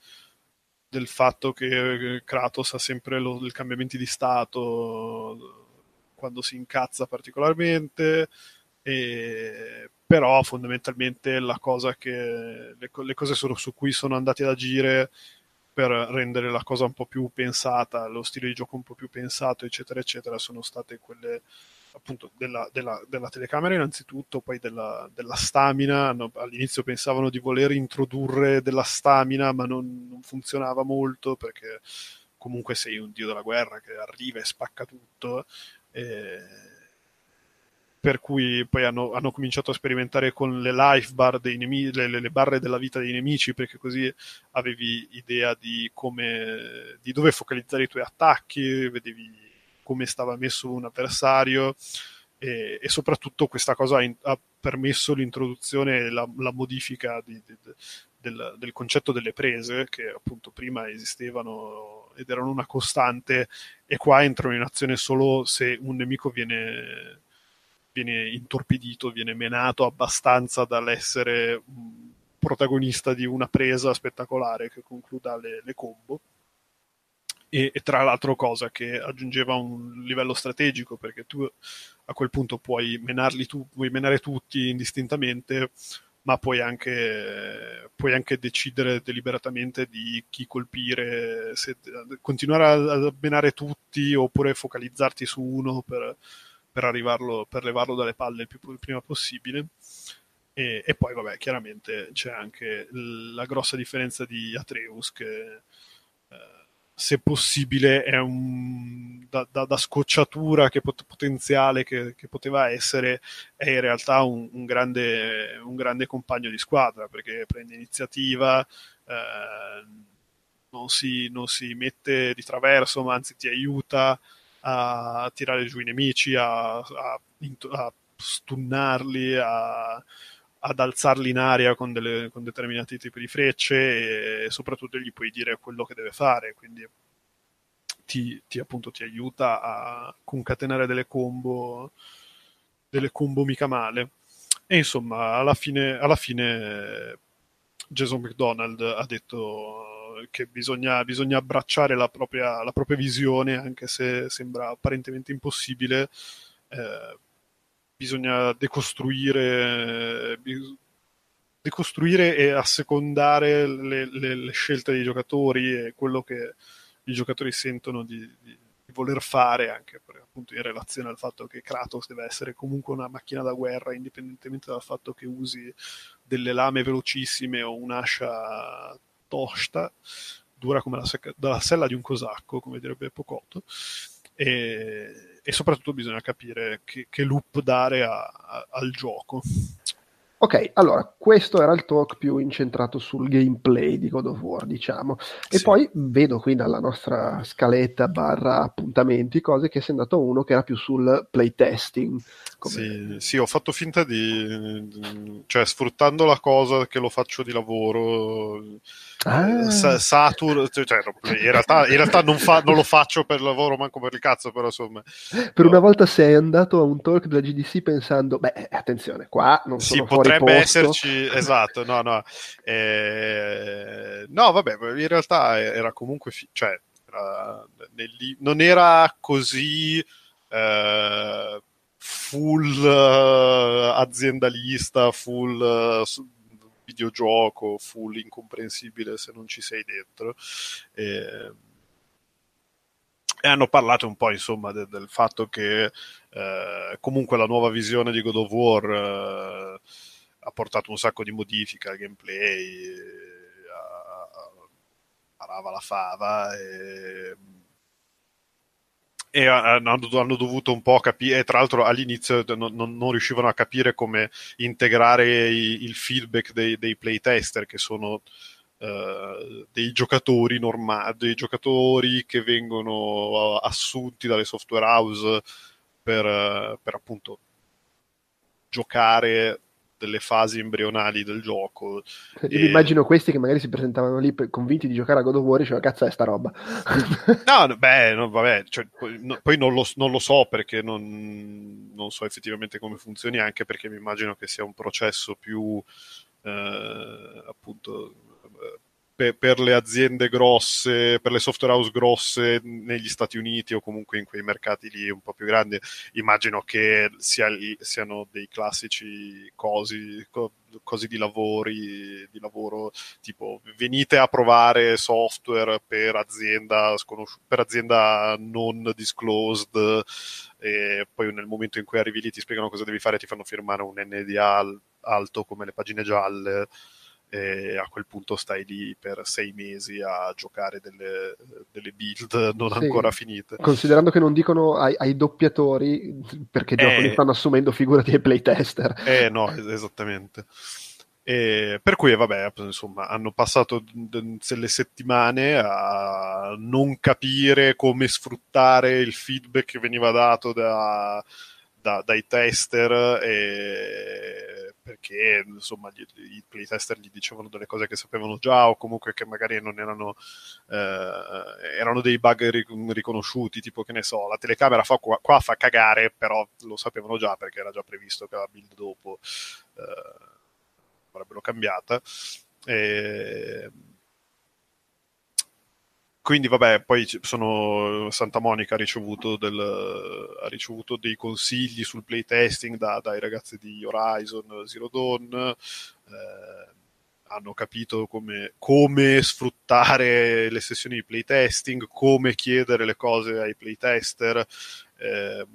del, fatto che Kratos ha sempre i cambiamenti di stato quando si incazza particolarmente, e, però fondamentalmente la cosa che le, le cose su, su cui sono andati ad agire per rendere la cosa un po' più pensata, lo stile di gioco un po' più pensato, eccetera, eccetera, sono state quelle appunto della, della, della telecamera innanzitutto, poi della, della stamina. No, all'inizio pensavano di voler introdurre della stamina, ma non, non funzionava molto perché comunque sei un dio della guerra che arriva e spacca tutto. E per cui poi hanno, hanno, cominciato a sperimentare con le life bar dei nemici, le, le, barre della vita dei nemici, perché così avevi idea di come, di dove focalizzare i tuoi attacchi, vedevi come stava messo un avversario, e, e soprattutto questa cosa ha, in, ha permesso l'introduzione e la, la modifica di, di, del, del, concetto delle prese che appunto prima esistevano ed erano una costante e qua entrano in azione solo se un nemico viene, viene intorpidito, viene menato abbastanza dall'essere protagonista di una presa spettacolare che concluda le, le combo. E, e, tra l'altro cosa che aggiungeva un livello strategico perché tu a quel punto puoi menarli tu, puoi menare tutti indistintamente ma puoi anche, puoi anche decidere deliberatamente di chi colpire, se, continuare a, a menare tutti oppure focalizzarti su uno per, per, arrivarlo, per levarlo dalle palle il più il prima possibile. E, e, poi, vabbè, chiaramente c'è anche la grossa differenza di Atreus che se possibile è un da, da, da scocciatura che pot- potenziale che, che, poteva essere è in realtà un, un, grande, un, grande, compagno di squadra perché prende iniziativa eh, non, si, non, si, mette di traverso ma anzi ti aiuta a tirare giù i nemici a, a, a stunnarli a ad alzarli in aria con, delle, con, determinati tipi di frecce e soprattutto gli puoi dire quello che deve fare, quindi ti, ti, appunto, ti aiuta a concatenare delle combo, delle combo mica male. E insomma, alla fine, alla fine Jason McDonald ha detto che bisogna, bisogna abbracciare la propria, la propria, visione, anche se sembra apparentemente impossibile. Eh, bisogna decostruire, decostruire e assecondare le, le, le, scelte dei giocatori e quello che i giocatori sentono di, di, di voler fare, anche per, appunto in relazione al fatto che Kratos deve essere comunque una macchina da guerra, indipendentemente dal fatto che usi delle lame velocissime o un'ascia tosta, dura come la, secca, la sella di un cosacco, come direbbe Pocotto. E, e soprattutto bisogna capire che, che loop dare a, a, al gioco. Ok, allora questo era il talk più incentrato sul gameplay di God of War, diciamo. E sì. poi vedo qui dalla nostra scaletta barra appuntamenti cose che sei andato uno che era più sul playtesting. Come... Sì, sì, ho fatto finta di... cioè sfruttando la cosa che lo faccio di lavoro, ah. Saturn, cioè, cioè in, realtà, in realtà non, fa, non, lo faccio per lavoro, manco per il cazzo, però insomma... Per no. una volta sei andato a un talk della GDC pensando, beh, attenzione, qua non sono sì, potrebbe esserci, esatto, no, no. Eh, no, vabbè, in realtà era comunque, fi- cioè, era, nel, non era così eh, full uh, aziendalista, full uh, videogioco, full incomprensibile se non ci sei dentro. Eh, e hanno parlato un po' insomma de- del fatto che eh, comunque la nuova visione di God of War eh, ha portato un sacco di modifiche al gameplay, parava la fava e, e hanno, hanno, dovuto un po' capire, tra l'altro all'inizio non, non, non riuscivano a capire come integrare i, il feedback dei, dei playtester che sono Uh, dei giocatori normali, dei giocatori che vengono assunti dalle software house per, per appunto giocare delle fasi embrionali del gioco. Io e... immagino questi che magari si presentavano lì convinti di giocare a God of War e dicevano cazzo è sta roba. *laughs* no, beh, no, vabbè, cioè, poi, no, poi non, lo, non, lo, so perché non, non, so effettivamente come funzioni, anche perché mi immagino che sia un processo più eh, appunto per, per, le aziende grosse, per le software house grosse negli Stati Uniti o comunque in quei mercati lì un po' più grandi, immagino che sia, siano dei classici cosi, cosi di, lavori, di lavoro tipo venite a provare software per azienda, per azienda non disclosed e poi nel momento in cui arrivi lì ti spiegano cosa devi fare ti fanno firmare un NDA alto come le pagine gialle e a quel punto stai lì per sei mesi a giocare delle, delle build non sì, ancora finite. Considerando che non dicono ai, ai doppiatori perché eh, li stanno assumendo, figurati ai playtester. Eh no, esattamente. E per cui, vabbè, insomma, hanno passato delle settimane a non capire come sfruttare il feedback che veniva dato da, da, dai tester e, perché insomma gli, i playtester gli dicevano delle cose che sapevano già o comunque che magari non erano eh, erano dei bug riconosciuti tipo che ne so la telecamera fa qua, qua, fa cagare però lo sapevano già perché era già previsto che la build dopo eh, avrebbero cambiata. E, quindi vabbè, poi sono, Santa Monica ha ricevuto, del, ha ricevuto, dei consigli sul playtesting da, dai ragazzi di Horizon Zero Dawn, eh, hanno capito come, come, sfruttare le sessioni di playtesting, come chiedere le cose ai playtester. Eh,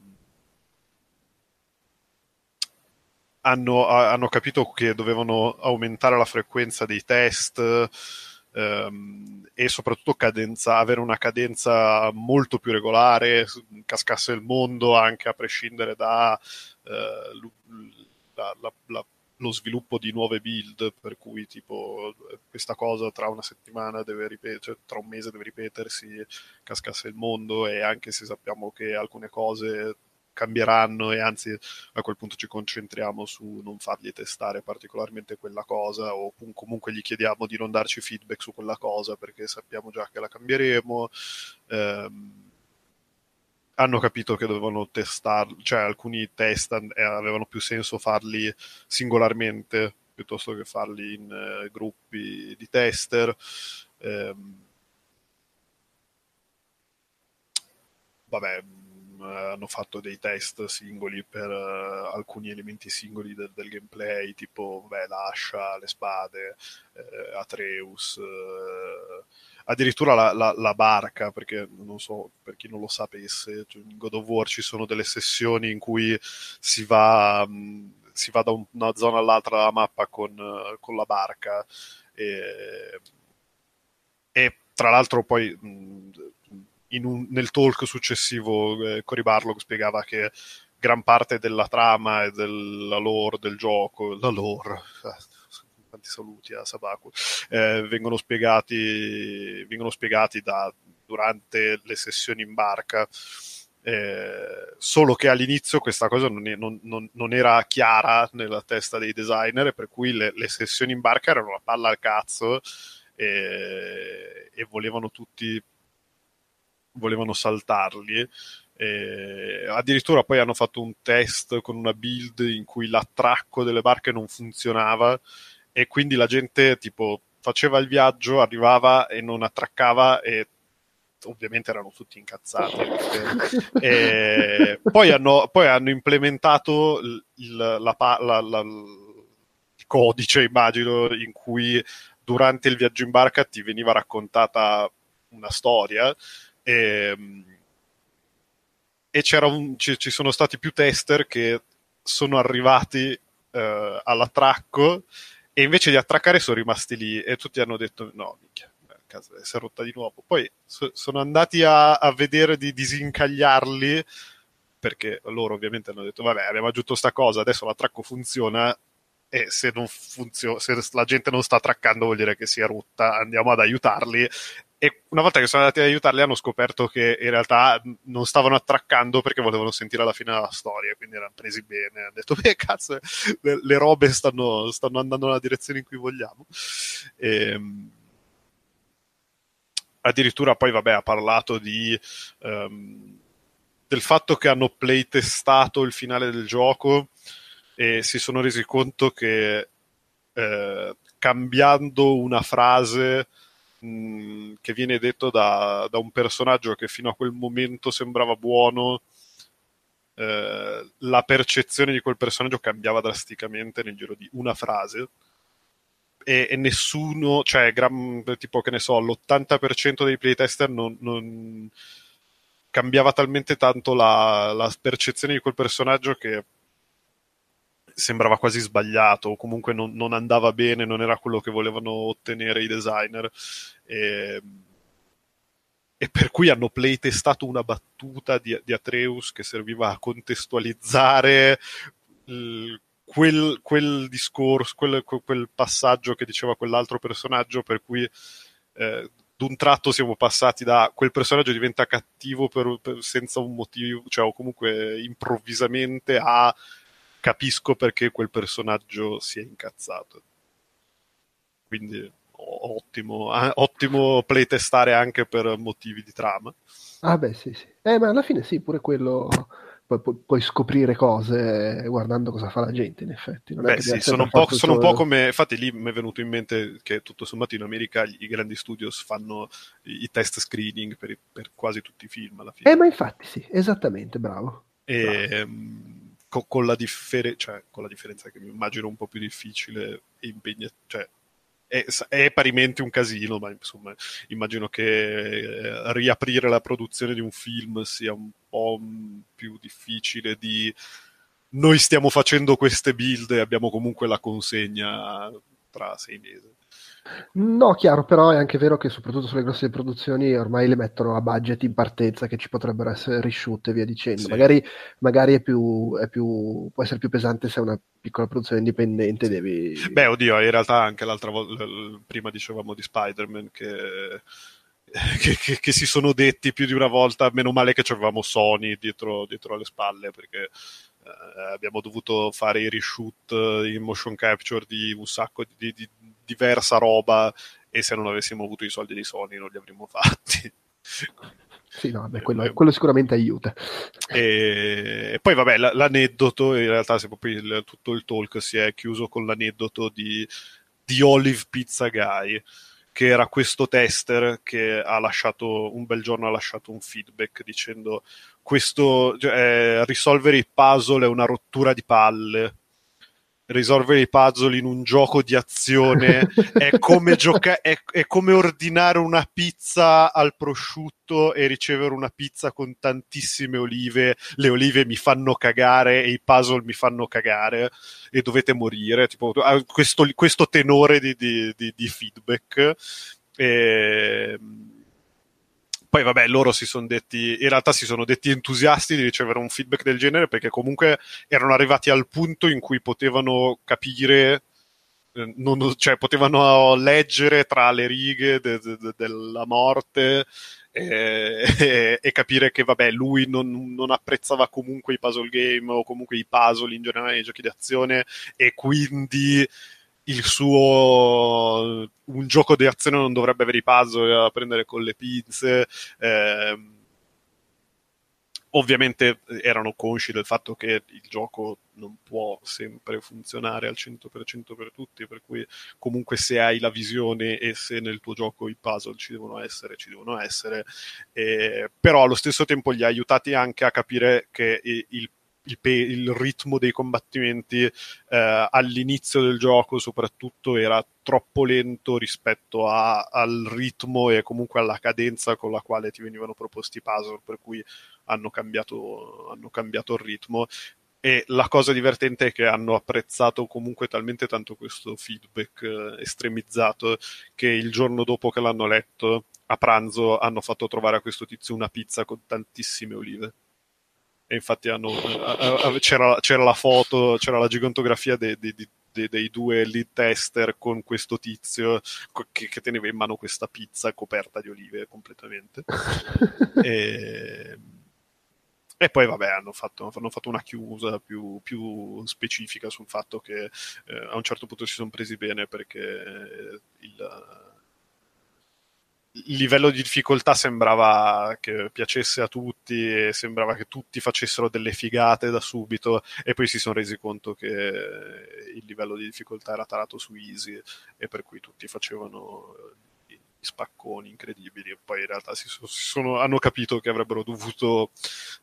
hanno, hanno capito che dovevano aumentare la frequenza dei test ehm, e soprattutto cadenza, avere una cadenza molto più regolare, cascasse il mondo anche a prescindere da eh, la, la, la, lo sviluppo di nuove build, per cui tipo questa cosa tra una settimana deve ripetere, cioè, tra un mese deve ripetersi, cascasse il mondo e anche se sappiamo che alcune cose cambieranno e anzi a quel punto ci concentriamo su non fargli testare particolarmente quella cosa o comunque gli chiediamo di non darci feedback su quella cosa perché sappiamo già che la cambieremo. Eh, hanno capito che dovevano testare, cioè alcuni test eh, avevano più senso farli singolarmente piuttosto che farli in eh, gruppi di tester. Eh, vabbè, hanno fatto dei test singoli per uh, alcuni elementi singoli del, del gameplay, tipo beh, l'ascia, le spade, eh, Atreus, eh, addirittura la, la, la, barca, perché non so, per chi non lo sapesse, cioè in God of War ci sono delle sessioni in cui si va, mh, mm, si va da un, una zona all'altra della mappa con, con la barca e, e tra l'altro poi mh, mm, un, nel talk successivo eh, Cory Barlog spiegava che gran parte della trama e della lore del gioco, la lore, eh, tanti saluti a Sabaku, eh, vengono spiegati, vengono spiegati da, durante le sessioni in barca. Eh, solo che all'inizio questa cosa non, è, non, non, non, era chiara nella testa dei designer, per cui le, le, sessioni in barca erano una palla al cazzo e, e volevano tutti volevano saltarli. E addirittura poi hanno fatto un test con una build in cui l'attracco delle barche non funzionava e quindi la gente tipo faceva il viaggio, arrivava e non attraccava e ovviamente erano tutti incazzati. *laughs* e poi, hanno, poi hanno implementato il, la, la, la, il codice, immagino, in cui durante il viaggio in barca ti veniva raccontata una storia e, ehm, e un, ci, ci, sono stati più tester che sono arrivati eh, all'attracco e invece di attraccare sono rimasti lì e tutti hanno detto no, minchia, casa si è rotta di nuovo. Poi so, sono andati a, a, vedere di disincagliarli perché loro ovviamente hanno detto vabbè abbiamo aggiunto sta cosa, adesso l'attracco funziona e se, funzio- se la gente non sta attraccando vuol dire che si è rotta, andiamo ad aiutarli e una volta che sono andati ad aiutarli hanno scoperto che in realtà non stavano attraccando perché volevano sentire la fine della storia, quindi erano presi bene, hanno detto beh cazzo le, le robe stanno, stanno, andando nella direzione in cui vogliamo. E, ehm, addirittura poi vabbè ha parlato di, um, del fatto che hanno playtestato il finale del gioco e si sono resi conto che eh, cambiando una frase mh, che viene detto da, da, un personaggio che fino a quel momento sembrava buono, eh, la percezione di quel personaggio cambiava drasticamente nel giro di una frase. E, e nessuno, cioè, gran, tipo che ne so, l'80% dei playtester non, non cambiava talmente tanto la, la percezione di quel personaggio che sembrava quasi sbagliato o comunque non, non, andava bene, non era quello che volevano ottenere i designer. E, e per cui hanno playtestato una battuta di, di Atreus che serviva a contestualizzare il, quel, quel, discorso, quel, quel, passaggio che diceva quell'altro personaggio, per cui eh, d'un tratto siamo passati da quel personaggio diventa cattivo per, per, senza un motivo, cioè o comunque improvvisamente a capisco perché quel personaggio si è incazzato. Quindi ottimo, ottimo playtestare anche per motivi di trama. Ah beh sì sì, eh, ma alla fine sì, pure quello pu- pu- puoi scoprire cose guardando cosa fa la gente in effetti. Non beh sì, sono un, po', sono un po' come, infatti lì mi è venuto in mente che tutto sommato in America i grandi studios fanno i test screening per, per quasi tutti i film alla fine. Eh ma infatti sì, esattamente, bravo. E, bravo. Um, con, la differ- cioè, con la differenza che mi immagino un po' più difficile e impegnativo, cioè è, è, parimenti un casino, ma insomma immagino che eh, riaprire la produzione di un film sia un po' più difficile di noi stiamo facendo queste build e abbiamo comunque la consegna tra sei mesi. No, chiaro, però è anche vero che soprattutto sulle grosse produzioni ormai le mettono a budget in partenza che ci potrebbero essere reshoot e via dicendo. Sì. Magari, magari è più, è più, può essere più pesante se è una piccola produzione indipendente. Devi... Beh, oddio, in realtà anche l'altra volta, prima dicevamo di Spider-Man che... *laughs* Che, che, che, si sono detti più di una volta, meno male che avevamo Sony dietro, dietro alle spalle, perché eh, abbiamo dovuto fare i reshoot in motion capture di un sacco di, di, diversa roba e se non avessimo avuto i soldi di Sony non li avremmo fatti. Sì, no, beh, quello, quello, sicuramente aiuta. E, e poi, vabbè, l'aneddoto, in realtà, se proprio il, tutto il talk si è chiuso con l'aneddoto di, di Olive Pizza Guy, che era questo tester che ha lasciato un bel giorno ha lasciato un feedback dicendo questo eh, risolvere i puzzle è una rottura di palle risolvere i puzzle in un gioco di azione *laughs* è come, gioca- è, è come ordinare una pizza al prosciutto e ricevere una pizza con tantissime olive. Le olive mi fanno cagare e i puzzle mi fanno cagare e dovete morire. Tipo, questo, questo tenore di, di, di, di feedback. E poi vabbè, loro si sono detti, in realtà si sono detti entusiasti di ricevere un feedback del genere perché comunque erano arrivati al punto in cui potevano capire, eh, non, cioè potevano leggere tra le righe de, de, de, della morte e, e, e, capire che vabbè, lui non, non, apprezzava comunque i puzzle game o comunque i puzzle in generale nei giochi d'azione e quindi il suo un gioco di azione non dovrebbe avere i puzzle da prendere con le pinze. Eh, ovviamente erano consci del fatto che il gioco non può sempre funzionare al 100% per tutti, per cui comunque se hai la visione e se nel tuo gioco i puzzle ci devono essere, ci devono essere, eh, però allo stesso tempo li ha aiutati anche a capire che il il, pe- il ritmo dei combattimenti eh, all'inizio del gioco soprattutto era troppo lento rispetto a, al ritmo e comunque alla cadenza con la quale ti venivano proposti i puzzle, per cui hanno cambiato, hanno cambiato il ritmo. E la cosa divertente è che hanno apprezzato comunque talmente tanto questo feedback eh, estremizzato che il giorno dopo che l'hanno letto a pranzo hanno fatto trovare a questo tizio una pizza con tantissime olive e infatti hanno, c'era, c'era, la foto, c'era la gigantografia dei, dei, dei, dei, due lead tester con questo tizio che, che, teneva in mano questa pizza coperta di olive completamente. *laughs* e, e, poi vabbè hanno fatto, hanno fatto una chiusa più, più, specifica sul fatto che eh, a un certo punto si sono presi bene perché il il livello di difficoltà sembrava che piacesse a tutti sembrava che tutti facessero delle figate da subito e poi si sono resi conto che il livello di difficoltà era tarato su easy e per cui tutti facevano spacconi incredibili e poi in realtà si sono, hanno capito che avrebbero dovuto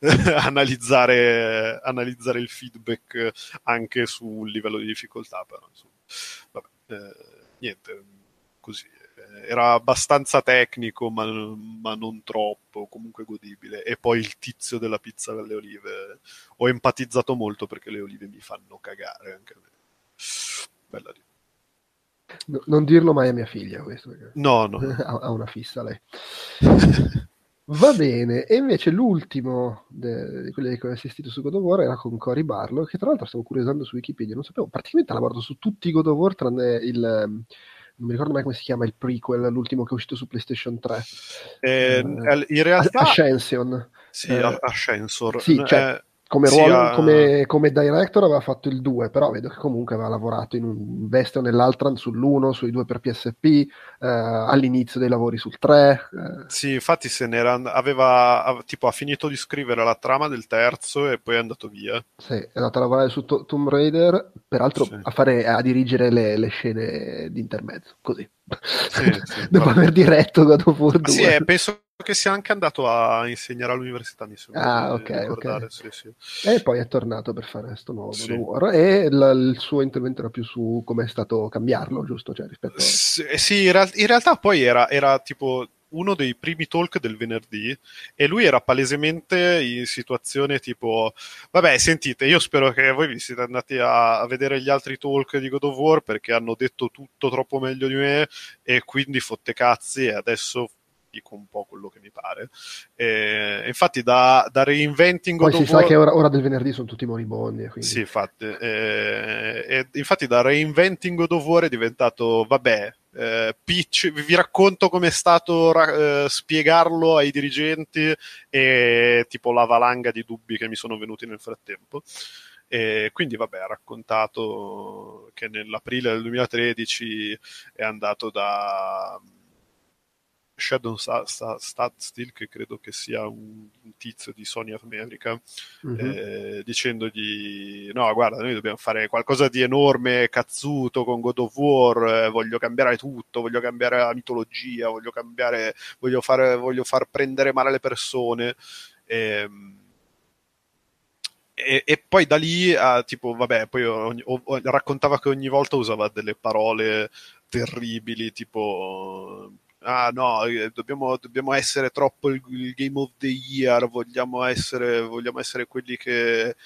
*laughs* analizzare, analizzare il feedback anche sul livello di difficoltà però insomma vabbè eh, niente così era abbastanza tecnico, ma, ma, non troppo, comunque godibile. E poi il tizio della pizza alle olive. Ho empatizzato molto perché le olive mi fanno cagare anche a me. Bella lì. No, non dirlo mai a mia figlia questo. No, no. *laughs* ha una fissa lei. *laughs* Va bene, e invece l'ultimo di quelli che ho assistito su God of War era con Cory Barlow, che tra l'altro stavo curiosando su Wikipedia, non sapevo, praticamente ha lavorato su tutti i God of War tranne il non mi ricordo mai come si chiama il prequel, l'ultimo che è uscito su PlayStation 3. Eh, in realtà... Ascension. Sì, eh, Ascensor. Sì, cioè, come, ruolo, sia... come, come, director aveva fatto il 2, però vedo che comunque aveva lavorato in un veste o nell'altra sull'1, sui 2 per PSP, eh, all'inizio dei lavori sul 3. Eh. Sì, infatti se n'era, aveva, tipo, ha finito di scrivere la trama del terzo e poi è andato via. Sì, è andato a lavorare su to- Tomb Raider, peraltro sì. a, fare, a dirigere le, le scene di intermezzo, così. Sì, *laughs* sì, Dopo aver diretto God of War 2. Sì, eh, penso che sia anche andato a insegnare all'università, mi sembra. Ah, ok, ok. Sì, sì. E poi è tornato per fare questo nuovo sì. War e la, il suo intervento era più su come è stato cambiarlo, giusto? Cioè, rispetto a... Sì, in, real- in, realtà poi era, era tipo uno dei primi talk del venerdì e lui era palesemente in situazione tipo vabbè sentite io spero che voi vi siete andati a, a, vedere gli altri talk di God of War perché hanno detto tutto troppo meglio di me e quindi fotte cazzi e adesso dico un po' quello che mi pare. E, infatti, da, da Reinventing Poi God si sa War... che ora, ora, del venerdì sono tutti moribondi. Quindi... Sì, infatti. E, e, infatti, da Reinventing God of War è diventato, vabbè, eh, pitch, vi racconto com'è stato eh, spiegarlo ai dirigenti e tipo la valanga di dubbi che mi sono venuti nel frattempo. E quindi, vabbè, ha raccontato che nell'aprile del 2013 è andato da Shadow Stat Still, che credo che sia un, tizio di Sony America, mm-hmm. eh, dicendogli: No, guarda, noi dobbiamo fare qualcosa di enorme, cazzuto con God of War. Eh, voglio cambiare tutto, voglio cambiare la mitologia, voglio cambiare, voglio, fare, voglio far prendere male le persone. E, e, e, poi da lì, uh, tipo, vabbè, poi ogni, o, raccontava che ogni volta usava delle parole terribili, tipo ah no, eh, dobbiamo, dobbiamo essere troppo il, il, Game of the Year, vogliamo essere, vogliamo essere quelli che,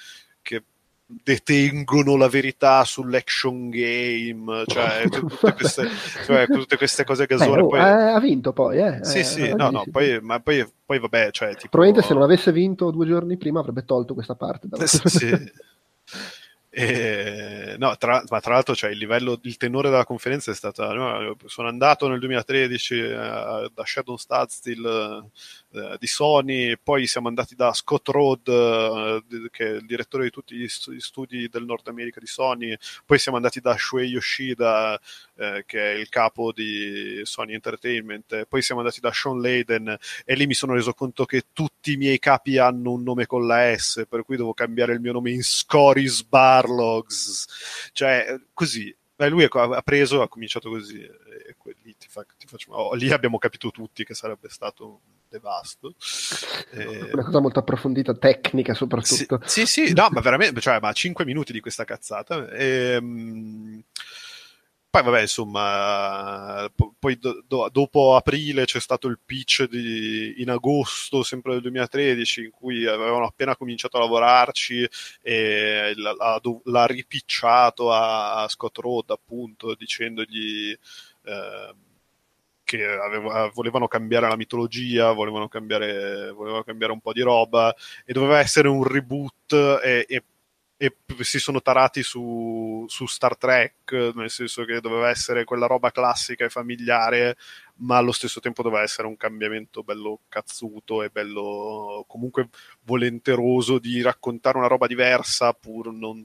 che detengono la verità sull'action game, cioè *laughs* tutte queste, cioè, tutte queste cose gasone. Beh, oh, poi... ha vinto poi, eh. Sì, sì, eh, no, no, poi, ma poi, poi vabbè, cioè, tipo... Probabilmente se non avesse vinto due giorni prima avrebbe tolto questa parte. Dalla... *laughs* sì. E, no, tra, ma tra l'altro cioè, il livello, il tenore della conferenza è stato no, sono andato nel 2013 uh, eh, da Shadow Stadstill uh, di Sony poi siamo andati da Scott Road uh, che è il direttore di tutti gli studi del Nord America di Sony poi siamo andati da Shuei Yoshida che è il capo di Sony Entertainment poi siamo andati da Sean Layden e lì mi sono reso conto che tutti i miei capi hanno un nome con la S per cui devo cambiare il mio nome in Scoris Bar Barlogs, cioè così. Beh, lui ha preso, ha cominciato così, e lì, ti fa, ti faccio, oh, lì abbiamo capito tutti che sarebbe stato un devasto. E... Una cosa molto approfondita, tecnica soprattutto. Sì, sì, sì no, ma veramente, cioè, ma 5 minuti di questa cazzata. E, um, poi vabbè, insomma, poi do, do, dopo aprile c'è stato il pitch di, in agosto, sempre del 2013, in cui avevano appena cominciato a lavorarci e l'ha, l'ha ripicciato a, a, Scott Road, appunto, dicendogli eh, che aveva, volevano cambiare la mitologia, volevano cambiare, volevano cambiare un po' di roba e doveva essere un reboot e, e e si sono tarati su, su, Star Trek, nel senso che doveva essere quella roba classica e familiare, ma allo stesso tempo doveva essere un cambiamento bello cazzuto e bello comunque volenteroso di raccontare una roba diversa pur non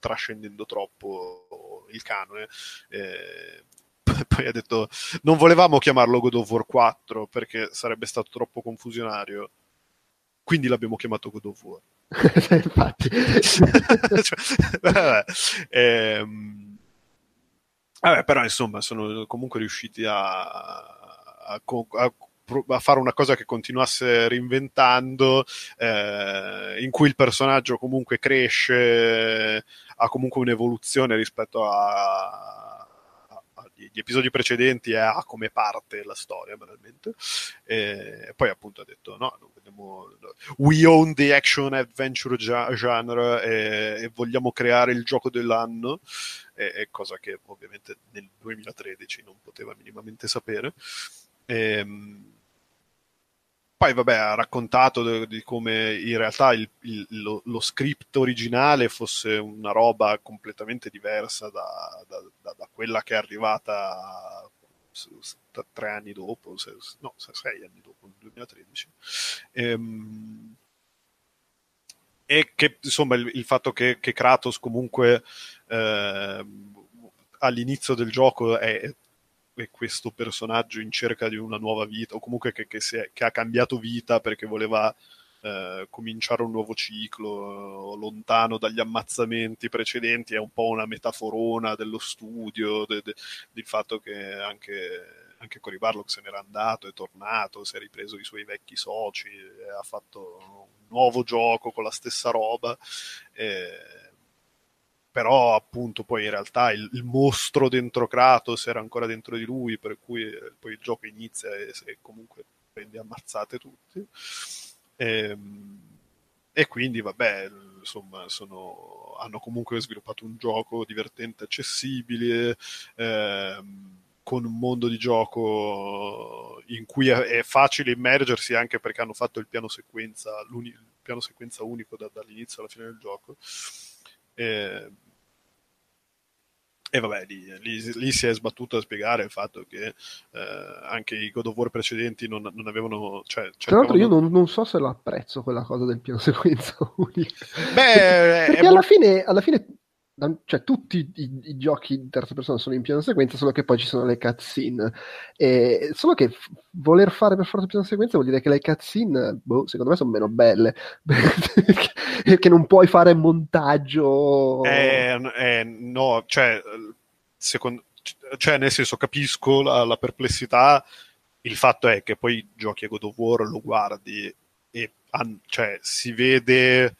trascendendo troppo il canone. Eh, *laughs* poi ha detto non volevamo chiamarlo God of War 4 perché sarebbe stato troppo confusionario quindi l'abbiamo chiamato God of War *laughs* Infatti. *laughs* cioè, vabbè, ehm, vabbè, però insomma sono comunque riusciti a, a, a a fare una cosa che continuasse reinventando, eh, in cui il personaggio comunque cresce, ha comunque un'evoluzione rispetto a, agli episodi precedenti e ha come parte la storia, banalmente. E poi appunto ha detto no, vogliamo, we own the action adventure genre e, e vogliamo creare il gioco dell'anno, e cosa che ovviamente nel 2013 non poteva minimamente sapere. Ehm, poi vabbè ha raccontato di, come in realtà il, il, lo, lo, script originale fosse una roba completamente diversa da, da, da, da quella che è arrivata tre anni dopo, se, no, sei anni dopo, nel 2013. Ehm, e che insomma il, il fatto che, che, Kratos comunque eh, all'inizio del gioco è, è, questo personaggio in cerca di una nuova vita o comunque che, che, è, che ha cambiato vita perché voleva eh, cominciare un nuovo ciclo, lontano dagli ammazzamenti precedenti, è un po' una metaforona dello studio, de, de, del fatto che anche, anche Cory Barlock se n'era andato, è tornato, si è ripreso i suoi vecchi soci, ha fatto un nuovo gioco con la stessa roba. Eh, però appunto poi in realtà il, il, mostro dentro Kratos era ancora dentro di lui, per cui eh, poi il gioco inizia e, e comunque prendi ammazzate tutti. E, ehm, e quindi, vabbè, insomma, sono, hanno comunque sviluppato un gioco divertente, accessibile, ehm, con un mondo di gioco in cui è, facile immergersi anche perché hanno fatto il piano sequenza, il piano sequenza unico da, dall'inizio alla fine del gioco. E, e vabbè, lì, lì, lì, si è sbattuto a spiegare il fatto che eh, anche i God of War precedenti non, non avevano. Cioè, Tra l'altro, io non, non, so se lo apprezzo quella cosa del piano sequenza unico. Beh, perché alla, fine, alla fine cioè tutti i, i, giochi in terza persona sono in piano sequenza, solo che poi ci sono le cutscene. E, solo che f- voler fare per forza piano sequenza vuol dire che le cutscene, boh, secondo me sono meno belle, *laughs* perché non puoi fare montaggio. Eh, eh, no, cioè, secondo, cioè, nel senso, capisco la, la perplessità. Il fatto è che poi giochi a God of War, lo guardi e cioè, si vede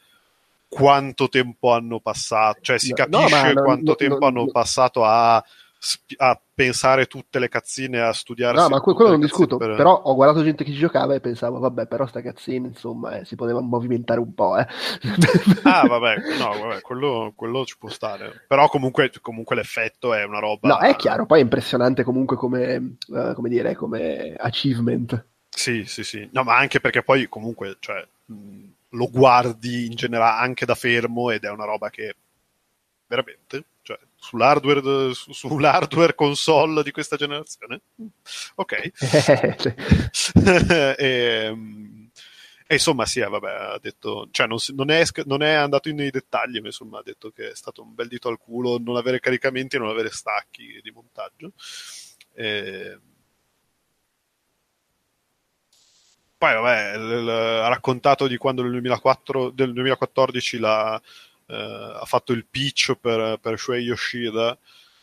quanto tempo hanno passato, cioè si capisce no, quanto no, tempo no, hanno passato a, a, pensare tutte le cazzine, a studiare. No, ma quello non discuto, per... però ho guardato gente che ci giocava e pensavo, vabbè, però sta cazzina, insomma, eh, si poteva movimentare un po', eh. *laughs* ah, vabbè, no, vabbè, quello, quello, ci può stare. Però comunque, comunque, l'effetto è una roba... No, è chiaro, poi è impressionante comunque come, uh, come dire, come achievement. Sì, sì, sì. No, ma anche perché poi comunque, cioè... Mh, lo guardi in generale anche da fermo ed è una roba che veramente, cioè sull'hardware, su, sull'hardware console di questa generazione, ok. *laughs* e, *laughs* ehm, e, insomma, sì, eh, vabbè, ha detto, cioè non, non, è, non, è, andato nei dettagli, ma insomma ha detto che è stato un bel dito al culo non avere caricamenti e non avere stacchi di montaggio. E, ehm, Poi, vabbè, l- l- ha raccontato di quando nel 2004, del 2014 la, eh, ha fatto il pitch per, per Shuei Yoshida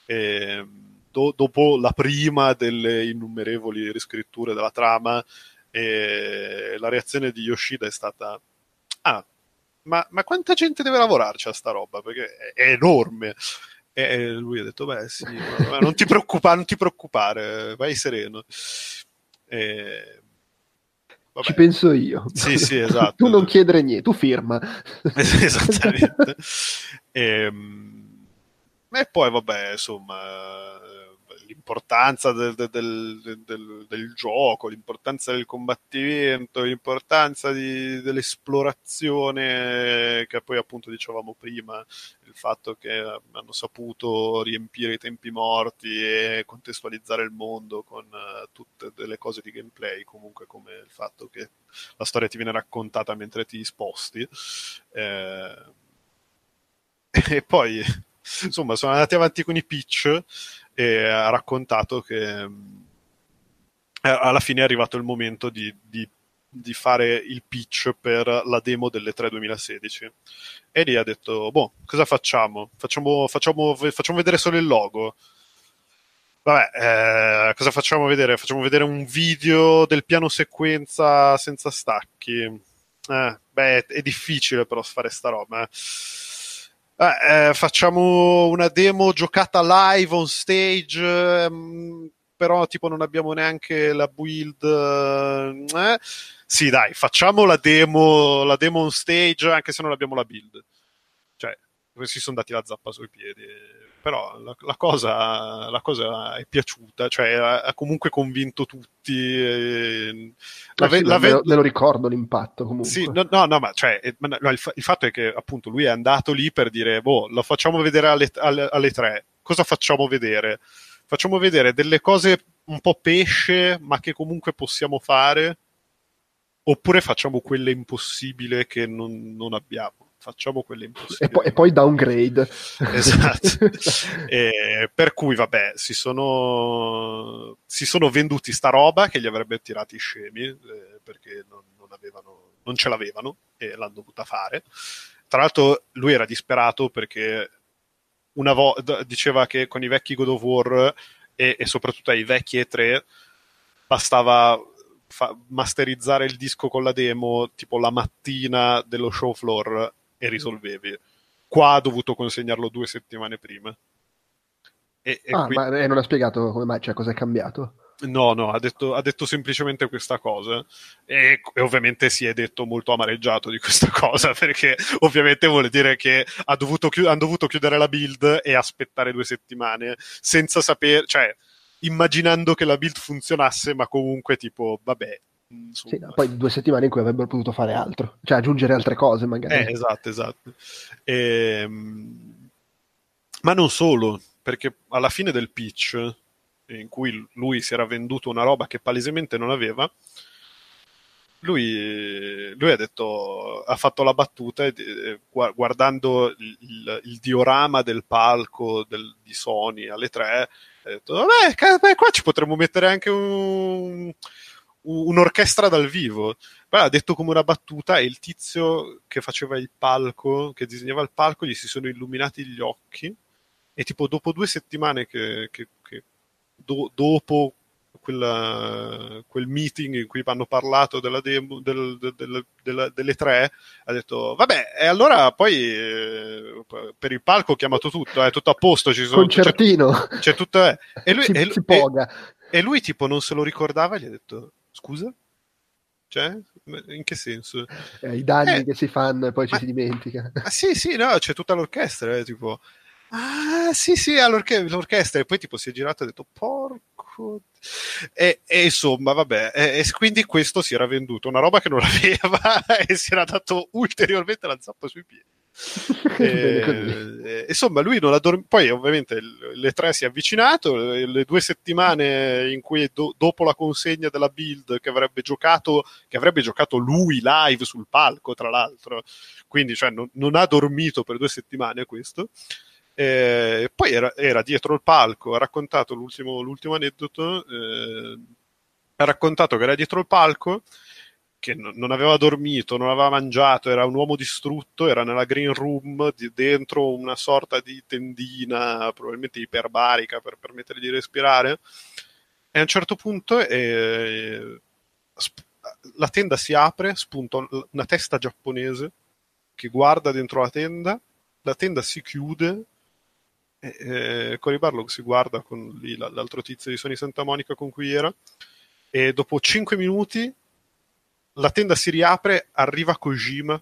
e do- dopo la prima delle innumerevoli riscritture della trama e la reazione di Yoshida è stata ah, ma, ma quanta gente deve lavorarci a sta roba? Perché è, è enorme. E lui ha detto, beh sì, non ti, non ti preoccupare, vai sereno. E Vabbè. Ci penso io. Sì, sì, *laughs* esatto. tu non chiedere niente, tu firma. *laughs* Esattamente. e, *laughs* ehm, e, poi, vabbè, insomma, l'importanza del, del, del, del, gioco, l'importanza del combattimento, l'importanza di, dell'esplorazione, che poi appunto dicevamo prima, il fatto che hanno saputo riempire i tempi morti e contestualizzare il mondo con uh, tutte delle cose di gameplay, comunque come il fatto che la storia ti viene raccontata mentre ti sposti. Eh, *laughs* e poi insomma sono andati avanti con i pitch e ha raccontato che eh, alla fine è arrivato il momento di, di, di, fare il pitch per la demo delle 3 2016 e lì ha detto boh cosa facciamo? facciamo, facciamo, facciamo vedere solo il logo Vabbè, eh, cosa facciamo vedere? Facciamo vedere un video del piano sequenza senza stacchi. Eh, beh, è difficile però fare sta roba. Eh. Eh, eh, facciamo una demo giocata live on stage, ehm, però tipo non abbiamo neanche la build. Eh? Sì, dai, facciamo la demo, la demo on stage anche se non abbiamo la build. Cioè, questi sono dati la zappa sui piedi. Però la, la, cosa, la, cosa, è piaciuta, cioè ha, comunque convinto tutti. Eh, la, sì, la, me, lo, me, lo, ricordo l'impatto comunque. Sì, no, no, no ma, cioè, eh, no, il, il, fatto è che appunto lui è andato lì per dire, boh, lo facciamo vedere alle, alle, alle tre, cosa facciamo vedere? Facciamo vedere delle cose un po' pesce, ma che comunque possiamo fare, oppure facciamo quelle impossibili che non, non abbiamo facciamo quelle impossibili. E poi, e poi downgrade. Esatto. *laughs* e, per cui, vabbè, si sono, si sono venduti sta roba che gli avrebbe tirati scemi, eh, perché non, non, avevano, non ce l'avevano e l'hanno dovuta fare. Tra l'altro lui era disperato perché una volta diceva che con i vecchi God of War e, e soprattutto ai vecchi E3 bastava masterizzare il disco con la demo tipo la mattina dello show floor e risolvevi. Qua ha dovuto consegnarlo due settimane prima. E, e ah, quindi... ma non ha spiegato come mai, cioè cosa è cambiato? No, no, ha detto, ha detto semplicemente questa cosa e, e, ovviamente si è detto molto amareggiato di questa *laughs* cosa perché ovviamente vuole dire che ha dovuto chi- hanno dovuto chiudere la build e aspettare due settimane senza sapere, cioè immaginando che la build funzionasse ma comunque tipo vabbè sì, no, poi due settimane in cui avrebbero potuto fare altro, cioè aggiungere altre cose magari. Eh, esatto, esatto. E, ehm, ma non solo, perché alla fine del pitch, in cui lui si era venduto una roba che palesemente non aveva, lui, lui ha detto, ha fatto la battuta e, guardando il, il, il, diorama del palco del, di Sony alle tre, ha detto, vabbè, qua ci potremmo mettere anche un un'orchestra dal vivo. Poi ha detto come una battuta e il tizio che faceva il palco, che disegnava il palco, gli si sono illuminati gli occhi e tipo dopo due settimane che, che, che do, dopo quella, quel meeting in cui hanno parlato della demo, del, del, del, delle tre, ha detto vabbè, e allora poi eh, per il palco ho chiamato tutto, è tutto a posto, ci sono, concertino, c'è, c'è tutto, eh. e, lui, si, e, si e, e lui tipo non se lo ricordava e gli ha detto Scusa? Cioè? In che senso? Eh, I danni eh, che si fanno e poi ma, ci si dimentica. Ah, sì, sì, no, c'è tutta l'orchestra, eh, tipo... Ah, sì, sì, l'orchestra. E poi tipo si è girato e ha detto, porco... E, e insomma, vabbè, e, e, quindi questo si era venduto, una roba che non *laughs* aveva e si era dato ulteriormente la zappa sui piedi *laughs* e, eh, insomma, lui non ha dormito. Poi, ovviamente, le tre si è avvicinato. Le due settimane in cui, do- dopo la consegna della build, che avrebbe giocato, che avrebbe giocato lui live sul palco, tra l'altro, quindi, cioè, non, non ha dormito per due settimane questo. E poi era, era, dietro il palco, ha raccontato l'ultimo, l'ultimo aneddoto. Eh, ha raccontato che era dietro il palco che non aveva dormito, non aveva mangiato, era un uomo distrutto, era nella green room di, dentro una sorta di tendina, probabilmente iperbarica per permettere di respirare. E a un certo punto eh, sp- la tenda si apre, spunta una testa giapponese che guarda dentro la tenda, la tenda si chiude e eh, Cory Barlog si guarda con lì, l'altro tizio di Sony Santa Monica con cui era e dopo 5 minuti la tenda si riapre, arriva Kojima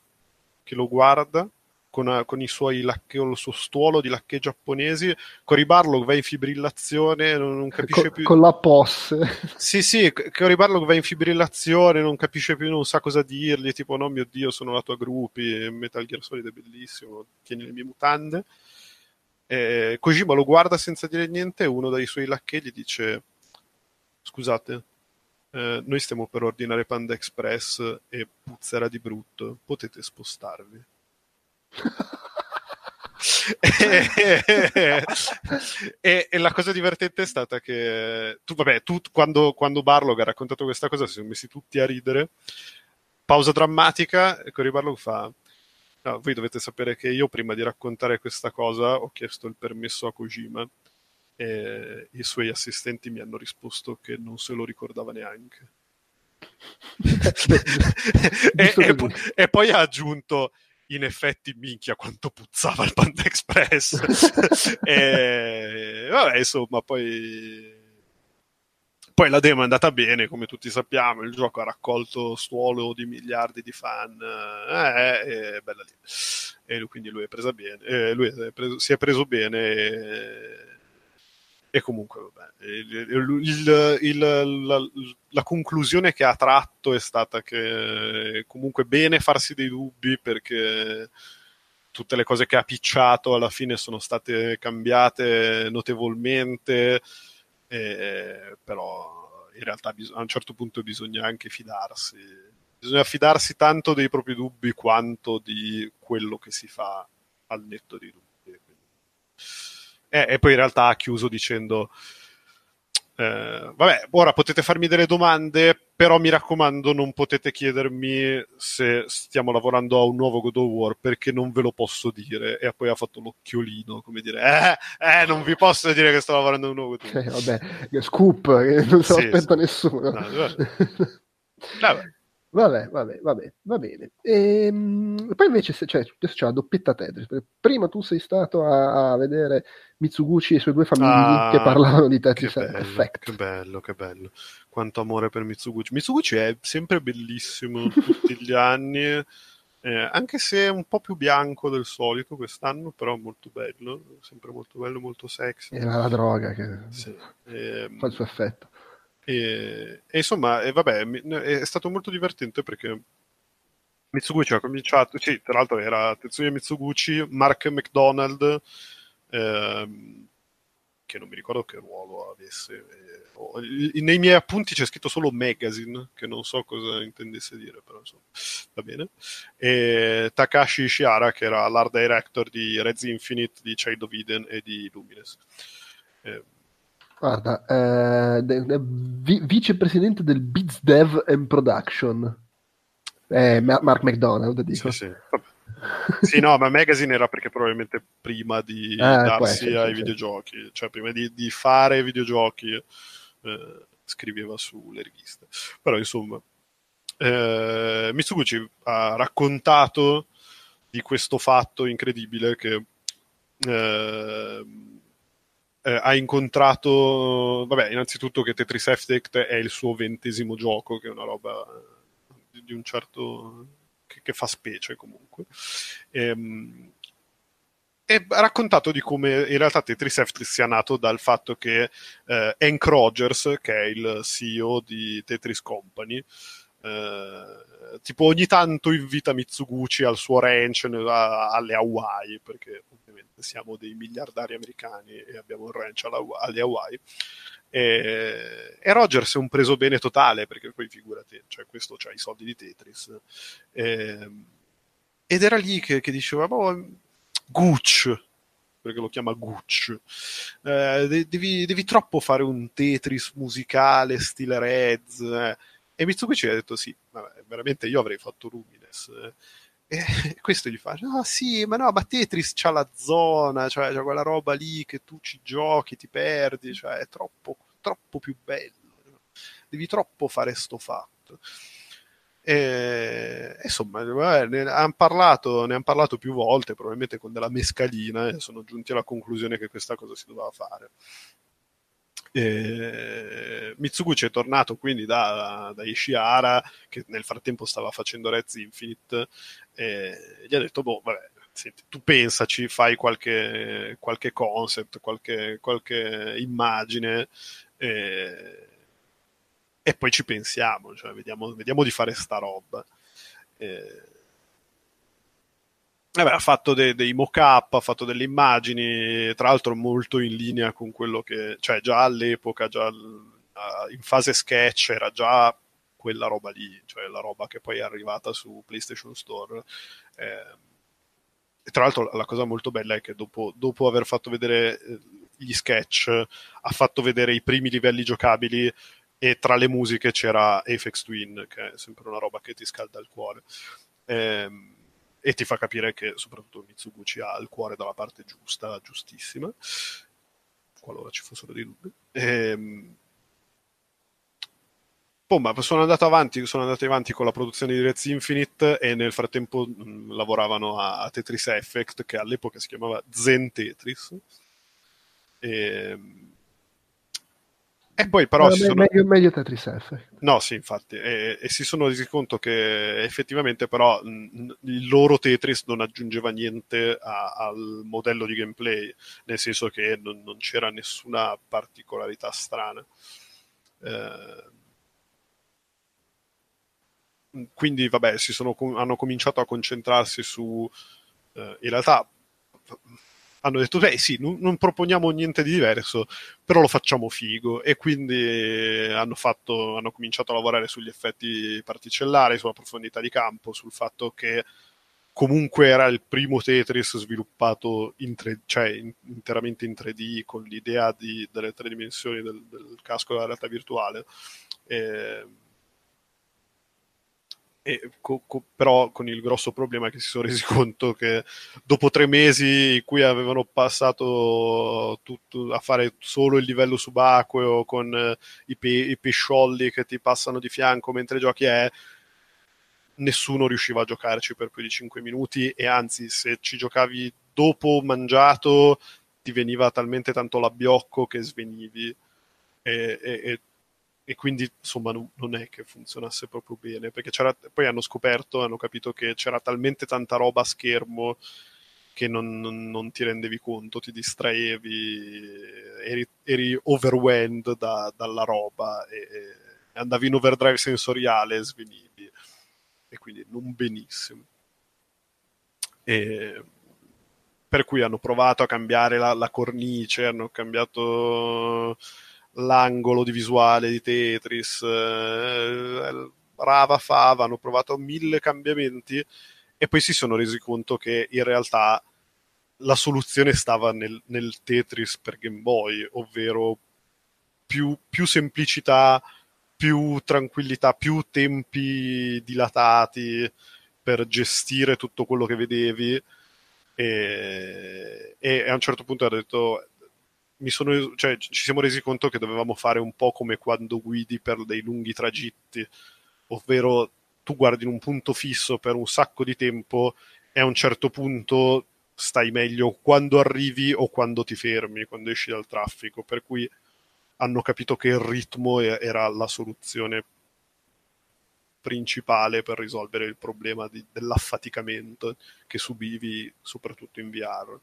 che lo guarda con, con, i suoi lacche, il suo stuolo di lacche giapponesi. Cory Barlog va in fibrillazione, non, non capisce con, più. Con la POS. Sì, sì, Cory Barlog va in fibrillazione, non capisce più, non sa cosa dirgli. Tipo, no, mio dio, sono la tua gruppi. Metal Gear Solid è bellissimo, tieni le mie mutande. E Kojima lo guarda senza dire niente. Uno dei suoi lacche gli dice: Scusate, eh, noi stiamo per ordinare Panda Express e puzzerà di brutto, potete spostarvi. e, *laughs* e, e, la cosa divertente è stata che tu, vabbè, tu quando, quando Barlog ha raccontato questa cosa si sono messi tutti a ridere. Pausa drammatica e Cory Barlog fa: no, Voi dovete sapere che io prima di raccontare questa cosa ho chiesto il permesso a Kojima e i suoi assistenti mi hanno risposto che non se lo ricordava neanche. *laughs* e, e, e, poi ha aggiunto in effetti minchia quanto puzzava il Panda Express *laughs* e vabbè insomma poi poi la demo è andata bene, come tutti sappiamo, il gioco ha raccolto stuolo di miliardi di fan, eh, è bella lì. E quindi lui è presa bene, eh, lui è preso, si è preso bene e, e comunque vabbè, il, il, il, la, la, conclusione che ha tratto è stata che comunque bene farsi dei dubbi perché tutte le cose che ha picciato alla fine sono state cambiate notevolmente, eh, però in realtà bis- a un certo punto bisogna anche fidarsi. Bisogna fidarsi tanto dei propri dubbi quanto di quello che si fa al netto dei dubbi. Eh, e poi in realtà ha chiuso dicendo eh, vabbè, ora potete farmi delle domande, però mi raccomando non potete chiedermi se stiamo lavorando a un nuovo God of War perché non ve lo posso dire. E poi ha fatto l'occhiolino, come dire, eh, eh non vi posso dire che sto lavorando a un nuovo God of War. *laughs* Eh, vabbè, scoop, che non se lo sì, aspetta sì. nessuno. No, vabbè. Vabbè, vabbè, vabbè, va bene. E, ehm, poi invece cioè, adesso c'è la doppietta Tetris. Prima tu sei stato a, a, vedere Mitsuguchi e i suoi due famigli ah, che parlavano di Tetris che bello, Effect. Che bello, che bello. Quanto amore per Mitsuguchi. Mitsuguchi è sempre bellissimo *laughs* tutti gli anni. Eh, anche se è un po' più bianco del solito quest'anno, però molto bello, sempre molto bello, molto sexy. Era la droga che sì. eh, fa il suo effetto. E, e insomma, e vabbè, è stato molto divertente perché Mitsuguchi ha cominciato, sì, tra l'altro era Tetsuya Mitsuguchi, Mark McDonald, ehm, che non mi ricordo che ruolo avesse. Eh, nei miei appunti c'è scritto solo magazine, che non so cosa intendesse dire, però insomma, va bene. E Takashi Ishihara, che era l'art director di Reds Infinite, di Child of Eden e di Lumines. Eh, Guarda, eh, vi, vicepresidente del Beats Dev and Production, eh, Mark McDonald, dico. Sì, sì. sì, no, ma Magazine era perché probabilmente prima di ah, darsi essere, ai sì, videogiochi, cioè prima di, di fare videogiochi, eh, scriveva sulle riviste. Però insomma, eh, Mitsuguchi ha raccontato di questo fatto incredibile che eh, eh, ha incontrato, vabbè, innanzitutto che Tetris Effect è il suo ventesimo gioco, che è una roba di, di un certo... Che, che, fa specie comunque. Ehm, e ha raccontato di come in realtà Tetris Effect sia nato dal fatto che eh, Hank Rogers, che è il CEO di Tetris Company, eh, tipo ogni tanto invita Mitsuguchi al suo ranch alle Hawaii, perché siamo dei miliardari americani e abbiamo un ranch alle Hawaii. E, e Rogers è un preso bene totale perché poi figurati, cioè questo ha i soldi di Tetris. E, ed era lì che, che diceva: boh, Gooch, perché lo chiama Gooch. Eh, devi, devi, troppo fare un Tetris musicale stile Reds. Eh. E Mitsubishi ha detto: Sì, vabbè, veramente io avrei fatto Lumines. Eh. E *laughs* questo gli fa, no sì, ma no, ma Tetris c'ha la zona, cioè c'è quella roba lì che tu ci giochi, ti perdi, cioè è troppo, troppo più bello. Devi troppo fare sto fatto. E, insomma, ne hanno parlato, han parlato più volte, probabilmente con della mescalina, e sono giunti alla conclusione che questa cosa si doveva fare. E Mitsuguchi è tornato quindi da, da Ishihara, che nel frattempo stava facendo Reds Infinite, e gli ha detto: Boh, vabbè, senti, tu pensaci, fai qualche, qualche concept, qualche, qualche immagine. E, e, poi ci pensiamo, cioè vediamo, vediamo di fare sta roba. E, Vabbè, ha fatto de- dei mock-up, ha fatto delle immagini, tra l'altro molto in linea con quello che, cioè già all'epoca, già in fase sketch era già quella roba lì, cioè la roba che poi è arrivata su PlayStation Store. Eh, e tra l'altro la cosa molto bella è che dopo, dopo aver fatto vedere eh, gli sketch, ha fatto vedere i primi livelli giocabili e tra le musiche c'era Apex Twin, che è sempre una roba che ti scalda il cuore. Eh, e ti fa capire che soprattutto Mitsuguchi ha il cuore dalla parte giusta, giustissima, qualora ci fossero dei dubbi. Ehm, Oh, ma sono andato avanti, sono andati avanti con la produzione di Reds Infinite e nel frattempo mh, mm, lavoravano a, a, Tetris Effect, che all'epoca si chiamava Zen Tetris. E, E poi però... No, si sono... meglio, meglio Tetris Effect. No, sì, infatti, e, e, si sono resi conto che effettivamente però mh, il loro Tetris non aggiungeva niente a, al modello di gameplay, nel senso che non, non c'era nessuna particolarità strana. Eh, quindi, vabbè, sono, hanno cominciato a concentrarsi su... Eh, in realtà hanno detto, beh sì, non, non, proponiamo niente di diverso, però lo facciamo figo. E quindi hanno, fatto, hanno cominciato a lavorare sugli effetti particellari, sulla profondità di campo, sul fatto che comunque era il primo Tetris sviluppato in tre, cioè in, interamente in 3D con l'idea di, delle tre dimensioni del, del casco della realtà virtuale. E, e, co, co, però con il grosso problema che si sono resi *laughs* conto che dopo tre mesi in cui avevano passato tutto, a fare solo il livello subacqueo con eh, i, pe, i, pesciolli che ti passano di fianco mentre giochi è nessuno riusciva a giocarci per più di 5 minuti e anzi se ci giocavi dopo mangiato ti veniva talmente tanto l'abbiocco che svenivi. E, e, e e quindi insomma non, non, è che funzionasse proprio bene perché poi hanno scoperto, hanno capito che c'era talmente tanta roba a schermo che non, non, non ti rendevi conto, ti distraevi, eri, eri overwhelmed da, dalla roba e, e, andavi in overdrive sensoriale e svenivi e quindi non benissimo. E, per cui hanno provato a cambiare la, la cornice, hanno cambiato l'angolo di visuale di Tetris, eh, Rava Fava, hanno provato mille cambiamenti e poi si sono resi conto che in realtà la soluzione stava nel, nel Tetris per Game Boy, ovvero più, più, semplicità, più tranquillità, più tempi dilatati per gestire tutto quello che vedevi. E, e a un certo punto ha detto sono, cioè, ci siamo resi conto che dovevamo fare un po' come quando guidi per dei lunghi tragitti, ovvero tu guardi in un punto fisso per un sacco di tempo e a un certo punto stai meglio quando arrivi o quando ti fermi, quando esci dal traffico, per cui hanno capito che il ritmo era la soluzione principale per risolvere il problema di, dell'affaticamento che subivi soprattutto in VR.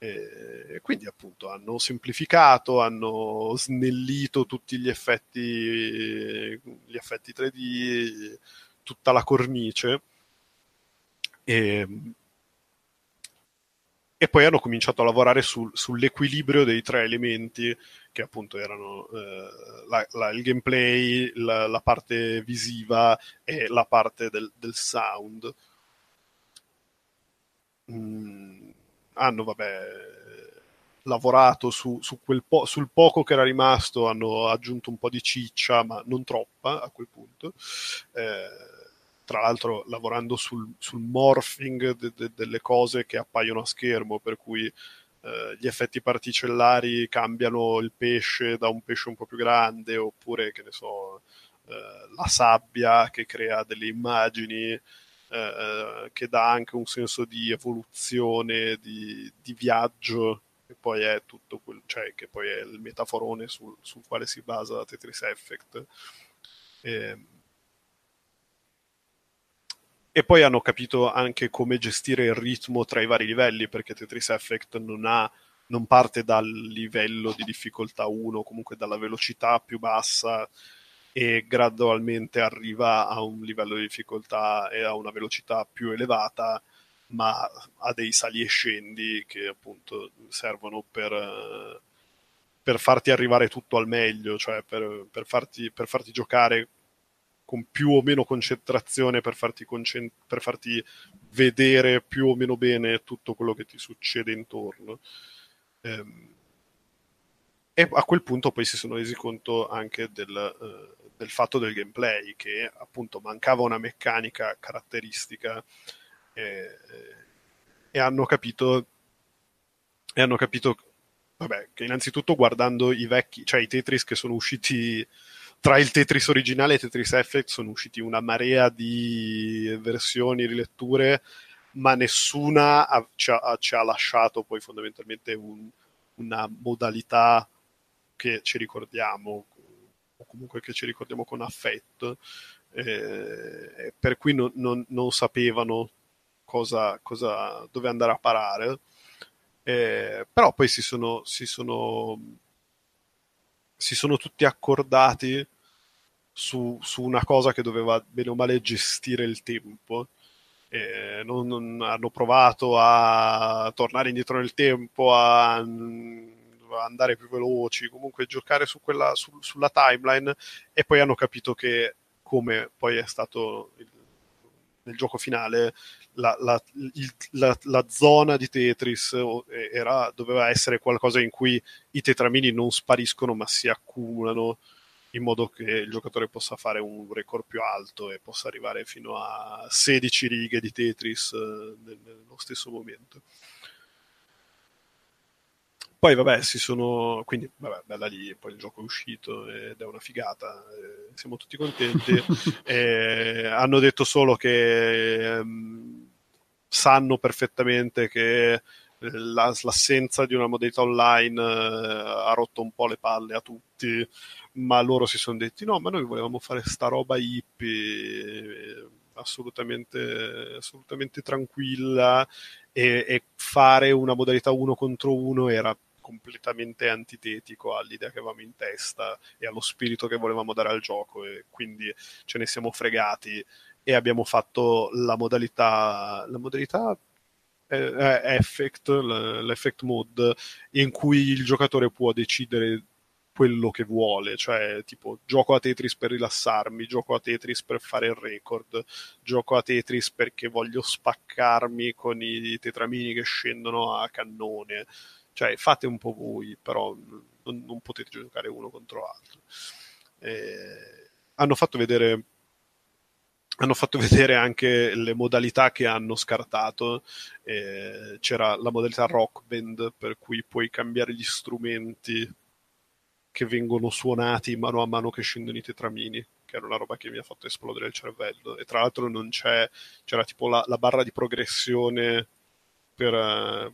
E quindi appunto hanno semplificato, hanno snellito tutti gli effetti, gli effetti 3D, tutta la cornice e, e poi hanno cominciato a lavorare sul, sull'equilibrio dei tre elementi che appunto erano eh, la, la, il gameplay, la, la, parte visiva e la parte del, del sound. Mm hanno vabbè, lavorato su, su po- sul poco che era rimasto, hanno aggiunto un po' di ciccia, ma non troppa a quel punto. Eh, tra l'altro lavorando sul, sul morphing de- de- delle cose che appaiono a schermo, per cui eh, gli effetti particellari cambiano il pesce da un pesce un po' più grande, oppure, che ne so, eh, la sabbia che crea delle immagini eh, che dà anche un senso di evoluzione, di, di viaggio, che poi è tutto quel, cioè che poi è il metaforone sul, sul quale si basa Tetris Effect. E, e poi hanno capito anche come gestire il ritmo tra i vari livelli, perché Tetris Effect non ha non parte dal livello di difficoltà 1, comunque dalla velocità più bassa e gradualmente arriva a un livello di difficoltà e a una velocità più elevata, ma ha dei sali e scendi che appunto servono per, per farti arrivare tutto al meglio, cioè per, per, farti, per farti giocare con più o meno concentrazione per farti, concent- per farti, vedere più o meno bene tutto quello che ti succede intorno. Ehm, e a quel punto poi si sono resi conto anche del, uh, del fatto del gameplay, che appunto mancava una meccanica caratteristica e, e hanno capito e hanno capito vabbè, che innanzitutto guardando i vecchi, cioè i Tetris che sono usciti tra il Tetris originale e Tetris Effect sono usciti una marea di versioni, riletture, ma nessuna ha, ci, ha, ci, ha, lasciato poi fondamentalmente un, una modalità che ci ricordiamo, comunque che ci ricordiamo con affetto, eh, per cui non, non, non sapevano cosa, cosa, dove andare a parare. Eh, però poi si sono, si sono, si sono tutti accordati su, su, una cosa che doveva bene o male gestire il tempo. Eh, non, non, hanno provato a tornare indietro nel tempo, a, andare più veloci, comunque giocare su quella, su, sulla timeline e poi hanno capito che come poi è stato il, nel gioco finale la, la, il, la, la, zona di Tetris era, doveva essere qualcosa in cui i tetramini non spariscono ma si accumulano in modo che il giocatore possa fare un record più alto e possa arrivare fino a 16 righe di Tetris eh, nello stesso momento. Poi vabbè, si sono. Quindi, vabbè, bella lì, poi il gioco è uscito ed è una figata, eh, siamo tutti contenti. *laughs* eh, hanno detto solo che ehm, sanno perfettamente che eh, la, l'assenza di una modalità online ha rotto un po' le palle a tutti, ma loro si sono detti: no, ma noi volevamo fare sta roba hippie. Assolutamente, assolutamente tranquilla e, e, fare una modalità uno contro uno era completamente antitetico all'idea che avevamo in testa e allo spirito che volevamo dare al gioco e quindi ce ne siamo fregati e abbiamo fatto la modalità, la modalità eh, effect, l'effect mode in cui il giocatore può decidere quello che vuole, cioè tipo gioco a Tetris per rilassarmi, gioco a Tetris per fare il record, gioco a Tetris perché voglio spaccarmi con i tetramini che scendono a cannone. Cioè, fate un po' voi, però non, non potete giocare uno contro l'altro. Eh, hanno fatto vedere hanno fatto *laughs* vedere anche le modalità che hanno scartato. Eh, c'era la modalità rock band, per cui puoi cambiare gli strumenti che vengono suonati mano a mano che scendono i tetramini, che era una roba che mi ha fatto esplodere il cervello. E tra l'altro non c'è, c'era tipo la, la barra di progressione per, uh,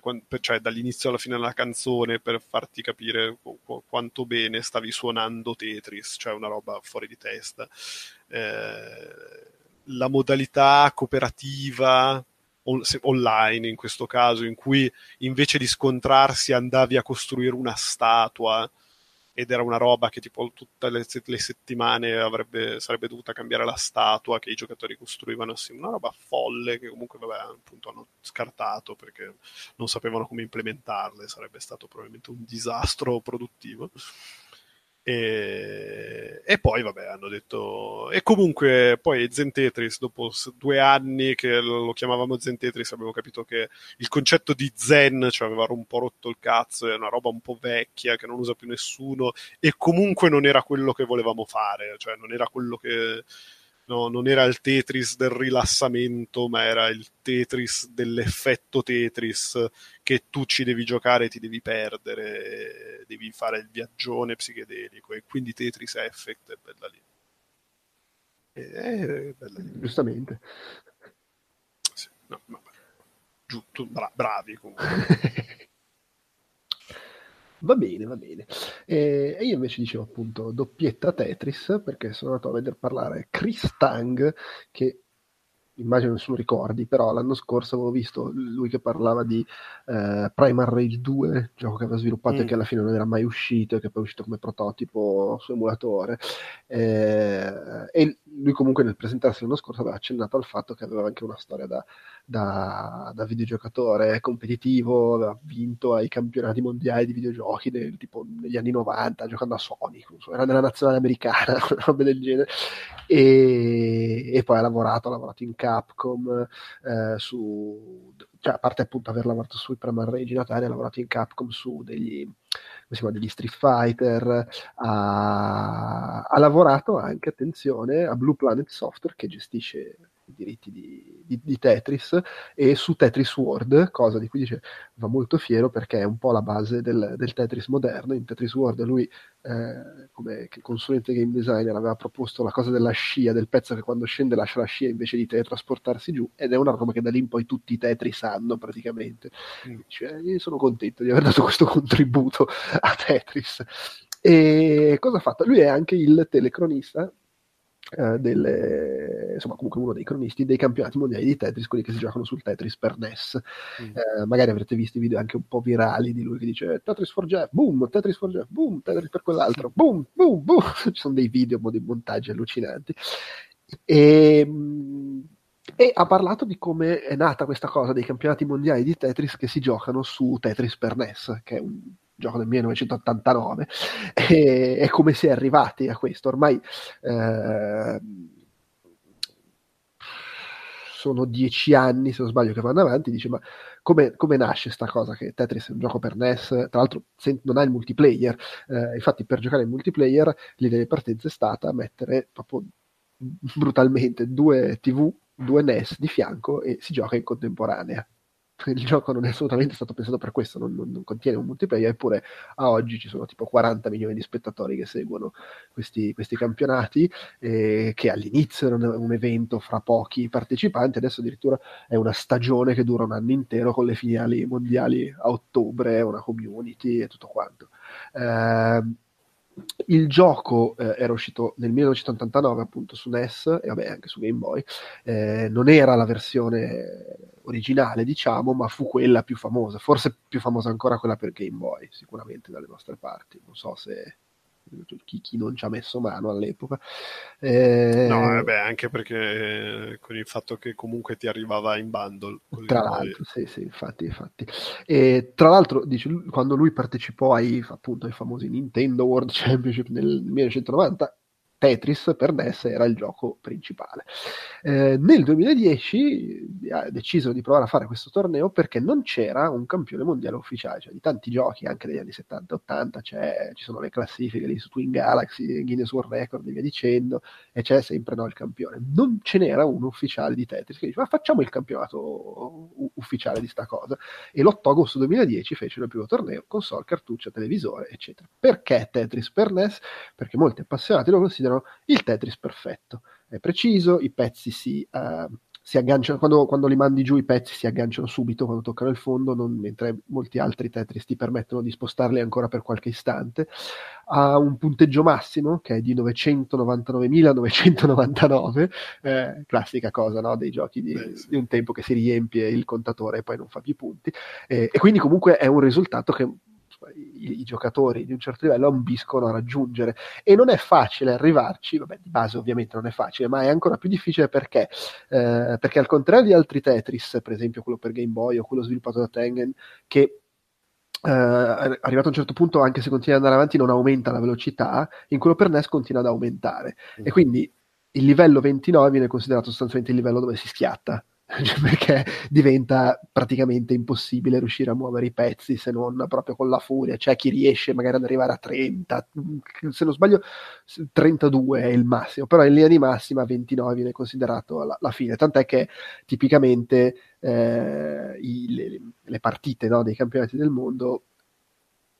per, per, cioè dall'inizio alla fine della canzone per farti capire qu- quanto bene stavi suonando Tetris, cioè una roba fuori di testa. Eh, la modalità cooperativa on- online in questo caso, in cui invece di scontrarsi andavi a costruire una statua ed era una roba che tipo tutte le, le settimane avrebbe, sarebbe dovuta cambiare la statua che i giocatori costruivano assieme, una roba folle che comunque vabbè, appunto hanno scartato perché non sapevano come implementarle, sarebbe stato probabilmente un disastro produttivo. E, e, poi, vabbè, hanno detto. E comunque, poi Zen Tetris, dopo due anni che lo chiamavamo Zen Tetris, abbiamo capito che il concetto di Zen ci aveva un po' rotto il cazzo, è una roba un po' vecchia che non usa più nessuno, e comunque non era quello che volevamo fare, cioè non era quello che no, non era il Tetris del rilassamento, ma era il Tetris dell'effetto Tetris che tu ci devi giocare, ti devi perdere, devi fare il viaggione psichedelico e quindi Tetris Effect è bella lì. È bella lì. Giustamente. Sì, no, vabbè. Giù, bra- bravi comunque. *laughs* Va bene, va bene. E, e io invece dicevo appunto doppietta Tetris perché sono andato a vedere parlare Chris Tang che immagino nessuno ricordi, però l'anno scorso avevo visto lui che parlava di eh, Primal Rage 2, gioco che aveva sviluppato mm. e che alla fine non era mai uscito e che poi è uscito come prototipo su emulatore. Eh, e lui comunque nel presentarsi l'anno scorso aveva accennato al fatto che aveva anche una storia da, da, da videogiocatore competitivo, aveva vinto ai campionati mondiali di videogiochi del, tipo negli anni 90 giocando a Sony, era nella nazionale americana, *laughs* roba del genere, e, e, poi ha lavorato, ha lavorato in Capcom, eh, su, cioè a parte appunto aver lavorato su Primal Rage in Atari, ha lavorato in Capcom su degli chiama, degli Street Fighter, ha, ha, lavorato anche, attenzione, a Blue Planet Software che gestisce i diritti di, di, di, Tetris e su Tetris World, cosa di cui dice va molto fiero perché è un po' la base del, del Tetris moderno. In Tetris World lui, eh, come consulente game designer, aveva proposto la cosa della scia, del pezzo che quando scende lascia la scia invece di teletrasportarsi giù, ed è una roba che da lì in poi tutti i Tetris hanno praticamente. Mm. Dice, io sono contento di aver dato questo contributo a Tetris. E cosa ha fatto? Lui è anche il telecronista eh, delle, insomma comunque uno dei cronisti dei campionati mondiali di Tetris, quelli che si giocano sul Tetris per NES. Mm. Eh, magari avrete visto i video anche un po' virali di lui che dice Tetris for Jeff, boom, Tetris for Jeff, boom, Tetris per quell'altro, boom, boom, boom. *laughs* Ci sono dei video, dei montaggi allucinanti. E, e ha parlato di come è nata questa cosa dei campionati mondiali di Tetris che si giocano su Tetris per NES, che è un gioco del 1989, e, e come si è arrivati a questo. Ormai eh, sono dieci anni, se non sbaglio, che vanno avanti, dice ma come, come nasce questa cosa che Tetris è un gioco per NES, tra l'altro non ha il multiplayer, eh, infatti per giocare in multiplayer l'idea di partenza è stata mettere proprio brutalmente due TV, due NES di fianco e si gioca in contemporanea *laughs* il gioco non è assolutamente stato pensato per questo, non, non, non, contiene un multiplayer, eppure a oggi ci sono tipo 40 milioni di spettatori che seguono questi, questi campionati, eh, che all'inizio erano un evento fra pochi partecipanti, adesso addirittura è una stagione che dura un anno intero con le finali mondiali a ottobre, una community e tutto quanto. Eh, il gioco eh, era uscito nel 1989 appunto su NES e vabbè anche su Game Boy, eh, non era la versione originale diciamo, ma fu quella più famosa, forse più famosa ancora quella per Game Boy, sicuramente dalle nostre parti, non so se chi, chi, non ci ha messo mano all'epoca. Eh, no, beh, anche perché eh, con il fatto che comunque ti arrivava in bundle. Tra l'altro, poi... sì, sì, infatti, infatti. E, tra l'altro, dice, quando lui partecipò ai, appunto, ai famosi Nintendo World Championship nel 1990, Tetris per NES era il gioco principale. Eh, nel 2010 ha deciso di provare a fare questo torneo perché non c'era un campione mondiale ufficiale, cioè di tanti giochi anche degli anni 70-80 ci sono le classifiche lì su Twin Galaxy, Guinness World Record e via dicendo, e c'è sempre no il campione. Non ce n'era uno ufficiale di Tetris che dice ma facciamo il campionato ufficiale di sta cosa. E l'8 agosto 2010 fece il primo torneo, console, cartuccia, televisore, eccetera. Perché Tetris per NES? Perché molti appassionati lo considerano considerano il Tetris perfetto. È preciso, i pezzi si, uh, si agganciano, quando, quando, li mandi giù i pezzi si agganciano subito quando toccano il fondo, non, mentre molti altri Tetris ti permettono di spostarli ancora per qualche istante. Ha un punteggio massimo che è di 999.999, eh, classica cosa no? dei giochi di, di, un tempo che si riempie il contatore e poi non fa più punti. Eh, e quindi comunque è un risultato che i, i, giocatori di un certo livello ambiscono a raggiungere e non è facile arrivarci, vabbè di base ovviamente non è facile, ma è ancora più difficile perché, eh, perché al contrario di altri Tetris, per esempio quello per Game Boy o quello sviluppato da Tengen, che Uh, arrivato a un certo punto, anche se continua ad andare avanti, non aumenta la velocità, in quello per NES continua ad aumentare. Mm. E quindi il livello 29 viene considerato sostanzialmente il livello dove si schiatta. *laughs* Cioè, perché diventa praticamente impossibile riuscire a muovere i pezzi se non proprio con la furia. C'è chi riesce magari ad arrivare a 30, se non sbaglio 32 è il massimo, però in linea di massima 29 viene considerato la, la fine, tant'è che tipicamente eh, i, le, le, partite no, dei campionati del mondo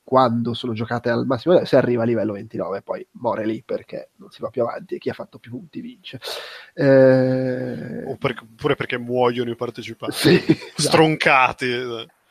quando sono giocate al massimo, se arriva a livello 29 poi muore lì perché non si va più avanti e chi ha fatto più punti vince. Eh... Oppure perché muoiono i partecipanti, sì, *laughs* esatto. stroncati.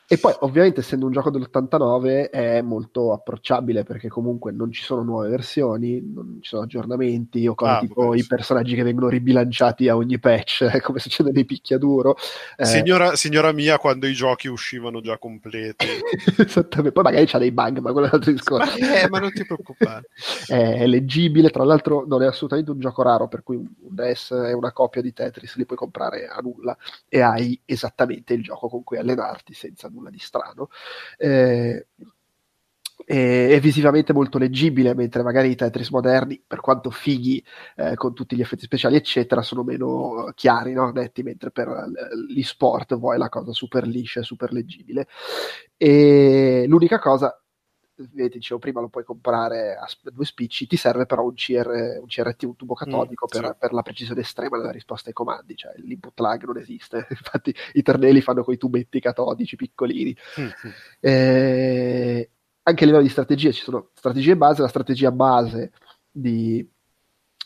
E poi, ovviamente, essendo un gioco dell'89, è molto approcciabile perché comunque non ci sono nuove versioni, non ci sono aggiornamenti o cose ah, tipo i personaggi che vengono ribilanciati a ogni patch, *laughs* come succede nei picchiaduro. Eh, signora, signora, mia, quando i giochi uscivano già completi. *laughs* Esattamente, poi magari c'ha dei bug, ma quello è un altro discorso. Ma, eh, ma non ti preoccupare. *laughs* è leggibile, tra l'altro non è assolutamente un gioco raro, per cui un NES è una copia di Tetris, li puoi comprare a nulla e hai esattamente il gioco con cui allenarti senza nulla di strano. Eh, è visivamente molto leggibile, mentre magari i Tetris moderni, per quanto fighi eh, con tutti gli effetti speciali, eccetera, sono meno chiari, no? netti, mentre per gli sport vuoi la cosa super liscia e super leggibile. E l'unica cosa vedete, dicevo prima, lo puoi comprare a due spicci, ti serve però un, CR, un CRT, un tubo catodico mm, per, sì. per, la precisione estrema della risposta ai comandi, cioè l'input lag non esiste, *laughs* infatti i tornelli fanno quei tubetti catodici piccolini. Mm-hmm. Eh, anche a livello di strategie ci sono strategie base, la strategia base di,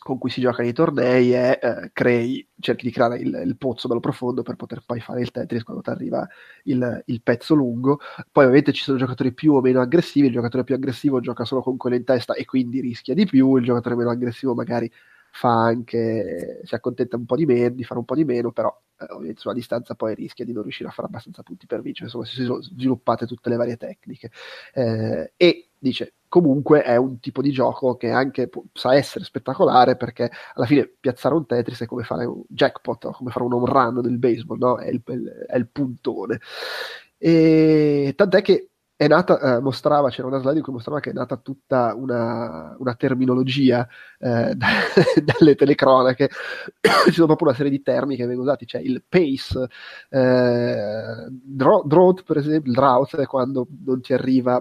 con cui si gioca nei tornei è eh, crei, cerchi di creare il, il, pozzo bello profondo per poter poi fare il Tetris quando ti arriva il, il, pezzo lungo. Poi ovviamente ci sono giocatori più o meno aggressivi, il giocatore più aggressivo gioca solo con quello in testa e quindi rischia di più, il giocatore meno aggressivo magari fa anche, si accontenta un po' di meno, di fare un po' di meno, però eh, ovviamente sulla distanza poi rischia di non riuscire a fare abbastanza punti per vincere, insomma si sono sviluppate tutte le varie tecniche. Eh, e dice, comunque è un tipo di gioco che anche sa essere spettacolare perché alla fine piazzare un Tetris è come fare un jackpot, come fare un home run del baseball, no? è, il, è il puntone. E tant'è che è nata, eh, mostrava, c'era una slide in cui mostrava che è nata tutta una, una terminologia eh, *laughs* dalle telecronache, *coughs* ci sono proprio una serie di termini che vengono usati, cioè il pace, eh, drought per esempio, il drought è quando non ti arriva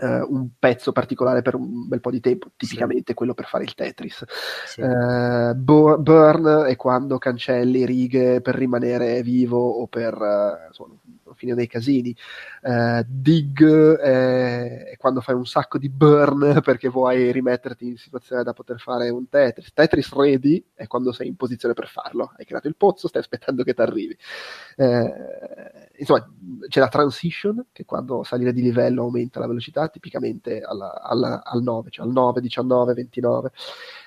Uh, un pezzo particolare per un bel po' di tempo, tipicamente sì. quello per fare il Tetris. Sì. Uh, burn è quando cancelli righe per rimanere vivo o per uh, insomma, fine dei casini. Uh, dig è, è, quando fai un sacco di burn *laughs* perché vuoi rimetterti in situazione da poter fare un Tetris. Tetris ready è quando sei in posizione per farlo. Hai creato il pozzo, stai aspettando che ti arrivi. Uh, insomma, c'è la transition, che quando salire di livello aumenta la velocità, tipicamente alla, alla, al 9, cioè al 9, 19, 29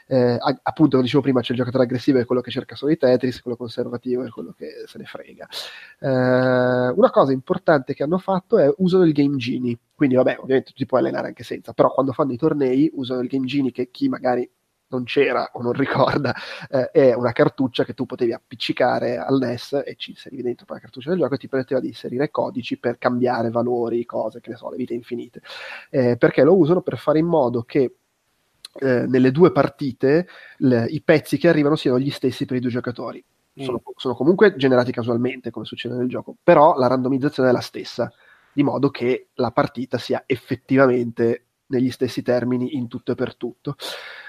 eh, appunto, come dicevo prima, c'è il giocatore aggressivo è quello che cerca solo i Tetris, quello conservativo è quello che se ne frega. Eh, una cosa importante che hanno fatto è usano il Game Genie, quindi vabbè, ovviamente tu ti puoi allenare anche senza, però quando fanno i tornei usano il Game Genie che chi magari non c'era o non ricorda, eh, è una cartuccia che tu potevi appiccicare al NES e ci inserivi dentro la cartuccia del gioco e ti permetteva di inserire codici per cambiare valori, cose, che ne so, le vite infinite. Eh, perché lo usano per fare in modo che eh, nelle due partite le, i pezzi che arrivano siano gli stessi per i due giocatori. Mm. Sono, sono, comunque generati casualmente, come succede nel gioco, però la randomizzazione è la stessa, di modo che la partita sia effettivamente negli stessi termini in tutto e per tutto.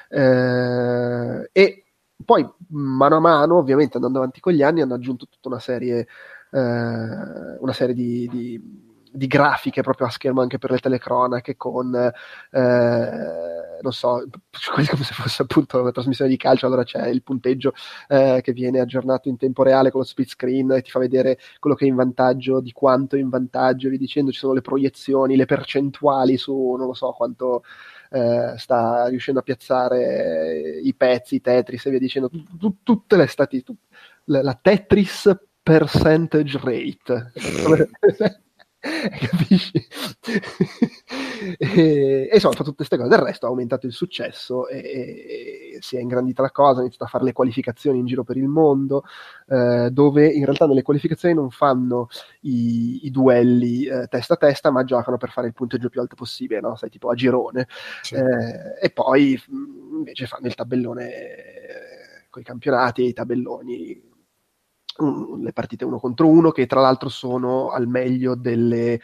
Eh, e poi, mano a mano, ovviamente andando avanti con gli anni, hanno aggiunto tutta una serie, eh, una serie di, di di grafiche proprio a schermo anche per le telecronache con eh, non so *laughs* quasi come se fosse appunto una trasmissione di calcio allora c'è il punteggio eh, che viene aggiornato in tempo reale con lo split screen e ti fa vedere quello che è in vantaggio di quanto è in vantaggio vi dicendo ci sono le proiezioni le percentuali su non lo so quanto eh, sta riuscendo a piazzare i pezzi, i Tetris e via dicendo, tutte le statistiche, la Tetris percentage rate. *laughs* *laughs* capisci? e, e insomma, fa tutte queste cose. Del resto ha aumentato il successo e, e, si è ingrandita la cosa, ha iniziato a fare le qualificazioni in giro per il mondo, eh, dove in realtà nelle qualificazioni non fanno i, i duelli eh, testa a testa, ma giocano per fare il punteggio più alto possibile, no? Sai, tipo a girone. Sì. Eh, e poi invece fanno il tabellone eh, con i campionati, i tabelloni un, le partite uno contro uno, che tra l'altro sono al meglio delle,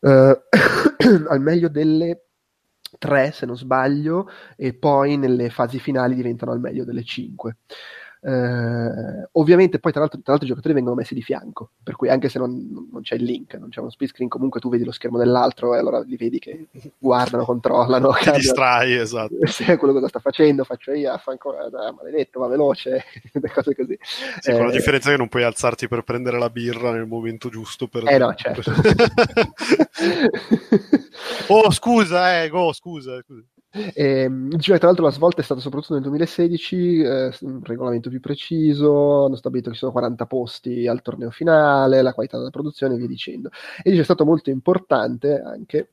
uh, *coughs* al meglio delle tre, se non sbaglio, e poi nelle fasi finali diventano al meglio delle cinque. Eh, ovviamente poi tra l'altro, tra l'altro, i giocatori vengono messi di fianco, per cui anche se non, non, c'è il link, non c'è uno split screen, comunque tu vedi lo schermo dell'altro e allora li vedi che guardano, controllano. Ti distrai, *laughs* esatto. Se quello cosa sta facendo, faccio io, fa ancora, ah, maledetto, va veloce, *laughs* cose così. Sì, eh, con la eh, differenza che non puoi alzarti per prendere la birra nel momento giusto. Per... Eh no, certo. *laughs* oh scusa, eh, go, scusa. scusa. E, diceva, tra l'altro la svolta è stata soprattutto nel 2016, eh, un regolamento più preciso, hanno stabilito che ci sono 40 posti al torneo finale, la qualità della produzione e via dicendo. E dice è stato molto importante anche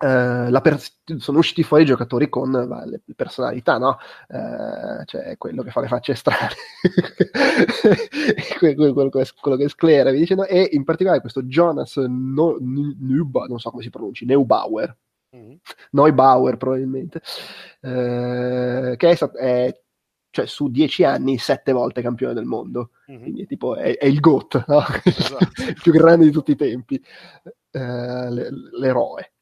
Uh, per- sono usciti fuori i giocatori con va, le, personalità, no? Uh, cioè quello che fa le facce strane, *laughs* quello, quello, quello, che sclera, e in particolare questo Jonas no, Neubauer, non so come si pronunci, Neubauer. Neubauer probabilmente, uh, che è, è cioè su dieci anni sette volte campione del mondo mm-hmm. quindi tipo è, è il GOAT no? esatto. *laughs* il più grande di tutti i tempi uh, l'eroe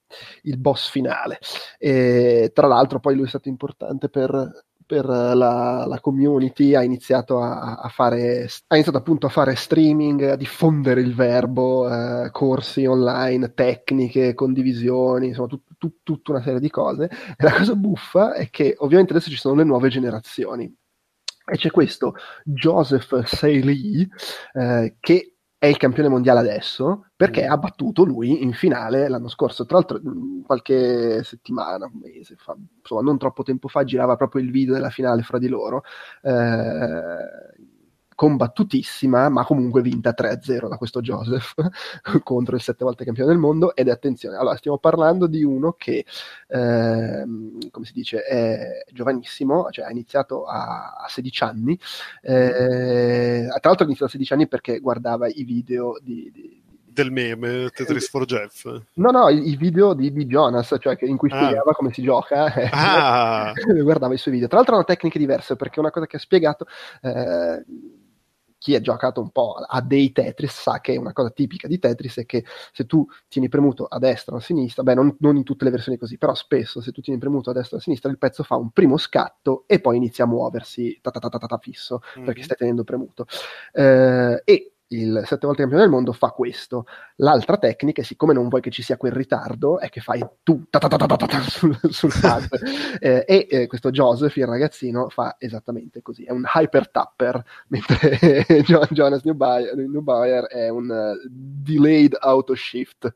il boss finale. E, tra l'altro poi lui è stato importante per per la, la, community, ha iniziato a, a, fare, ha iniziato appunto a fare streaming, a diffondere il verbo, eh, corsi online, tecniche, condivisioni, insomma tut, tut, tutta una serie di cose. E la cosa buffa è che ovviamente adesso ci sono le nuove generazioni. E c'è questo Joseph Seili eh, che è il campione mondiale adesso perché mm. ha battuto lui in finale l'anno scorso. Tra l'altro, mm, qualche settimana, un mese fa, insomma, non troppo tempo fa, girava proprio il video della finale fra di loro. Eh, combattutissima, ma comunque vinta 3-0 da questo Joseph *laughs* contro il sette volte campione del mondo. Ed attenzione, allora stiamo parlando di uno che, eh, come si dice, è giovanissimo, cioè ha iniziato a, a 16 anni. Eh, tra l'altro ha iniziato a 16 anni perché guardava i video di, di del meme Tetris for Jeff? No, no, i, i video di, di, Jonas, cioè in cui ah. spiegava ah. come si gioca. Ah. *laughs* guardava i suoi video. Tra l'altro hanno tecniche diverse perché una cosa che ha spiegato eh, chi ha giocato un po' a dei Tetris sa che una cosa tipica di Tetris è che se tu tieni premuto a destra o a sinistra, beh non, non in tutte le versioni così, però spesso se tu tieni premuto a destra o a sinistra il pezzo fa un primo scatto e poi inizia a muoversi ta ta ta ta, ta fisso mm-hmm. perché stai tenendo premuto. Eh, e il sette volte campione del mondo fa questo. L'altra tecnica, siccome non vuoi che ci sia quel ritardo, è che fai tu sul, sul pad. *laughs* eh, e eh, questo Joseph, il ragazzino, fa esattamente così. È un hyper tapper, *laughs* mentre *laughs* Jonas Neubauer è un uh, delayed auto shift,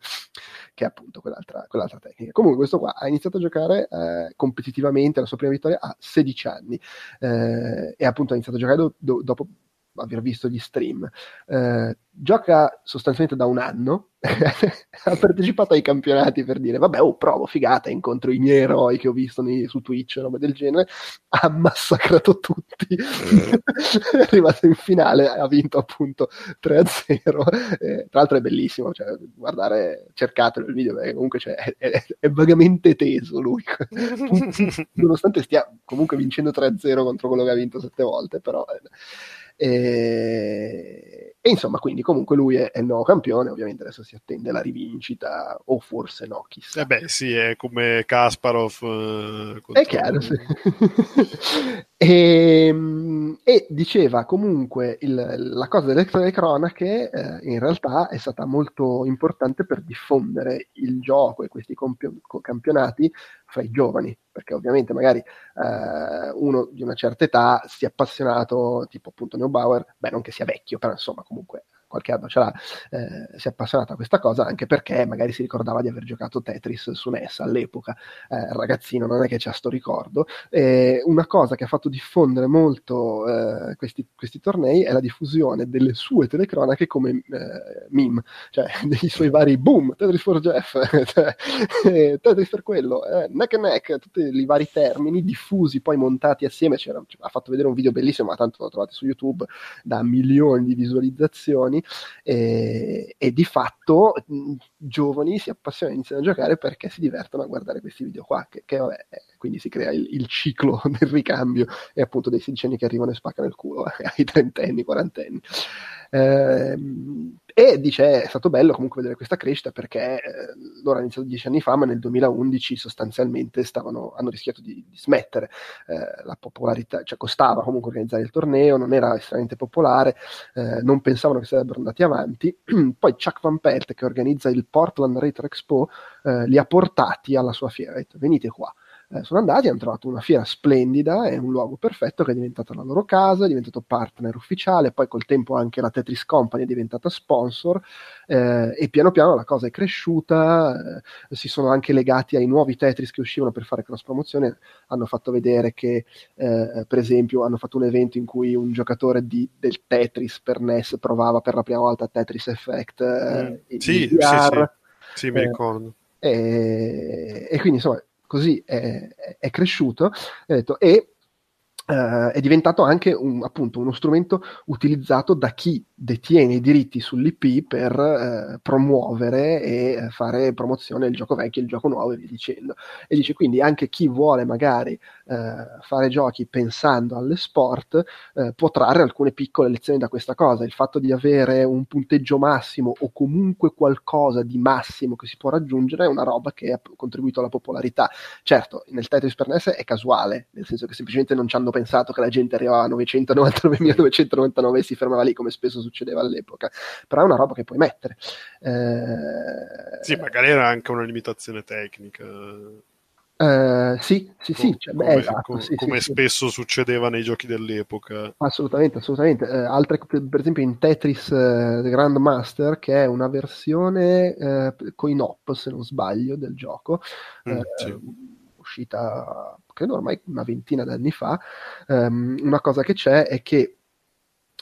che è appunto quell'altra, quell'altra, tecnica. Comunque questo qua ha iniziato a giocare eh, competitivamente la sua prima vittoria a 16 anni eh, e appunto ha iniziato a giocare do- do- dopo aver visto gli stream. Eh, gioca sostanzialmente da un anno, *laughs* ha partecipato ai campionati per dire vabbè, oh, provo, figata, incontro i miei eroi che ho visto nei, su Twitch, roba del genere, ha massacrato tutti, *laughs* è arrivato in finale, ha vinto appunto 3-0, eh, tra l'altro è bellissimo, cioè, guardare, cercatelo il video, perché comunque cioè, è, è, è, vagamente teso lui, *laughs* nonostante stia comunque vincendo 3-0 contro quello che ha vinto sette volte, però... Eh, e, e, insomma, quindi comunque lui è, è, il nuovo campione, ovviamente adesso si attende la rivincita, o forse no, chissà. Eh beh, sì, è come Kasparov. Eh, è chiaro, sì. *laughs* e, ehm, e, diceva comunque il, la cosa delle, cronache eh, in realtà è stata molto importante per diffondere il gioco e questi compio- campionati fra i giovani, perché ovviamente magari eh, uno di una certa età si è appassionato, tipo appunto Neubauer, beh non che sia vecchio, però insomma comunque qualche anno ce l'ha, eh, si è appassionato a questa cosa anche perché magari si ricordava di aver giocato Tetris su NES all'epoca, eh, ragazzino non è che c'ha sto ricordo. E una cosa che ha fatto diffondere molto eh, questi, questi, tornei è la diffusione delle sue telecronache come eh, meme, cioè *laughs* dei suoi vari boom, Tetris for Jeff, *laughs* cioè, eh, Tetris per quello, eh, neck and neck, tutti i vari termini diffusi, poi montati assieme, C'era, ha fatto vedere un video bellissimo, ma tanto lo trovate su YouTube da milioni di visualizzazioni e, e di fatto giovani si appassionano, iniziano a giocare perché si divertono a guardare questi video qua, che, che vabbè, eh, quindi si crea il, il, ciclo *laughs* del ricambio e appunto dei sedicenni che arrivano e spaccano il culo *laughs* ai trentenni, quarantenni. Eh, e dice è stato bello comunque vedere questa crescita perché eh, loro hanno iniziato dieci anni fa, ma nel 2011 sostanzialmente stavano, hanno rischiato di, di smettere. Eh, la popolarità, cioè costava comunque organizzare il torneo, non era estremamente popolare, eh, non pensavano che sarebbero andati avanti. *clears throat* Poi Chuck Van Pelt, che organizza il Portland Retro Expo, eh, li ha portati alla sua fiera, ha detto venite qua eh, sono andati, hanno trovato una fiera splendida, è un luogo perfetto che è diventato la loro casa, è diventato partner ufficiale, poi col tempo anche la Tetris Company è diventata sponsor eh, e piano piano la cosa è cresciuta, eh, si sono anche legati ai nuovi Tetris che uscivano per fare cross promozione, hanno fatto vedere che eh, per esempio hanno fatto un evento in cui un giocatore di, del Tetris per NES provava per la prima volta Tetris Effect eh, mm. sì, sì, sì, sì, mi ricordo. E, e, quindi insomma così è, è cresciuto detto, e Uh, è diventato anche un, appunto uno strumento utilizzato da chi detiene i diritti sull'IP per uh, promuovere e fare promozione del gioco vecchio il gioco nuovo e via dicendo. E dice quindi anche chi vuole magari fare giochi pensando alle sport può trarre alcune piccole lezioni da questa cosa. Il fatto di avere un punteggio massimo o comunque qualcosa di massimo che si può raggiungere è una roba che ha contribuito alla popolarità. Certo, nel Tetris per NES è casuale, nel senso che semplicemente non ci hanno pensato pensato che la gente arrivava a 999.999 e si fermava lì come spesso succedeva all'epoca, però è una roba che puoi mettere. Eh... Sì, magari era anche una limitazione tecnica. Uh, sì, sì, sì, cioè, come, beh, esatto, com- sì, come sì, spesso sì. succedeva nei giochi dell'epoca. Assolutamente, assolutamente. Uh, altre, per esempio in Tetris uh, Grandmaster, che è una versione uh, coin-op, se non sbaglio, del gioco, mm, uscita credo ormai una ventina d'anni fa, um, una cosa che c'è è che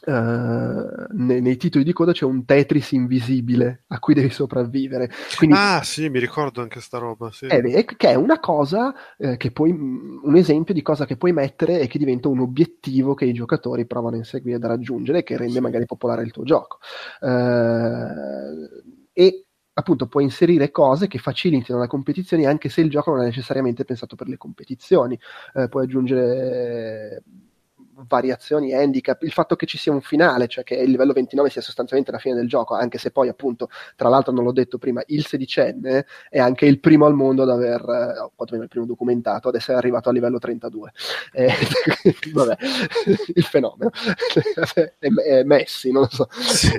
Uh, nei, nei, titoli di coda c'è un Tetris invisibile a cui devi sopravvivere. Quindi, ah, sì, mi ricordo anche sta roba. Sì. È, che è una cosa eh, che puoi, un esempio di cosa che puoi mettere e che diventa un obiettivo che i giocatori provano a inseguire da raggiungere e che rende magari popolare il tuo gioco. Uh, e appunto puoi inserire cose che facilitino le competizioni anche se il gioco non è necessariamente pensato per le competizioni. Eh, puoi aggiungere variazioni, handicap, il fatto che ci sia un finale, cioè che il livello 29 sia sostanzialmente la fine del gioco, anche se poi appunto, tra l'altro non l'ho detto prima, il sedicenne è anche il primo al mondo ad aver, eh, o quantomeno il primo documentato, ad essere arrivato a livello 32. Eh, *laughs* vabbè, il fenomeno. *laughs* è, è Messi, non lo so. Sì.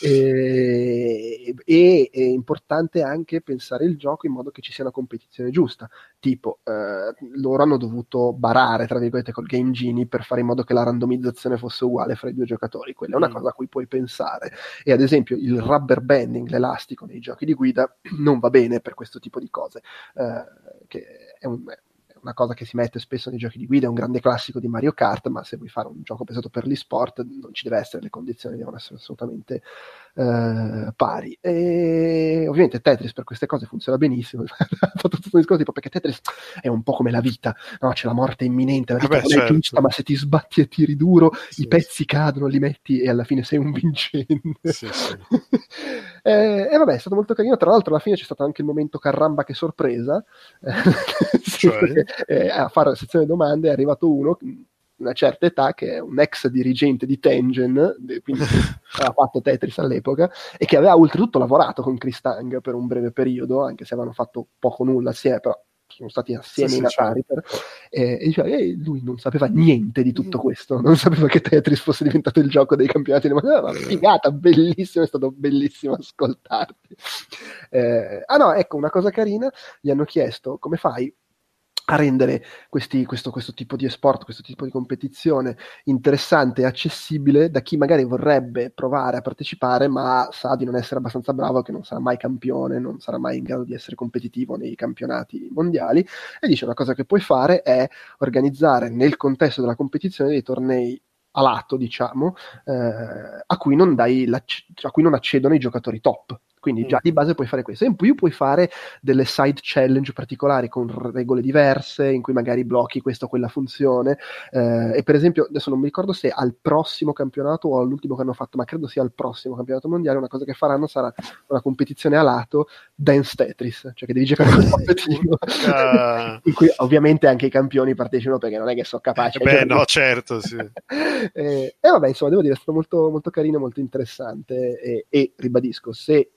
*laughs* e, e, è importante anche pensare il gioco in modo che ci sia una competizione giusta, tipo eh, loro hanno dovuto barare, tra virgolette, col game Gini per fare in modo che la randomizzazione fosse uguale fra i due giocatori. Quella è una mm. cosa a cui puoi pensare. E ad esempio il rubber banding, l'elastico nei giochi di guida, *clears throat* non va bene per questo tipo di cose. Eh, che è un, una cosa che si mette spesso nei giochi di guida, è un grande classico di Mario Kart, ma se vuoi fare un gioco pensato per gli sport non ci deve essere, le condizioni devono essere assolutamente eh, pari. E ovviamente Tetris per queste cose funziona benissimo, *laughs* fatto tutto un discorso tipo perché Tetris è un po' come la vita, no? c'è la morte imminente, la vita Vabbè, certo. è giusta, ma se ti sbatti e tiri duro, sì, i pezzi sì. cadono, li metti e alla fine sei un vincente. Sì, *laughs* eh, e vabbè, è stato molto carino, tra l'altro alla fine c'è stato anche il momento caramba che sorpresa. *laughs* cioè? eh, a fare la sezione domande è arrivato uno una certa età che è un ex dirigente di Tengen, quindi *laughs* aveva fatto Tetris all'epoca, e che aveva oltretutto lavorato con Chris Tang per un breve periodo, anche se avevano fatto poco nulla assieme, però sono stati assieme sì, in Atari. Certo. e, diceva, e lui non sapeva niente di tutto questo, non sapeva che Tetris fosse diventato il gioco dei campionati. Ma una figata, bellissimo, è stato bellissimo ascoltarti. Eh, ah no, ecco, una cosa carina, gli hanno chiesto come fai a rendere questi, questo, questo, tipo di esport, questo tipo di competizione interessante e accessibile da chi magari vorrebbe provare a partecipare ma sa di non essere abbastanza bravo, che non sarà mai campione, non sarà mai in grado di essere competitivo nei campionati mondiali e dice una cosa che puoi fare è organizzare nel contesto della competizione dei tornei a lato, diciamo, eh, a, cui a cui non accedono i giocatori top. Quindi già mm. di base puoi fare questo. In più puoi fare delle side challenge particolari con regole diverse, in cui magari blocchi questa o quella funzione. Eh, e per esempio, adesso non mi ricordo se al prossimo campionato o all'ultimo che hanno fatto, ma credo sia al prossimo campionato mondiale, una cosa che faranno sarà una competizione a lato Dance Tetris, cioè che devi giocare un *laughs* competitivo. uh... *laughs* in cui ovviamente anche i campioni partecipano perché non è che sono capaci. Eh beh, no, certo, sì. *laughs* e, e vabbè, insomma, devo dire, è stato molto, molto carino, molto interessante e, e ribadisco, se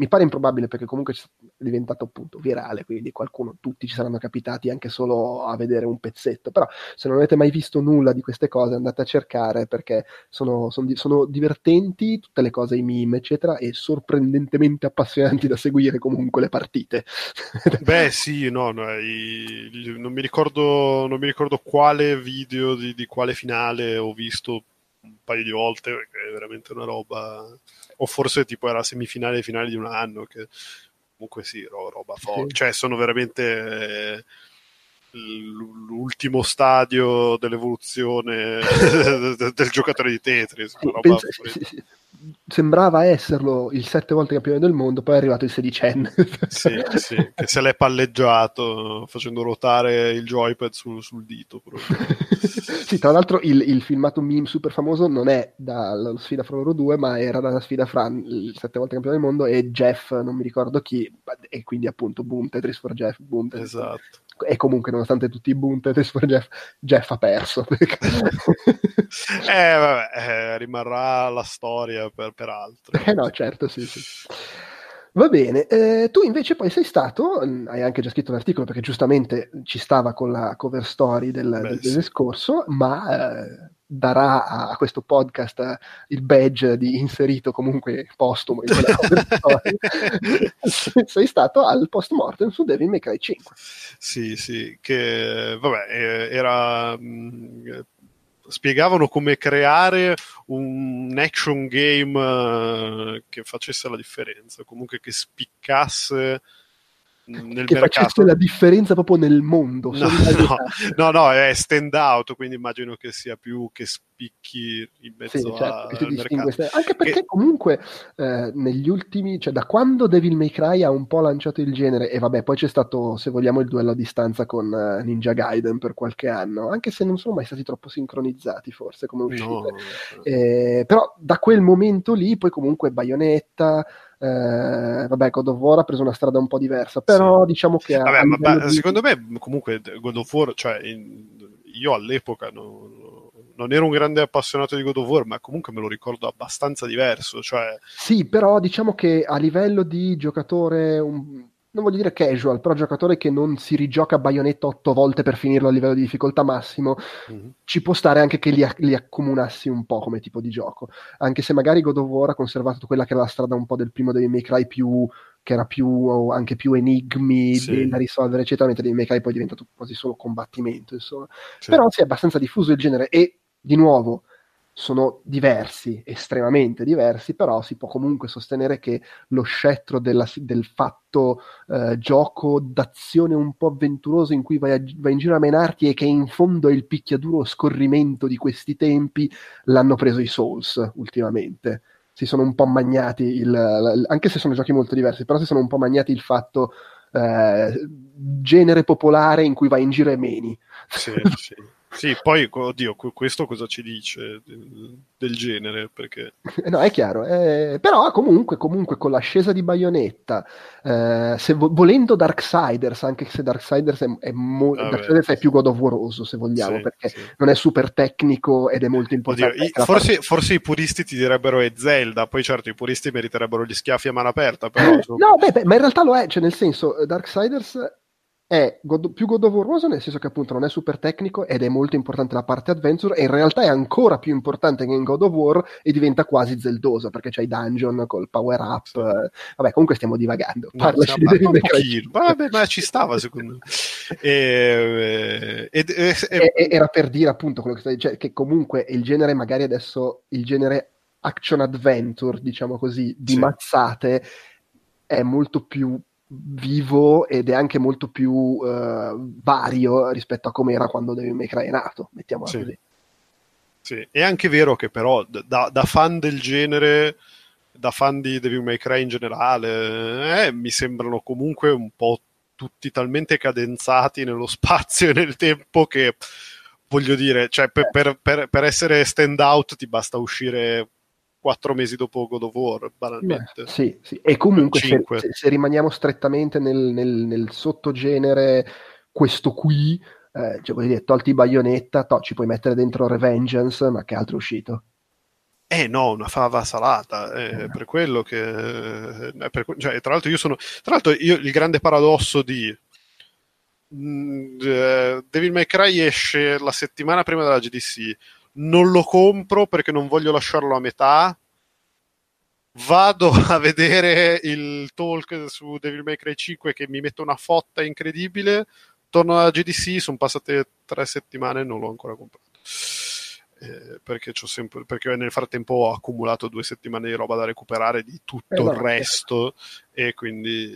mi pare improbabile perché comunque è diventato appunto virale, quindi qualcuno, tutti ci saranno capitati anche solo a vedere un pezzetto, però se non avete mai visto nulla di queste cose andate a cercare perché sono, sono, sono divertenti, tutte le cose, i meme eccetera, e sorprendentemente appassionanti da seguire comunque le partite. *laughs* Beh sì, no, no i, non, mi ricordo, non mi ricordo quale video di, di quale finale ho visto un paio di volte, perché è veramente una roba o forse tipo era semifinale finale di un anno, che comunque sì, roba forte, sì. cioè sono veramente eh, l'ultimo stadio dell'evoluzione *laughs* del giocatore di Tetris. *laughs* Sì, penso, sì, sembrava esserlo il sette volte campione del mondo, poi è arrivato il sedicenne. sì, sì, che se l'è palleggiato facendo ruotare il joypad sul, sul dito. *laughs* sì, tra l'altro il, il, filmato meme super famoso non è dalla sfida fra loro due, ma era dalla sfida fra il sette volte campione del mondo e Jeff, non mi ricordo chi, e quindi appunto boom, Tetris for Jeff, boom, Tetris Esatto e comunque nonostante tutti i boom Tetris for Jeff, Jeff ha perso. *laughs* eh, vabbè, eh, rimarrà la storia per, per altro. Eh no, certo, sì, sì. Va bene, eh, tu invece poi sei stato, mm, hai anche già scritto l'articolo perché giustamente ci stava con la cover story del, Beh, del sì. scorso, ma eh, darà a questo podcast il badge di inserito comunque postumo in quella cover *laughs* story. *laughs* sei stato al post mortem su Devil May Cry 5. Sì, sì, che vabbè, eh, era... Spiegavano come creare un action game uh, che facesse la differenza, comunque che spiccasse nel che mercato. la differenza proprio nel mondo. No, no, *laughs* no, no, è stand out, quindi immagino che sia più che spicchi in mezzo sì, certo, al mercato. Anche perché che... comunque eh, negli ultimi, cioè da quando Devil May Cry ha un po' lanciato il genere, e vabbè, poi c'è stato, se vogliamo, il duello a distanza con uh, Ninja Gaiden per qualche anno, anche se non sono mai stati troppo sincronizzati forse come uscite. No, eh, però da quel momento lì, poi comunque Bayonetta eh, vabbè, God of War ha preso una strada un po' diversa, però sì. diciamo che... Vabbè, ma, di... secondo me comunque God of War, cioè in, io all'epoca non, non ero un grande appassionato di God of War, ma comunque me lo ricordo abbastanza diverso. Cioè... Sì, però diciamo che a livello di giocatore un, non voglio dire casual, però giocatore che non si rigioca Bayonetta otto volte per finirlo a livello di difficoltà massimo, mm-hmm. ci può stare anche che li, li, accomunassi un po' come tipo di gioco. Anche se magari God of War ha conservato quella che era la strada un po' del primo Devil May Cry più che era più anche più enigmi sì. da risolvere, eccetera, mentre Devil May Cry poi è diventato quasi solo combattimento, insomma. Sì. Però si è abbastanza diffuso il genere e di nuovo sono diversi, estremamente diversi, però si può comunque sostenere che lo scettro della, del fatto eh, gioco d'azione un po' avventuroso in cui vai, a, vai, in giro a menarti e che in fondo è il picchiaduro scorrimento di questi tempi, l'hanno preso i Souls ultimamente. Si sono un po' magnati, il, anche se sono giochi molto diversi, però si sono un po' magnati il fatto eh, genere popolare in cui vai in giro e meni. Sì, *laughs* sì. Sì, poi, oddio, questo cosa ci dice del, genere? Perché... *laughs* No, è chiaro, eh, però comunque, comunque con l'ascesa di Bayonetta, eh, se vo- volendo Darksiders, anche se Darksiders è, è, mo- Vabbè, Darksiders è più godovoroso se vogliamo, sì, perché sì. non è super tecnico ed è molto importante. Oddio, forse, forse, i puristi ti direbbero è Zelda, poi certo i puristi meriterebbero gli schiaffi a mano aperta, però... *laughs* no, beh, beh, ma in realtà lo è, cioè nel senso, Darksiders è God, più God of War nel senso che appunto non è super tecnico ed è molto importante la parte adventure e in realtà è ancora più importante che in God of War e diventa quasi zeldosa perché c'hai dungeon col power up sì. vabbè comunque stiamo divagando parlaci no, di Devil May vabbè ma ci stava secondo me e, e, e, era per dire appunto quello che stai dicendo che comunque il genere magari adesso il genere action adventure diciamo così di sì. mazzate è molto più vivo ed è anche molto più uh, vario rispetto a come era quando Devil May Cry è nato, mettiamola sì. così. Sì, è anche vero che però da, da, fan del genere, da fan di Devil May Cry in generale, eh, mi sembrano comunque un po' tutti talmente cadenzati nello *laughs* spazio e nel tempo che voglio dire, cioè per, per, per, per essere stand out ti basta uscire quattro mesi dopo God of War, banalmente. Beh, sì, sì, e comunque se, se, rimaniamo strettamente nel, nel, nel sottogenere questo qui, eh, cioè, dire, tolti Bayonetta, to, ci puoi mettere dentro Revengeance, ma che altro è uscito? Eh no, una fava salata, è eh, per quello che... Eh, per, cioè, tra l'altro io sono... Tra l'altro io il grande paradosso di... Mm, uh, Devil May Cry esce la settimana prima della GDC, non lo compro perché non voglio lasciarlo a metà. Vado a vedere il talk su Devil May Cry 5 che mi mette una fotta incredibile. Torno alla GDC, sono passate tre settimane e non l'ho ancora comprato. Eh, perché, sempre, perché, nel frattempo ho accumulato due settimane di roba da recuperare di tutto eh, il resto e quindi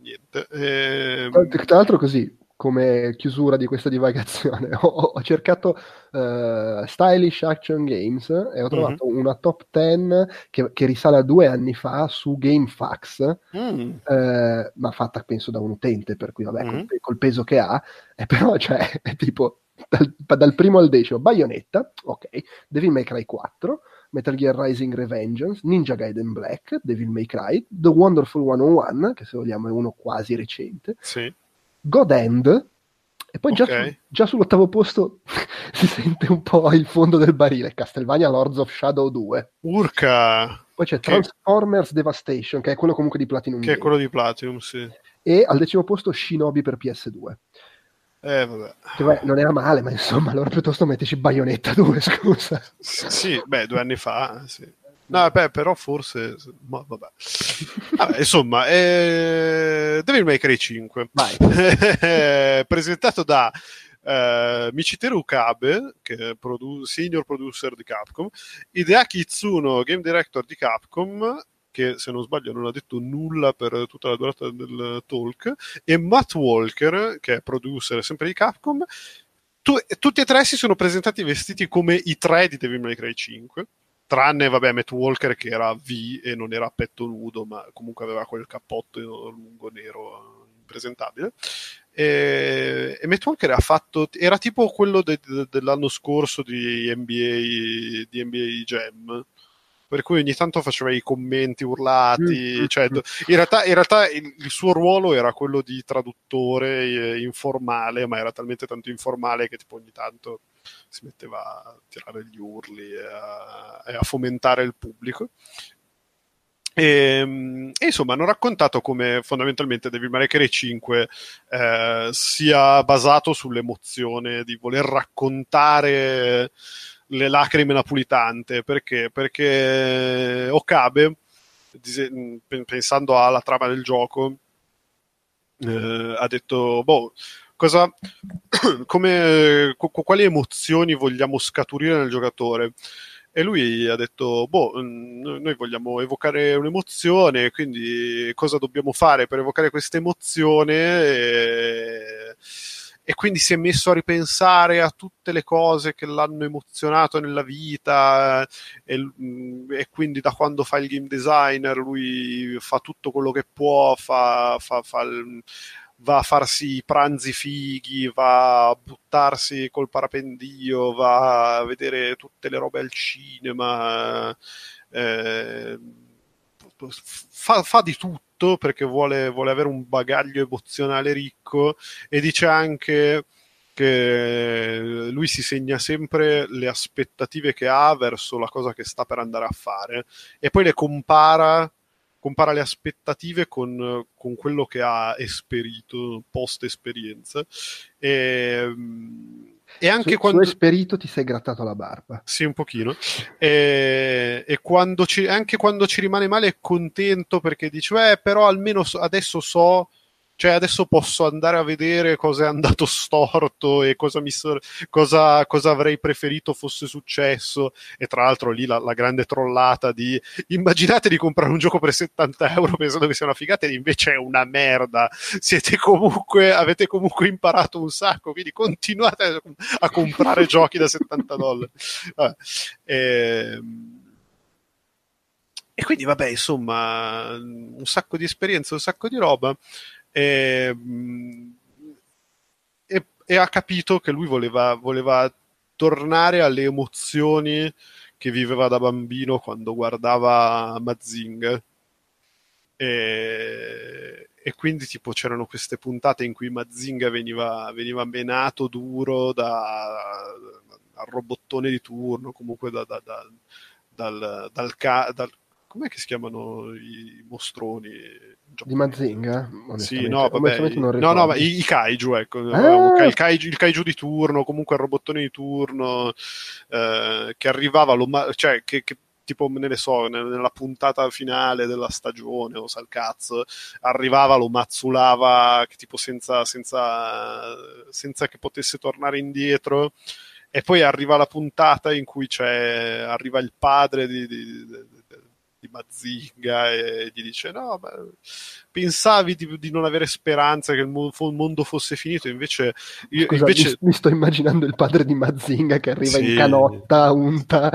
niente. Eh, tra l'altro così, come chiusura di questa divagazione. *laughs* ho, ho cercato uh, Stylish Action Games e ho trovato mm-hmm. una top 10 che, che, risale a due anni fa su GameFAQs, mm. uh, ma fatta penso da un utente, per cui vabbè, mm-hmm. col, col, peso che ha, e *laughs* però cioè, è tipo dal, dal, primo al decimo, Bayonetta, ok, Devil May Cry 4, Metal Gear Rising Revengeance, Ninja Gaiden Black, Devil May Cry, The Wonderful 101, che se vogliamo è uno quasi recente, sì. God End, e poi okay. già, già, sull'ottavo posto *laughs* si sente un po' il fondo del barile, Castlevania Lords of Shadow 2. Urca! Poi c'è che... Transformers Devastation, che è quello comunque di Platinum. Che Game. è quello di Platinum, sì. E al decimo posto Shinobi per PS2. Eh, vabbè. Che, beh, non era male, ma insomma, allora piuttosto mettici Bayonetta 2, *laughs* scusa. Sì, beh, due anni fa, sì. No, beh, però forse... Ma vabbè. *laughs* vabbè insomma, eh... Devil May Cry 5. *laughs* Presentato da uh, Michiteru Kabe, che è produ- senior producer di Capcom, Hideaki Itsuno, game director di Capcom, che se non sbaglio non ha detto nulla per tutta la durata del talk, e Matt Walker, che è producer sempre di Capcom. Tu, tutti e tre si sono presentati vestiti come i tre di Devil May Cry 5 tranne vabbè Matt Walker che era V e non era a petto nudo ma comunque aveva quel cappotto lungo nero impresentabile e, e Matt Walker ha fatto era tipo quello de, de, dell'anno scorso di NBA, di NBA Jam per cui ogni tanto faceva i commenti urlati, mm-hmm. cioè, in realtà, in realtà il, il, suo ruolo era quello di traduttore eh, informale, ma era talmente tanto informale che tipo ogni tanto si metteva a tirare gli urli e a, e a fomentare il pubblico. E, ehm, e, insomma hanno raccontato come fondamentalmente Devil May Cry 5 eh, sia basato sull'emozione di voler raccontare le lacrime napolitante perché? Perché Okabe pensando alla trama del gioco eh, ha detto boh cosa, *coughs* come, quali emozioni vogliamo scaturire nel giocatore. E lui ha detto: Boh, noi vogliamo evocare un'emozione, quindi cosa dobbiamo fare per evocare questa emozione? E, e quindi si è messo a ripensare a tutte le cose che l'hanno emozionato nella vita. E, mm, e quindi da quando fa il game designer, lui fa tutto quello che può, fa, fa, fa il, va a farsi i pranzi fighi, va a buttarsi col parapendio, va a vedere tutte le robe al cinema, eh, fa, fa, di tutto perché vuole, vuole avere un bagaglio emozionale ricco e dice anche che lui si segna sempre le aspettative che ha verso la cosa che sta per andare a fare e poi le compara compara le aspettative con, con quello che ha esperito post esperienza. E, e anche su, quando su esperito ti sei grattato la barba. Sì un pochino. E, e quando ci, anche quando ci rimane male è contento perché dice eh però almeno adesso so cioè adesso posso andare a vedere cosa è andato *laughs* storto e cosa, mi, cosa, cosa avrei preferito fosse successo. E tra l'altro lì la, la, grande trollata di immaginate di comprare un gioco per 70 euro pensando che sia una figata e invece è una merda. Siete comunque avete comunque imparato un sacco quindi continuate a, a comprare *laughs* giochi da 70 dollari. Vabbè. E, ehm, e quindi vabbè insomma un sacco di esperienza un sacco di roba e, e, e ha capito che lui voleva, voleva tornare alle emozioni che viveva da bambino quando guardava Mazinga. E, e, quindi tipo c'erano queste puntate in cui Mazinga veniva, veniva menato duro da, dal robottone di turno, comunque da, da, dal, dal, dal, com'è che si chiamano i mostroni? Di Mazinga? Sì, no, vabbè. No, no, ma i, i kaiju, ecco. Ah. Il, kaiju, il, kaiju, di turno, comunque il robottone di turno, eh, che arrivava, cioè, che, che tipo, ne ne so, nella puntata finale della stagione, o sa il cazzo, arrivava, lo mazzulava, tipo senza, senza, senza che potesse tornare indietro e poi arriva la puntata in cui c'è, arriva il padre di, di Mazinga e gli dice no, ma pensavi di, di, non avere speranza che il mondo fosse finito, invece... Io, Scusa, invece... Mi, mi, sto immaginando il padre di Mazinga che arriva sì. in canotta, unta,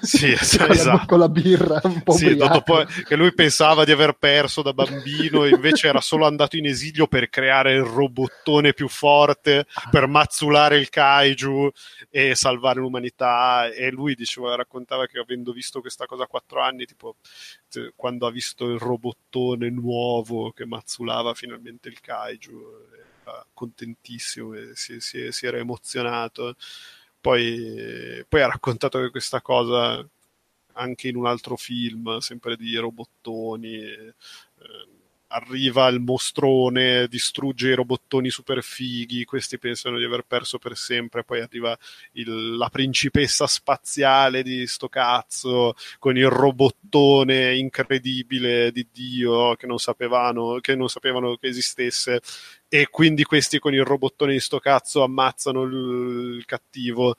sì, *laughs* con, esatto. la, con, la, birra un po' sì, dopo che lui pensava di aver perso da bambino, *laughs* invece era solo andato in esilio per creare il robottone più forte, per mazzulare il kaiju e salvare l'umanità. E lui diceva, raccontava che avendo visto questa cosa a quattro anni, tipo quando ha visto il robottone nuovo che mazzulava finalmente il kaiju, era contentissimo si, si, si era emozionato. Poi, poi ha raccontato che questa cosa anche in un altro film, sempre di robottoni. Eh, arriva il mostrone, distrugge i robottoni super fighi, questi pensano di aver perso per sempre, poi arriva il, la principessa spaziale di sto cazzo con il robottone incredibile di Dio che non sapevano che, non sapevano che esistesse e quindi questi con il robottone di sto cazzo ammazzano il, il cattivo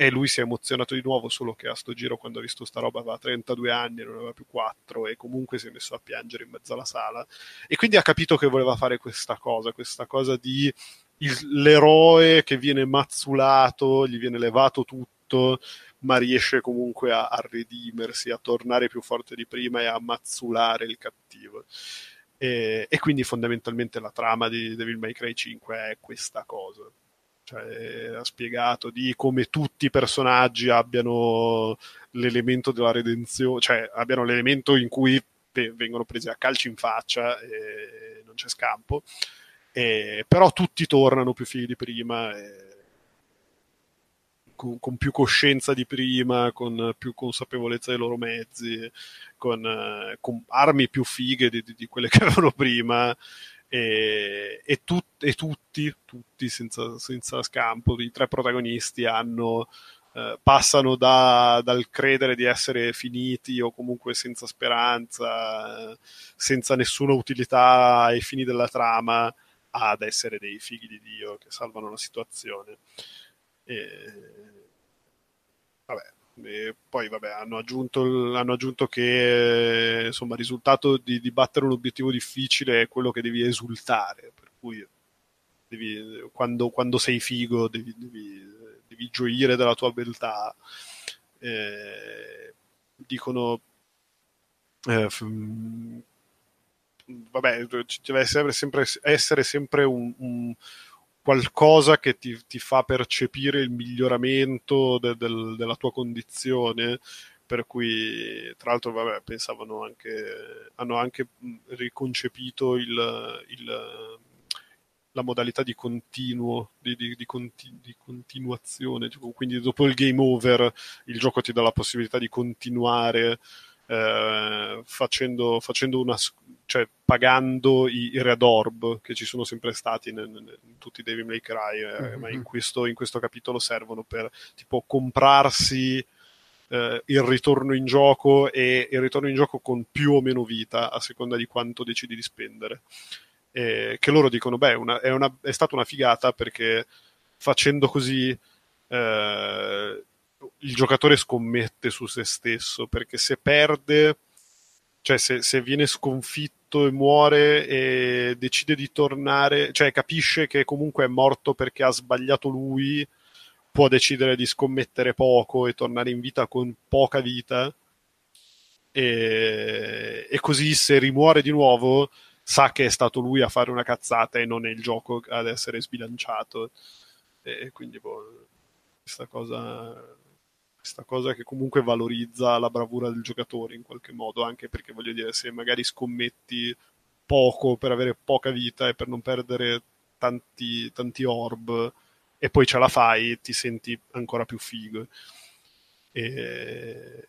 e lui si è emozionato di nuovo, solo che a sto giro quando ha visto sta roba aveva 32 anni, non aveva più 4 e comunque si è messo a piangere in mezzo alla sala e quindi ha capito che voleva fare questa cosa, questa cosa di il, l'eroe che viene mazzulato, gli viene levato tutto, ma riesce comunque a, a redimersi, a tornare più forte di prima e a mazzulare il cattivo. E, e quindi fondamentalmente la trama di Devil May Cry 5 è questa cosa cioè, ha spiegato di come tutti i personaggi abbiano l'elemento della redenzione, cioè abbiano l'elemento in cui vengono presi a calci in faccia e non c'è scampo, e, però tutti tornano più figli di prima. E, con, con, più coscienza di prima, con più consapevolezza dei loro mezzi, con, eh, con armi più fighe di, di, di, quelle *laughs* che avevano prima e, e, tu, e tutti, tutti senza, senza, scampo, i tre protagonisti hanno, eh, passano da, dal credere di essere finiti o comunque senza speranza, senza nessuna utilità ai fini della trama, ad essere dei figli di Dio che salvano la situazione. E, vabbè, e poi vabbè, hanno, aggiunto, hanno aggiunto che insomma, il risultato di, di, battere un obiettivo difficile è quello che devi esultare, per cui devi, quando, quando, sei figo devi, devi, devi, gioire della tua beltà. Eh, dicono eh, vabbè, ci deve essere sempre, essere sempre un, un qualcosa che ti, ti, fa percepire il miglioramento de, del, della tua condizione per cui tra l'altro vabbè, pensavano anche hanno anche riconcepito il, il, la modalità di continuo di, di, di, conti, di continuazione quindi dopo il game over il gioco ti dà la possibilità di continuare eh, facendo, facendo una, cioè pagando i, i red orb che ci sono sempre stati in, in, in tutti i Devil May Cry, eh, mm-hmm. ma in questo, in questo, capitolo servono per tipo comprarsi eh, il ritorno in gioco e il ritorno in gioco con più o meno vita a seconda di quanto decidi di spendere. che loro dicono, beh, una, è, una, è, stata una figata perché facendo così eh, il giocatore scommette su se stesso perché se perde, cioè se, se, viene sconfitto e muore e decide di tornare, cioè capisce che comunque è morto perché ha sbagliato lui, può decidere di scommettere poco e tornare in vita con poca vita. E, e così se rimuore di nuovo sa che è stato lui a fare una cazzata e non è il gioco ad essere sbilanciato. E quindi boh, questa cosa questa cosa che comunque valorizza la bravura del giocatore in qualche modo, anche perché voglio dire, se magari scommetti poco per avere poca vita e per non perdere tanti, tanti orb e poi ce la fai, ti senti ancora più figo. E,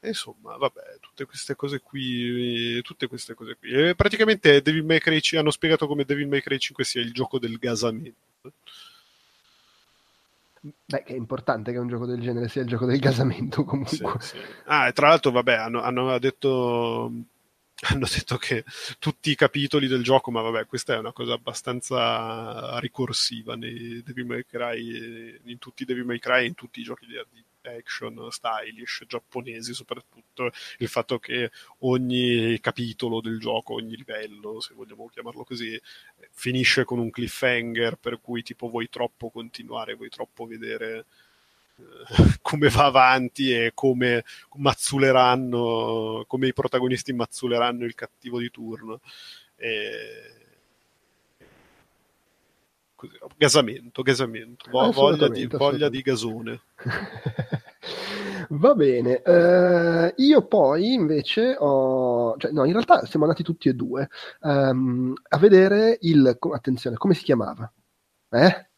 e insomma, vabbè, tutte queste cose qui, tutte queste cose qui. E praticamente Devil May Cry hanno spiegato come Devil May Cry 5 sia il gioco del gasamento. Beh, che è importante che un gioco del genere sia il gioco del casamento *laughs* comunque. Sì, sì. Ah, e tra l'altro, vabbè, hanno, hanno detto *laughs* hanno detto che tutti i capitoli del gioco, ma vabbè, questa è una cosa abbastanza ricorsiva nei Devil May Cry, in tutti i Devil May Cry e in tutti i giochi di, di action stylish giapponesi soprattutto il fatto che ogni capitolo del gioco ogni livello se vogliamo chiamarlo così finisce con un cliffhanger per cui tipo vuoi troppo continuare vuoi troppo vedere eh, *laughs* come va avanti e come mazzuleranno, come i protagonisti mazzuleranno il cattivo di turno. E... Così, gasamento, gasamento, Vo- voglia, di, voglia di gasone. *laughs* Va bene, uh, io poi invece ho, cioè, no, in realtà siamo andati tutti e due um, a vedere il, attenzione, come si chiamava? Eh?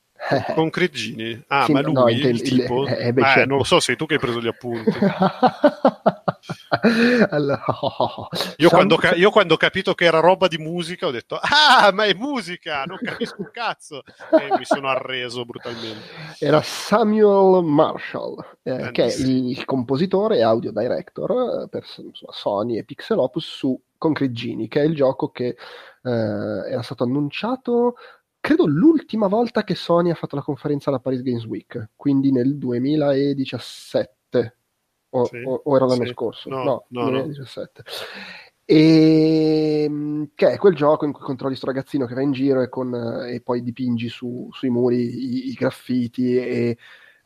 Con *laughs* Creggini. Ah, sì, ma lui, no, il, il tipo? Il, eh, beh, eh, certo. non lo so, sei tu che hai preso gli appunti. *laughs* allora, io, quando, io, quando, ho capito che era roba di musica ho detto, ah, ma è musica, non capisco un cazzo. E mi sono arreso brutalmente. Era Samuel Marshall, eh, che è il, compositore e audio director eh, per insomma, Sony e Pixel Opus su Concretini, che è il gioco che eh, era stato annunciato credo l'ultima volta che Sony ha fatto la conferenza alla Paris Games Week, quindi nel 2017 o, sì, o, o era l'anno sì. scorso? No, no, no 2017. No. E, ehm, che è quel gioco in cui controlli questo ragazzino che va in giro e, con, e poi dipingi su, sui muri i, i graffiti e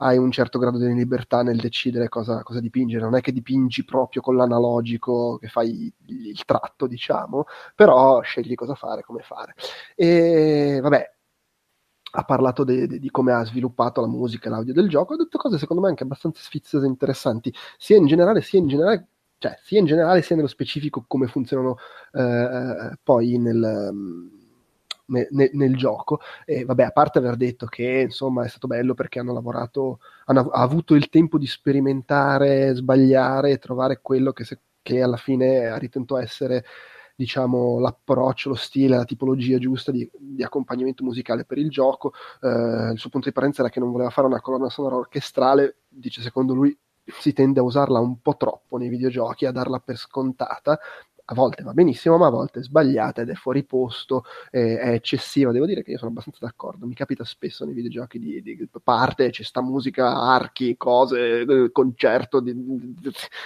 hai un certo grado di libertà nel decidere cosa, cosa, dipingere, non è che dipingi proprio con l'analogico, che fai il tratto, diciamo, però scegli cosa fare, come fare. E vabbè, ha parlato de, de, di come ha sviluppato la musica e l'audio del gioco, ha detto cose secondo me anche abbastanza sfiziose e interessanti, sia in generale sia in generale cioè sia in generale sia nello specifico come funzionano eh, poi nel, nel, nel, gioco. E vabbè, a parte aver detto che insomma è stato bello perché hanno lavorato, hanno avuto il tempo di sperimentare, sbagliare e trovare quello che, se, che alla fine ha ritenuto essere diciamo, l'approccio, lo stile, la tipologia giusta di, di accompagnamento musicale per il gioco. Eh, il suo punto di partenza era che non voleva fare una colonna sonora orchestrale, dice secondo lui si tende a usarla un po' troppo nei videogiochi, a darla per scontata, a volte va benissimo, ma a volte è sbagliata ed è fuori posto, eh, è eccessiva. Devo dire che io sono abbastanza d'accordo. Mi capita spesso nei videogiochi di, di parte, c'è sta musica, archi, cose, eh, concerto di,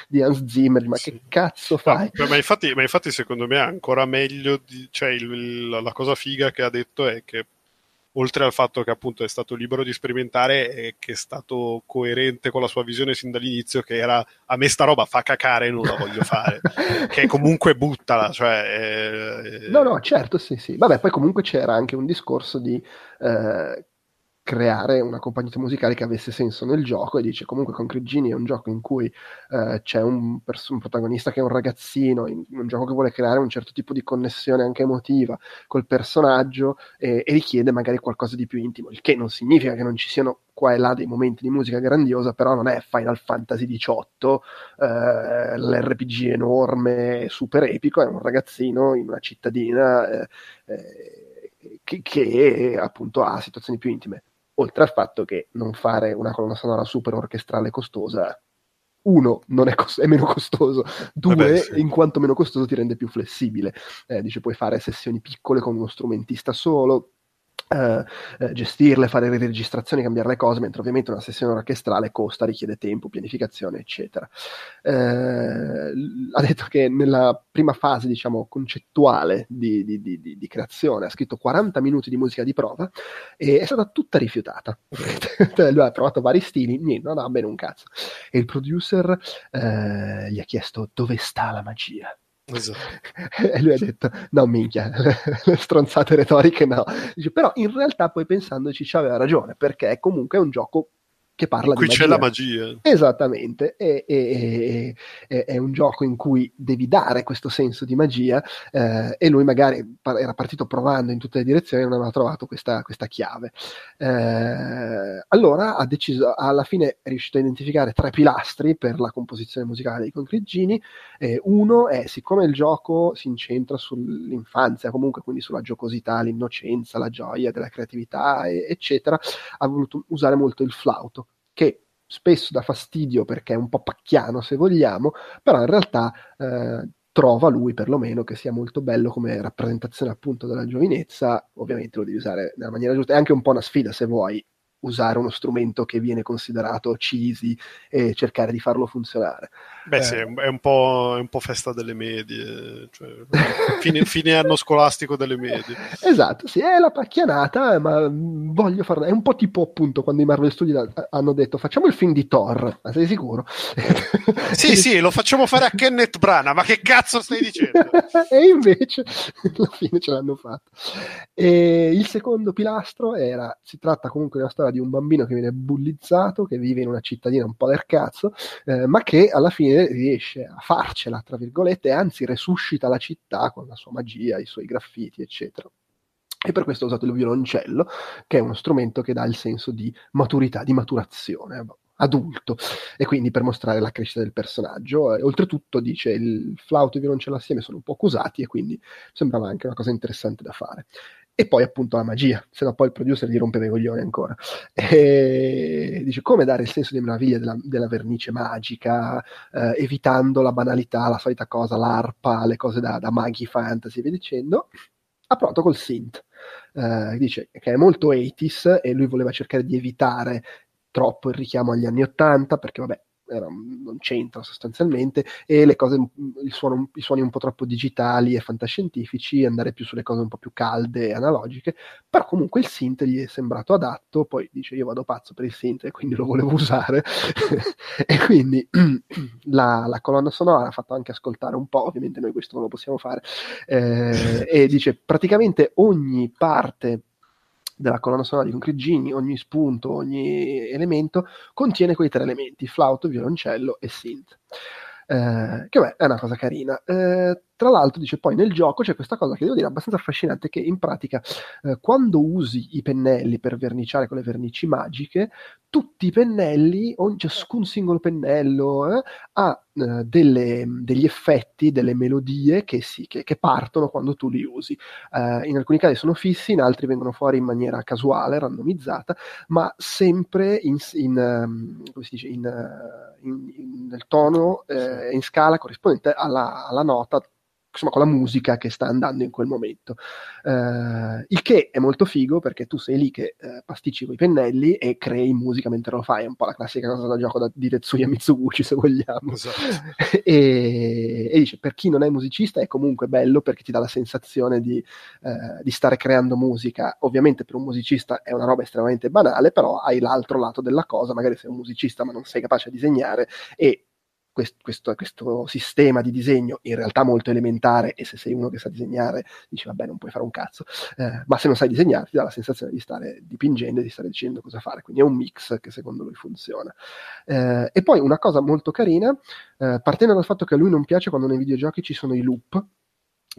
di, Hans Zimmer, ma sì. che cazzo fai? No, ma, infatti, ma, infatti, secondo me è ancora meglio, di, cioè il, la cosa figa che ha detto è che oltre al fatto che appunto è stato libero di sperimentare e che è stato coerente con la sua visione sin dall'inizio che era a me sta roba fa cacare e non la voglio fare. *laughs* Che comunque buttala cioè eh... no no certo sì sì. Vabbè poi comunque c'era anche un discorso di eh, creare un accompagnamento musicale che avesse senso nel gioco e dice comunque Concrete Genie è un gioco in cui eh, c'è un, pers- un, protagonista che è un ragazzino, in, un gioco che vuole creare un certo tipo di connessione anche emotiva col personaggio e, e, richiede magari qualcosa di più intimo, il che non significa che non ci siano qua e là dei momenti di musica grandiosa, però non è Final Fantasy XVIII, eh, l'RPG enorme, super epico, è un ragazzino in una cittadina eh, eh, che, che appunto ha situazioni più intime oltre al fatto che non fare una colonna sonora super orchestrale costosa uno, non è, cost- è, meno costoso, due, Vabbè, sì. in quanto meno costoso ti rende più flessibile. Eh, dice, puoi fare sessioni piccole con uno strumentista solo, Uh, uh, gestirle, fare le registrazioni, cambiare le cose, mentre ovviamente una sessione orchestrale costa, richiede tempo, pianificazione, eccetera. Uh, ha detto che nella prima fase, diciamo, concettuale di, di, di, di, creazione ha scritto 40 minuti di musica di prova e è stata tutta rifiutata. *laughs* Lui ha provato vari stili, niente, non ha bene un cazzo. E il producer gli ha chiesto dove sta la magia. Esatto. *laughs* E lui ha detto: No, minchia, *laughs* le stronzate retoriche no. Dice, però in realtà poi pensandoci ci aveva ragione, perché comunque è un gioco che parla qui di magia. c'è la magia. Esattamente, è, è, è, è, un gioco in cui devi dare questo senso di magia eh, e lui magari era partito provando in tutte le direzioni e non aveva trovato questa, questa chiave. Eh, allora ha deciso, alla fine è riuscito a identificare tre pilastri per la composizione musicale dei Concretini. Eh, uno è, siccome il gioco si incentra sull'infanzia, comunque quindi sulla giocosità, l'innocenza, la gioia della creatività, eccetera, ha voluto usare molto il flauto che spesso dà fastidio perché è un po' pacchiano se vogliamo, però in realtà eh, trova lui perlomeno che sia molto bello come rappresentazione appunto della giovinezza, ovviamente lo devi usare nella maniera giusta, è anche un po' una sfida se vuoi, usare uno strumento che viene considerato cheesy e cercare di farlo funzionare. Beh, eh, sì, è un, po', è un, po', festa delle medie, cioè, fine, *laughs* fine, anno scolastico delle medie. Esatto, sì, è la pacchianata, ma voglio farla. È un po' tipo appunto quando i Marvel Studios hanno detto facciamo il film di Thor, ma sei sicuro? *laughs* sì, sì, lo facciamo fare a Kenneth Brana, ma che cazzo stai dicendo? *laughs* e invece alla fine ce l'hanno fatto. E il secondo pilastro era, si tratta comunque una storia di un bambino che viene bullizzato, che vive in una cittadina un po' del cazzo, eh, ma che alla fine riesce a farcela, tra virgolette, e anzi resuscita la città con la sua magia, i suoi graffiti, eccetera. E per questo ho usato il violoncello, che è uno strumento che dà il senso di maturità, di maturazione adulto e quindi per mostrare la crescita del personaggio. E, oltretutto dice il flauto e il violoncello assieme sono un po' accusati e quindi sembrava anche una cosa interessante da fare e poi appunto la magia, se no poi il producer gli rompeva i coglioni ancora. E dice come dare il senso di meraviglia della, della vernice magica, eh, evitando la banalità, la solita cosa, l'arpa, le cose da, da maghi fantasy e via dicendo. Ha provato col synth. Eh, dice che è molto 80s e lui voleva cercare di evitare troppo il richiamo agli anni 80 perché vabbè era, non c'entra sostanzialmente, e le cose, suono, i suoni un po' troppo digitali e fantascientifici, andare più sulle cose un po' più calde e analogiche, però comunque il synth gli è sembrato adatto, poi dice io vado pazzo per il synth e quindi lo volevo usare, *laughs* e quindi *clears throat* la, la, colonna sonora ha fatto anche ascoltare un po', ovviamente noi questo non lo possiamo fare, eh, e dice praticamente ogni parte della colonna sonora di Concrete Genie, ogni spunto, ogni elemento contiene quei tre elementi, flauto, violoncello e synth. Eh, che beh, è una cosa carina. Eh, tra l'altro, dice poi nel gioco c'è questa cosa che devo dire abbastanza affascinante: che in pratica, eh, quando usi i pennelli per verniciare con le vernici magiche, tutti i pennelli, ogni, ciascun singolo pennello eh, ha eh, delle, degli effetti, delle melodie che, si, che, che, partono quando tu li usi. Eh, in alcuni casi sono fissi, in altri vengono fuori in maniera casuale, randomizzata, ma sempre in, in, ehm, dice, in, eh, in nel tono e in scala corrispondente alla, alla nota insomma, con la musica che sta andando in quel momento. Uh, il che è molto figo perché tu sei lì che uh, pasticci con i pennelli e crei musica mentre lo fai, è un po' la classica cosa da gioco da, di Tetsuya Mitsuguchi se vogliamo. Esatto. *laughs* e, e, dice, per chi non è musicista è comunque bello perché ti dà la sensazione di, uh, di stare creando musica. Ovviamente per un musicista è una roba estremamente banale, però hai l'altro lato della cosa, magari sei un musicista ma non sei capace a disegnare e questo, questo, questo, sistema di disegno in realtà molto elementare e se sei uno che sa disegnare dici vabbè non puoi fare un cazzo, eh, ma se non sai disegnare ti dà la sensazione di stare dipingendo e di stare dicendo cosa fare, quindi è un mix che secondo lui funziona. Eh, e poi una cosa molto carina, eh, partendo dal fatto che a lui non piace quando nei videogiochi ci sono i loop,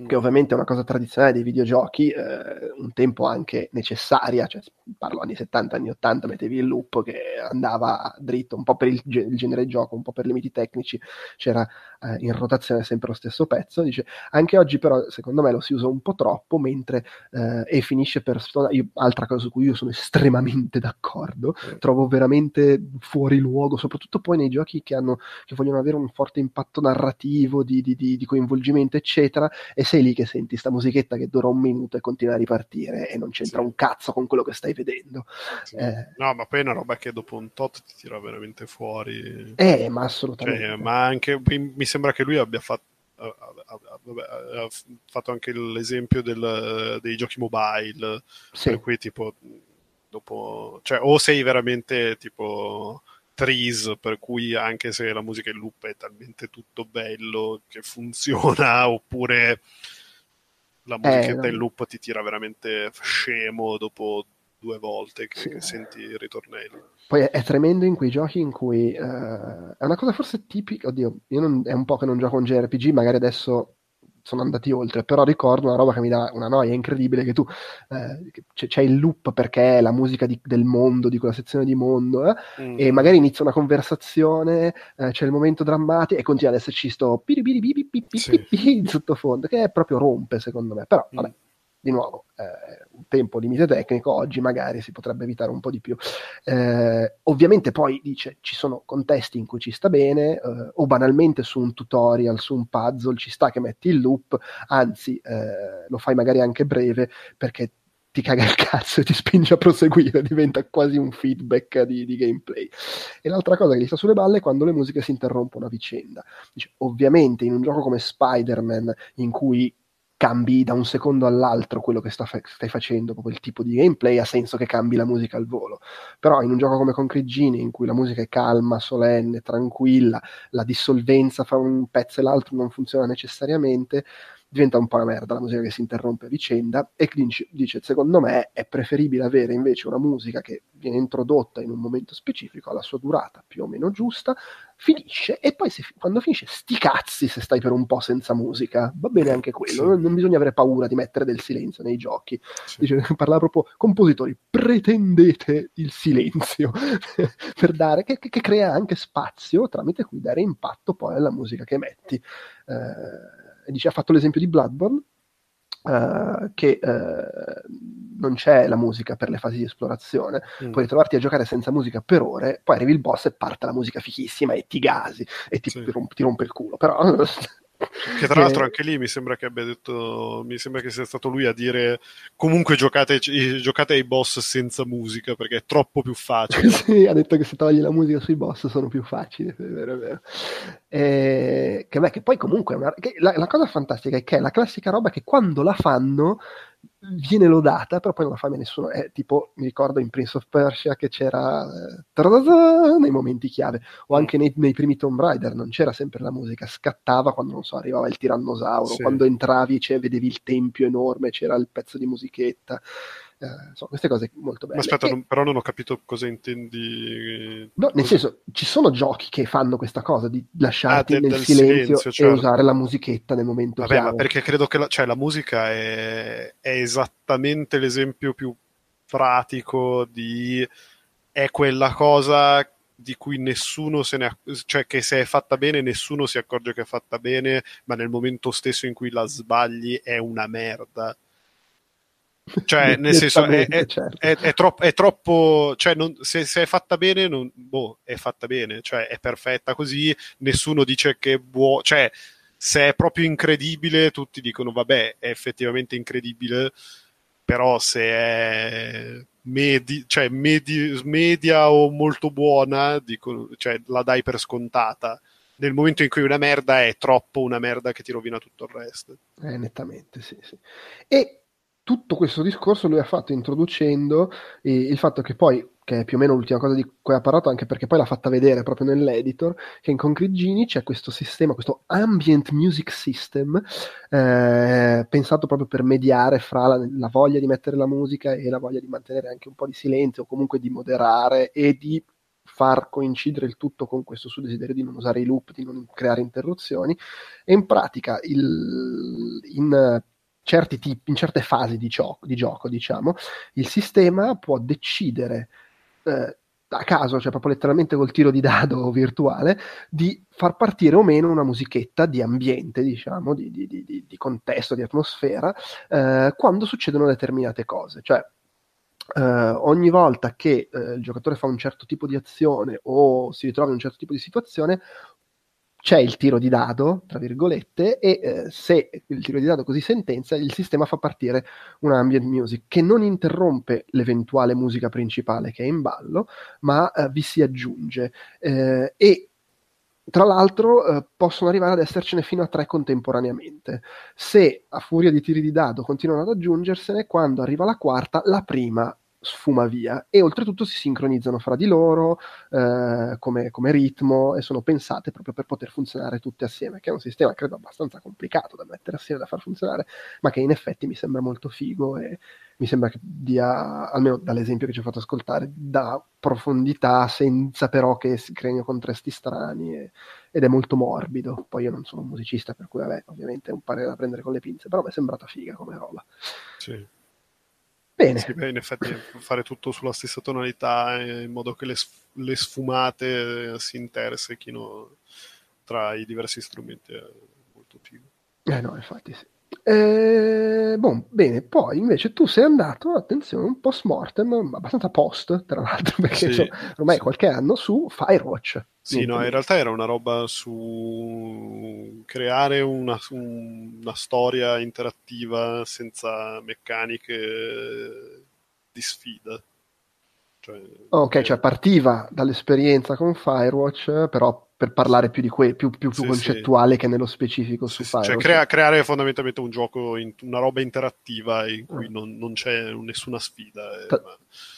che ovviamente è una cosa tradizionale dei videogiochi, eh, un tempo anche necessaria, cioè parlo anni 70, anni 80, mettevi il loop che andava dritto un po' per il, il genere gioco, un po' per limiti tecnici, c'era eh, in rotazione sempre lo stesso pezzo, dice anche oggi però secondo me lo si usa un po' troppo, mentre eh, e finisce per io, altra cosa su cui io sono estremamente d'accordo, mm. trovo veramente fuori luogo, soprattutto poi nei giochi che, hanno, che vogliono avere un forte impatto narrativo, di, di, di, di coinvolgimento, eccetera, e sei lì che senti sta musichetta che dura un minuto e continua a ripartire e non c'entra sì. un cazzo con quello che stai vedendo. Sì. Eh, no, ma poi è una roba che dopo un tot ti tira veramente fuori. Eh, ma assolutamente. Cioè, ma anche mi sembra che lui abbia fatto ha fatto anche l'esempio del, dei giochi mobile sì. per cui tipo dopo cioè o sei veramente tipo trees, per cui anche se la musica in loop è talmente tutto bello che funziona, *laughs* oppure la musichetta eh, in loop ti tira veramente scemo dopo due volte che, sì. che senti i ritornelli. Poi è, è, tremendo in quei giochi in cui uh, è una cosa forse tipica, oddio, io non, è un po' che non gioco un JRPG, magari adesso sono andati oltre, però ricordo una roba che mi dà una noia incredibile che tu eh, c'è, c'è, il loop perché è la musica di, del mondo, di quella sezione di mondo, eh, mm. e magari inizia una conversazione, eh, c'è il momento drammatico e continua ad esserci sto sì. in sottofondo, che proprio rompe secondo me, però vabbè, di nuovo, eh, tempo limite tecnico, oggi magari si potrebbe evitare un po' di più. Eh, ovviamente poi dice ci sono contesti in cui ci sta bene, eh, o banalmente su un tutorial, su un puzzle, ci sta che metti il loop, anzi eh, lo fai magari anche breve perché ti caga il cazzo e ti spinge a proseguire, diventa quasi un feedback di, di, gameplay. E l'altra cosa che gli sta sulle balle è quando le musiche si interrompono a vicenda. Dice, ovviamente in un gioco come Spider-Man, in cui cambi da un secondo all'altro quello che sta fa- stai facendo, proprio il tipo di gameplay, ha senso che cambi la musica al volo. Però in un gioco come Concrete Genie, in cui la musica è calma, solenne, tranquilla, la dissolvenza fra un pezzo e l'altro non funziona necessariamente, diventa un po' una merda la musica che si interrompe a vicenda e Clinch dice secondo me è preferibile avere invece una musica che viene introdotta in un momento specifico alla sua durata più o meno giusta finisce e poi se, quando finisce sti cazzi se stai per un po' senza musica va bene anche quello sì. non, bisogna avere paura di mettere del silenzio nei giochi sì. dice, *laughs* parla proprio compositori pretendete il silenzio *laughs* per dare che, che, che, crea anche spazio tramite cui dare impatto poi alla musica che metti eh, dice, ha fatto l'esempio di Bloodborne, uh, che uh, non c'è la musica per le fasi di esplorazione, mm. puoi ritrovarti a giocare senza musica per ore, poi arrivi il boss e parte la musica fichissima e ti gasi e ti, sì. romp- ti rompe il culo, però *laughs* Che tra l'altro anche lì mi sembra che abbia detto, mi sembra che sia stato lui a dire comunque giocate, giocate ai boss senza musica perché è troppo più facile. *laughs* sì, ha detto che se togli la musica sui boss sono più facili, è vero, è vero. E, che, beh, che poi comunque una, la, la cosa fantastica è che è la classica roba che quando la fanno viene lodata, però poi non la fa nessuno. È tipo, mi ricordo in Prince of Persia che c'era eh, nei momenti chiave, o anche nei, nei, primi Tomb Raider non c'era sempre la musica, scattava quando non so, arrivava il tirannosauro, sì. quando entravi cioè, vedevi il tempio enorme, c'era il pezzo di musichetta. Eh, so, queste cose molto belle. Ma aspetta, e... non, però non ho capito cosa intendi. No, nel senso, ci sono giochi che fanno questa cosa di lasciarti ah, de, nel silenzio, silenzio certo. e usare la musichetta nel momento Vabbè, chiaro. ma perché credo che la, cioè, la musica è, è esattamente l'esempio più pratico di è quella cosa di cui nessuno se ne accorge, cioè che se è fatta bene nessuno si accorge che è fatta bene, ma nel momento stesso in cui la sbagli è una merda. Cioè, *laughs* nel senso, è, è, certo. è, è, troppo, è troppo, cioè, non, se, se, è fatta bene, non, boh, è fatta bene, cioè, è perfetta così, nessuno dice che è buono, cioè, se è proprio incredibile, tutti dicono, vabbè, è effettivamente incredibile, però se è medi, cioè, medi, media o molto buona, dico, cioè, la dai per scontata nel momento in cui una merda è troppo una merda che ti rovina tutto il resto. Eh, nettamente, sì, sì. E tutto questo discorso lui ha fatto introducendo eh, il fatto che poi, che è più o meno l'ultima cosa di cui ha parlato, anche perché poi l'ha fatta vedere proprio nell'editor, che in Concrete Genie c'è questo sistema, questo ambient music system, eh, pensato proprio per mediare fra la, la, voglia di mettere la musica e la voglia di mantenere anche un po' di silenzio, o comunque di moderare e di far coincidere il tutto con questo suo desiderio di non usare i loop, di non creare interruzioni. E in pratica il, in certi tipi, in certe fasi di gioco, di gioco diciamo, il sistema può decidere eh, a caso, cioè proprio letteralmente col tiro di dado *laughs* virtuale, di far partire o meno una musichetta di ambiente, diciamo, di, di, di, di contesto, di atmosfera, eh, quando succedono determinate cose. Cioè, eh, ogni volta che eh, il giocatore fa un certo tipo di azione o si ritrova in un certo tipo di situazione, c'è il tiro di dado, tra virgolette, e eh, se il tiro di dado così sentenza, il sistema fa partire una ambient music che non interrompe l'eventuale musica principale che è in ballo, ma eh, vi si aggiunge. Eh, e tra l'altro eh, possono arrivare ad essercene fino a tre contemporaneamente. Se a furia di tiri di dado continuano ad aggiungersene, quando arriva la quarta, la prima sfuma via e oltretutto si sincronizzano fra di loro eh, come, come, ritmo e sono pensate proprio per poter funzionare tutte assieme, che è un sistema credo abbastanza complicato da mettere assieme, da far funzionare, ma che in effetti mi sembra molto figo e mi sembra che dia, almeno dall'esempio che ci ho fatto ascoltare, da profondità senza però che si creino contrasti strani e, ed è molto morbido. Poi io non sono un musicista, per cui vabbè, ovviamente è un parere da prendere con le pinze, però mi è sembrata figa come roba. Sì. Bene. Sì, beh, in effetti fare tutto sulla stessa tonalità eh, in modo che le, le sfumate eh, si intersechino tra i diversi strumenti è molto figo. Eh no, infatti sì. Eh, bon, bene, poi invece tu sei andato, attenzione, un post mortem, abbastanza post, tra l'altro, *laughs* perché sì, insomma, ormai sì. qualche anno su Firewatch. Sì, no, in realtà era una roba su creare una, una storia interattiva senza meccaniche di sfida. Cioè, ok, cioè partiva dall'esperienza con Firewatch, però per parlare più di que- più, più, più sì, concettuale sì. che nello specifico su Firewatch. Cioè crea- creare fondamentalmente un gioco, in- una roba interattiva in cui mm. non, non, c'è nessuna sfida. Eh, tra,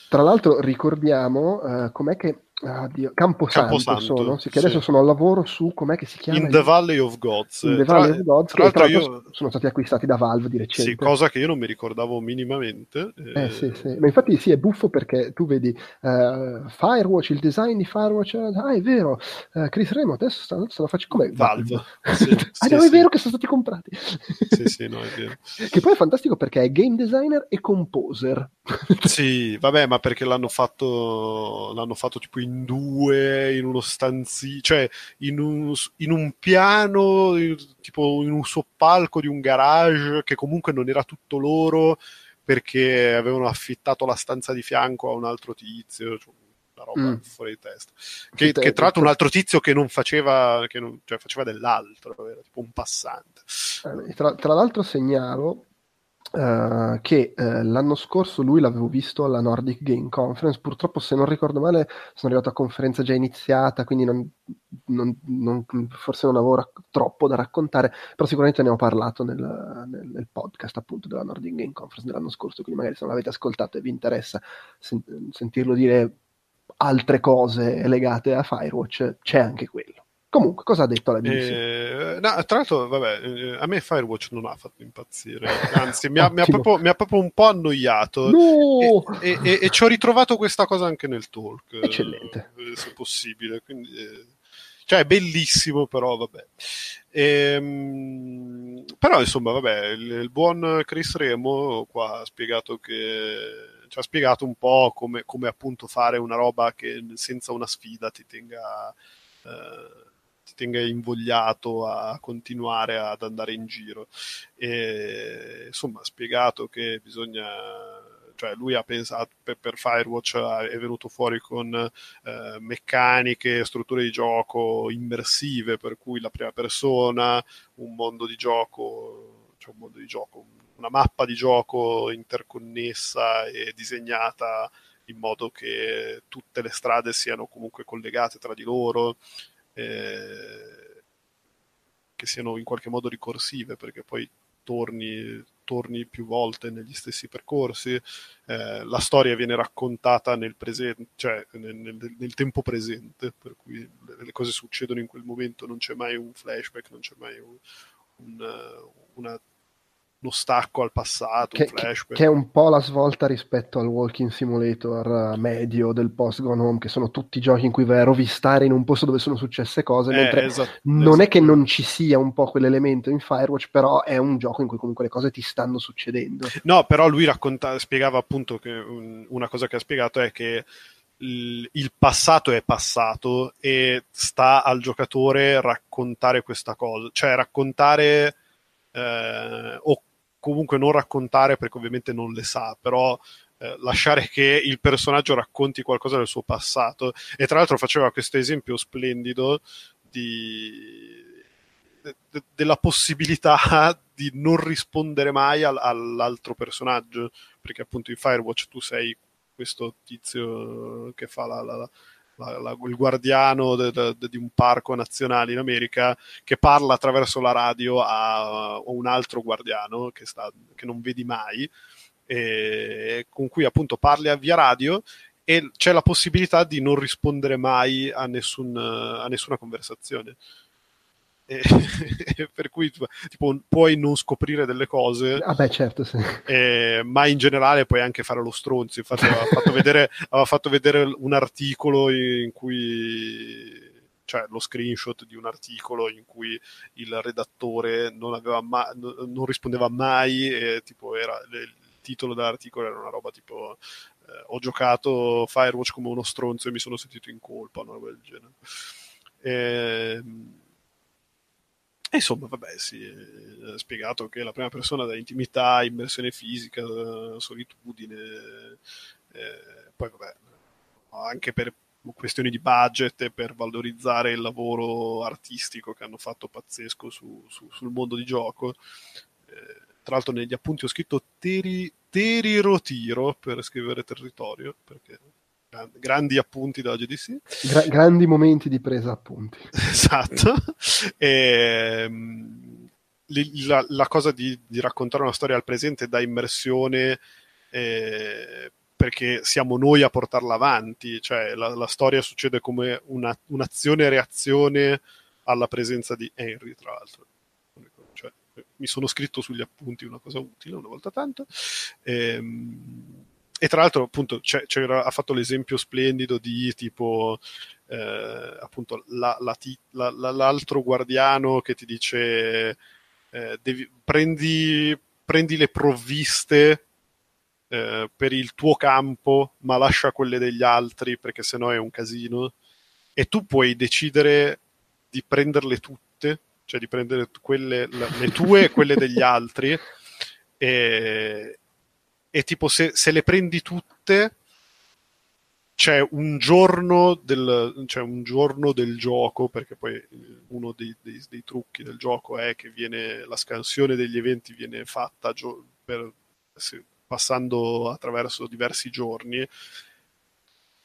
tra l'altro ricordiamo uh, com'è che Oddio, Camposanto, Camposanto sono, sì, che adesso sono al lavoro su com'è che si chiama? In The Valley of Gods. In The Valley of Gods, tra, tra io... sono stati acquistati da Valve di recente. Sì, cosa che io non mi ricordavo minimamente. Eh, eh sì, sì. Ma infatti sì, è buffo perché tu vedi uh, Firewatch, il design di Firewatch, ah è vero, uh, Chris Remo adesso stanno, stanno facendo come Valve. Sì, *laughs* ah no, è vero che sono stati comprati. sì, sì, no, è vero. *laughs* che poi è fantastico perché è game designer e composer. sì, vabbè, ma perché l'hanno fatto, l'hanno fatto tipo in in due, in uno stanzino, cioè in un, in un piano, in, tipo in un soppalco di un garage che comunque non era tutto loro perché avevano affittato la stanza di fianco a un altro tizio. Cioè, una roba mm. fuori di testa. Che, che, tra l'altro un altro tizio che non faceva, che non, cioè faceva dell'altro, era tipo un passante. Eh, tra, tra l'altro segnalo Uh, che uh, l'anno scorso lui l'avevo visto alla Nordic Game Conference, purtroppo se non ricordo male sono arrivato a conferenza già iniziata, quindi non, non, non, forse non avevo rac- troppo da raccontare, però sicuramente ne ho parlato nel, nel, nel, podcast appunto della Nordic Game Conference dell'anno scorso, quindi magari se non l'avete ascoltato e vi interessa sen- sentirlo dire altre cose legate a Firewatch, c'è anche quello. Comunque, cosa ha detto la BBC? Eh, no, tra l'altro, vabbè, eh, a me Firewatch non ha fatto impazzire, *laughs* anzi mi, ha, mi, ha proprio, mi, ha, proprio, un po' annoiato no! e, e, e, e, ci ho ritrovato questa cosa anche nel talk. Eccellente. Eh, se possibile, quindi, eh, cioè è bellissimo, però vabbè. Ehm, però insomma, vabbè, il, il, buon Chris Remo qua ha spiegato che ci ha spiegato un po' come, come appunto fare una roba che senza una sfida ti tenga... Eh, tenga invogliato a continuare ad andare in giro. E, insomma, ha spiegato che bisogna cioè lui ha pensato per, per Firewatch è venuto fuori con eh, meccaniche, strutture di gioco immersive, per cui la prima persona, un mondo di gioco, cioè un mondo di gioco, una mappa di gioco interconnessa e disegnata in modo che tutte le strade siano comunque collegate tra di loro, eh, che siano in qualche modo ricorsive, perché poi torni, torni più volte negli stessi percorsi, eh, la storia viene raccontata nel presente, cioè nel, nel, nel, tempo presente, per cui le, le, cose succedono in quel momento, non c'è mai un flashback, non c'è mai un, un, una lo stacco al passato, che, flashback. Che è un po' la svolta rispetto al Walking Simulator medio del post Gone Home, che sono tutti giochi in cui vai a rovistare in un posto dove sono successe cose, eh, mentre esatto, non esatto. è che non ci sia un po' quell'elemento in Firewatch, però è un gioco in cui comunque le cose ti stanno succedendo. No, però lui racconta, spiegava appunto che una cosa che ha spiegato è che il passato è passato e sta al giocatore raccontare questa cosa, cioè raccontare eh, o comunque non raccontare perché ovviamente non le sa, però eh, lasciare che il personaggio racconti qualcosa del suo passato. E tra l'altro faceva questo esempio splendido di, de, de, della possibilità *laughs* di non rispondere mai al, all'altro personaggio, perché appunto in Firewatch tu sei questo tizio che fa la, la, la, la, il guardiano de, de, de, di un parco nazionale in America che parla attraverso la radio a, a un altro guardiano che, sta, che non vedi mai, e, con cui appunto parli via radio e c'è la possibilità di non rispondere mai a, nessun, a nessuna conversazione. E, *laughs* per cui tipo, puoi non scoprire delle cose, ah beh, certo, sì. eh, ma in generale puoi anche fare lo stronzo. Infatti, aveva fatto vedere, aveva fatto vedere un articolo in cui cioè lo screenshot di un articolo in cui il redattore non, ma- non rispondeva mai e tipo era il titolo dell'articolo era una roba tipo eh, ho giocato Firewatch come uno stronzo e mi sono sentito in colpa una roba del genere e, ehm, E insomma, vabbè, si è spiegato che la prima persona dà intimità, immersione fisica, solitudine, eh, poi vabbè, anche per questioni di budget e per valorizzare il lavoro artistico che hanno fatto pazzesco su, su, sul mondo di gioco. Eh, tra l'altro negli appunti ho scritto teri, teri rotiro per scrivere territorio, perché grandi appunti della GDC. Gra- grandi momenti di presa appunti. *laughs* Esatto. E, ehm, la, la, cosa di, di, raccontare una storia al presente dà immersione eh, perché siamo noi a portarla avanti, cioè la, la storia succede come una, un'azione-reazione alla presenza di Henry, tra l'altro. Cioè, mi sono scritto sugli appunti una cosa utile una volta tanto. Ehm, e tra l'altro appunto ha fatto l'esempio splendido di tipo eh, appunto la, la, la, l'altro guardiano che ti dice eh, devi, prendi, prendi, le provviste eh, per il tuo campo ma lascia quelle degli altri perché sennò è un casino. E tu puoi decidere di prenderle tutte cioè di prendere quelle, le tue e quelle degli altri. E, e tipo se, se le prendi tutte c'è un giorno del, c'è un giorno del gioco, perché poi uno dei, dei, dei, trucchi del gioco è che viene, la scansione degli eventi viene fatta gio- per, se, passando attraverso diversi giorni.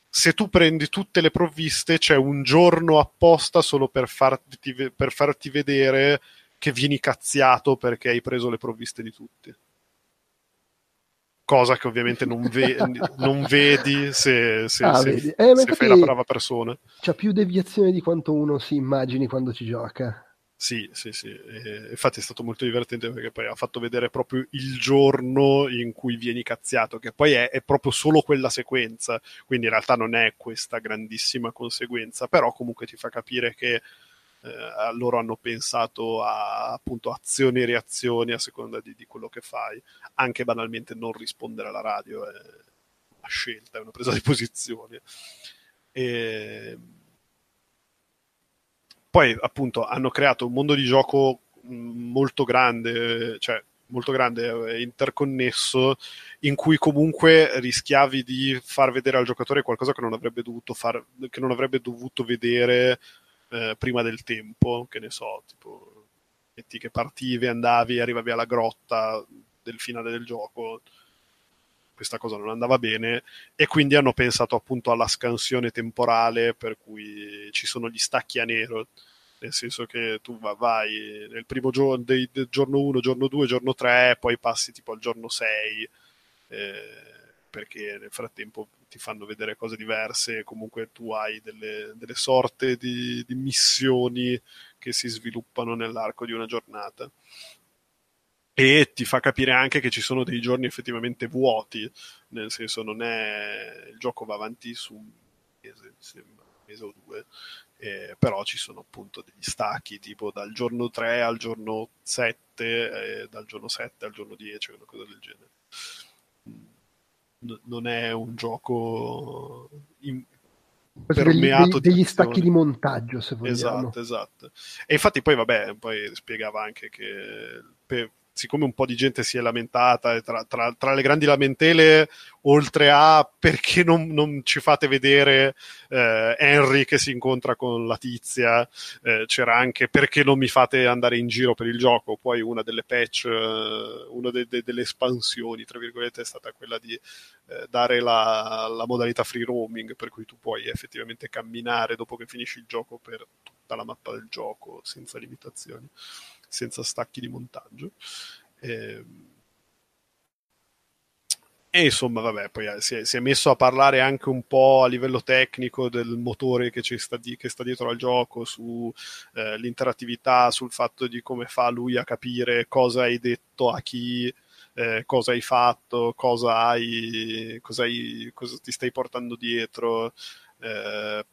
Se tu prendi tutte le provviste, c'è un giorno apposta solo per farti, per farti vedere che vieni cazziato perché hai preso le provviste di tutti cosa che ovviamente non, ve- *laughs* non vedi se, se, ah, se, vedi. Eh, se fai la brava persona. C'ha più deviazione di quanto uno si immagini quando ci gioca. Sì, sì, sì. E, infatti è stato molto divertente perché poi ha fatto vedere proprio il giorno in cui vieni cazziato, che poi è, è proprio solo quella sequenza, quindi in realtà non è questa grandissima conseguenza, però comunque ti fa capire che eh, loro hanno pensato a appunto azioni e reazioni a seconda di, di, quello che fai. Anche banalmente non rispondere alla radio è una scelta, è una presa di posizione. E... Poi appunto hanno creato un mondo di gioco mm, molto grande, cioè molto grande, interconnesso, in cui comunque rischiavi di far vedere al giocatore qualcosa che non avrebbe dovuto, far, che non avrebbe dovuto vedere eh, prima del tempo, che ne so, tipo metti che partivi, andavi, arrivavi alla grotta del finale del gioco, questa cosa non andava bene e quindi hanno pensato appunto alla scansione temporale per cui ci sono gli stacchi a nero nel senso che tu vai nel primo giorno, del giorno 1, giorno 2, giorno 3, poi passi tipo al giorno 6 eh, perché nel frattempo ti fanno vedere cose diverse, comunque tu hai delle, delle sorte di, di missioni che si sviluppano nell'arco di una giornata. E ti fa capire anche che ci sono dei giorni effettivamente vuoti, nel senso non è il gioco va avanti su un mese, sembra, un mese o due, eh, però ci sono appunto degli stacchi tipo dal giorno 3 al giorno 7, eh, dal giorno 7 al giorno 10, una cosa del genere non è un gioco in, permeato degli, degli stacchi di montaggio se vogliamo. Esatto esatto. E infatti poi vabbè poi spiegava anche che per, siccome un po' di gente si è lamentata, tra, tra, tra le grandi lamentele, oltre a perché non, non ci fate vedere eh, Henry che si incontra con la tizia, eh, c'era anche perché non mi fate andare in giro per il gioco. Poi una delle patch, eh, una de, de, delle espansioni, tra virgolette, è stata quella di eh, dare la, la modalità free roaming, per cui tu puoi effettivamente camminare dopo che finisci il gioco per tutta la mappa del gioco senza limitazioni senza stacchi di montaggio. E, ehm, e insomma, vabbè, poi eh, si è, si è, messo a parlare anche un po' a livello tecnico del motore che, sta, di, che sta, dietro al gioco, sull'interattività, eh, sul fatto di come fa lui a capire cosa hai detto a chi, eh, cosa hai fatto, cosa hai, cosa, hai, cosa ti stai portando dietro. Eh,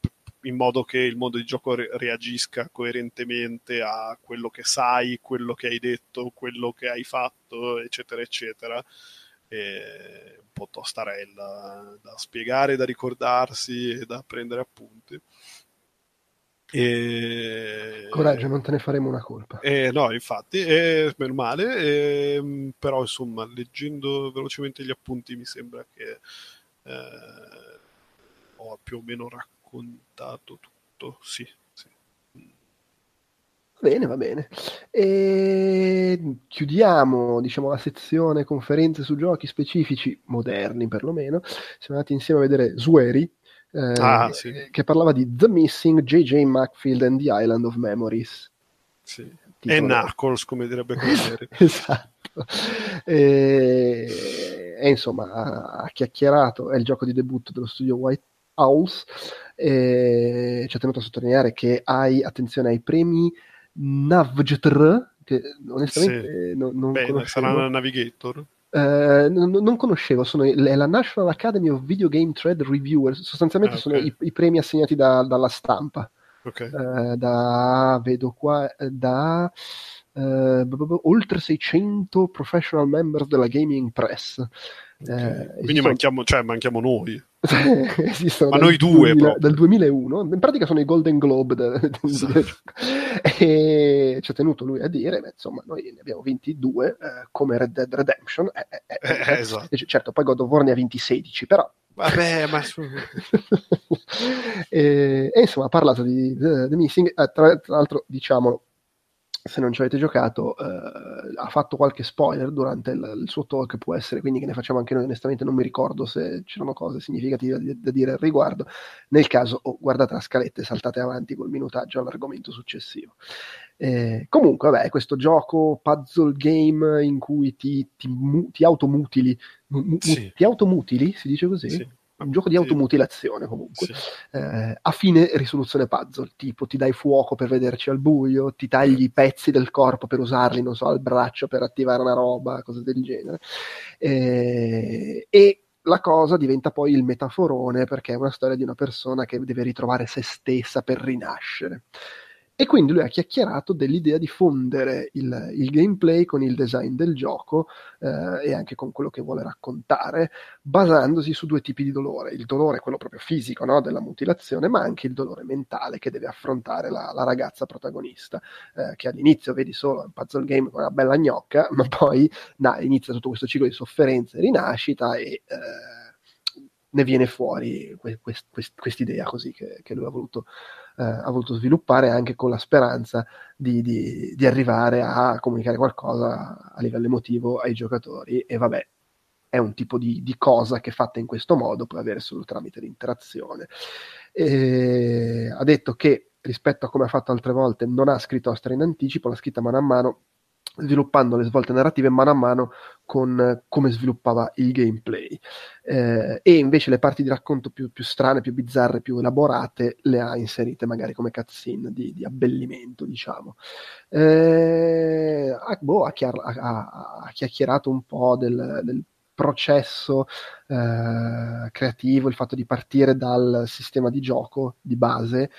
in modo che il mondo di gioco re- reagisca coerentemente a quello che sai, quello che hai detto, quello che hai fatto, eccetera, eccetera. E un po' tostarella da spiegare, da ricordarsi e da prendere appunti. E Coraggio, non te ne faremo una colpa. Eh, no, infatti, eh, meno male, eh, però insomma, leggendo velocemente gli appunti mi sembra che eh, ho più o meno raccontato tutto, sì. sì. Bene, va bene. E chiudiamo diciamo, la sezione conferenze su giochi specifici, moderni perlomeno. Siamo andati insieme a vedere Sueri, eh, ah, sì. che parlava di The Missing, J.J. Macfield and the Island of Memories. Sì. E Knuckles, come direbbe *laughs* Corriere. esatto. E, e, insomma, ha, chiacchierato, è il gioco di debutto dello studio White House. E ci ha tenuto a sottolineare che hai, attenzione, ai premi Navgtr, che onestamente sì. non, non Beh, sarà una Navigator. Uh, non, non, conoscevo, sono, è la National Academy of Video Game Trade Reviewers, sostanzialmente ah, okay. sono i, i, premi assegnati da, dalla stampa. Okay. Uh, da, vedo qua, da uh, oltre 600 professional members della gaming press. Okay. Quindi sono... manchiamo, cioè, manchiamo noi. *laughs* esistono ma noi due 2000, dal 2001 in pratica sono i Golden Globe de, de, de, e ci ha tenuto lui a dire beh, insomma noi ne abbiamo vinti due eh, come Red Dead Redemption eh, eh, eh, eh esatto. certo poi God of War ne ha vinti 16 però vabbè ma *laughs* e, e, insomma ha parlato di The, The Missing tra, tra l'altro diciamolo se non ci avete giocato, eh, ha fatto qualche spoiler durante il, il, suo talk, può essere, quindi che ne facciamo anche noi, onestamente non mi ricordo se c'erano cose significative da, da dire al riguardo. Nel caso, oh, guardate la scaletta e saltate avanti col minutaggio all'argomento successivo. Eh, comunque, vabbè, questo gioco puzzle game in cui ti, ti, ti automutili, mu, sì. ti automutili, si dice così? Sì un gioco di automutilazione comunque, sì. eh, a fine risoluzione puzzle, tipo ti dai fuoco per vederci al buio, ti tagli i pezzi del corpo per usarli, non so, al braccio per attivare una roba, cose del genere. Eh, e la cosa diventa poi il metaforone perché è una storia di una persona che deve ritrovare se stessa per rinascere. E quindi lui ha chiacchierato dell'idea di fondere il, il gameplay con il design del gioco eh, e anche con quello che vuole raccontare, basandosi su due tipi di dolore. Il dolore, quello proprio fisico, no? della mutilazione, ma anche il dolore mentale che deve affrontare la, la ragazza protagonista, eh, che all'inizio vedi solo un puzzle game con una bella gnocca, *laughs* ma poi na, inizia tutto questo ciclo di sofferenza e rinascita e... Eh, ne viene fuori questa idea così che, che lui ha voluto eh, ha voluto sviluppare anche con la speranza di, di, di, arrivare a comunicare qualcosa a livello emotivo ai giocatori. E vabbè è un tipo di, di cosa che fatta in questo modo può avere solo tramite l'interazione. E ha detto che rispetto a come ha fatto altre volte non ha scritto storia in anticipo l'ha scritta mano a mano sviluppando le svolte narrative mano a mano con come sviluppava il gameplay. Eh, e invece le parti di racconto più, più, strane, più bizzarre, più elaborate le ha inserite magari come cutscene di, di abbellimento, diciamo. Eh, ha, boh, ha, chiar- ha, ha, chiacchierato un po' del, del processo eh, creativo, il fatto di partire dal sistema di gioco di base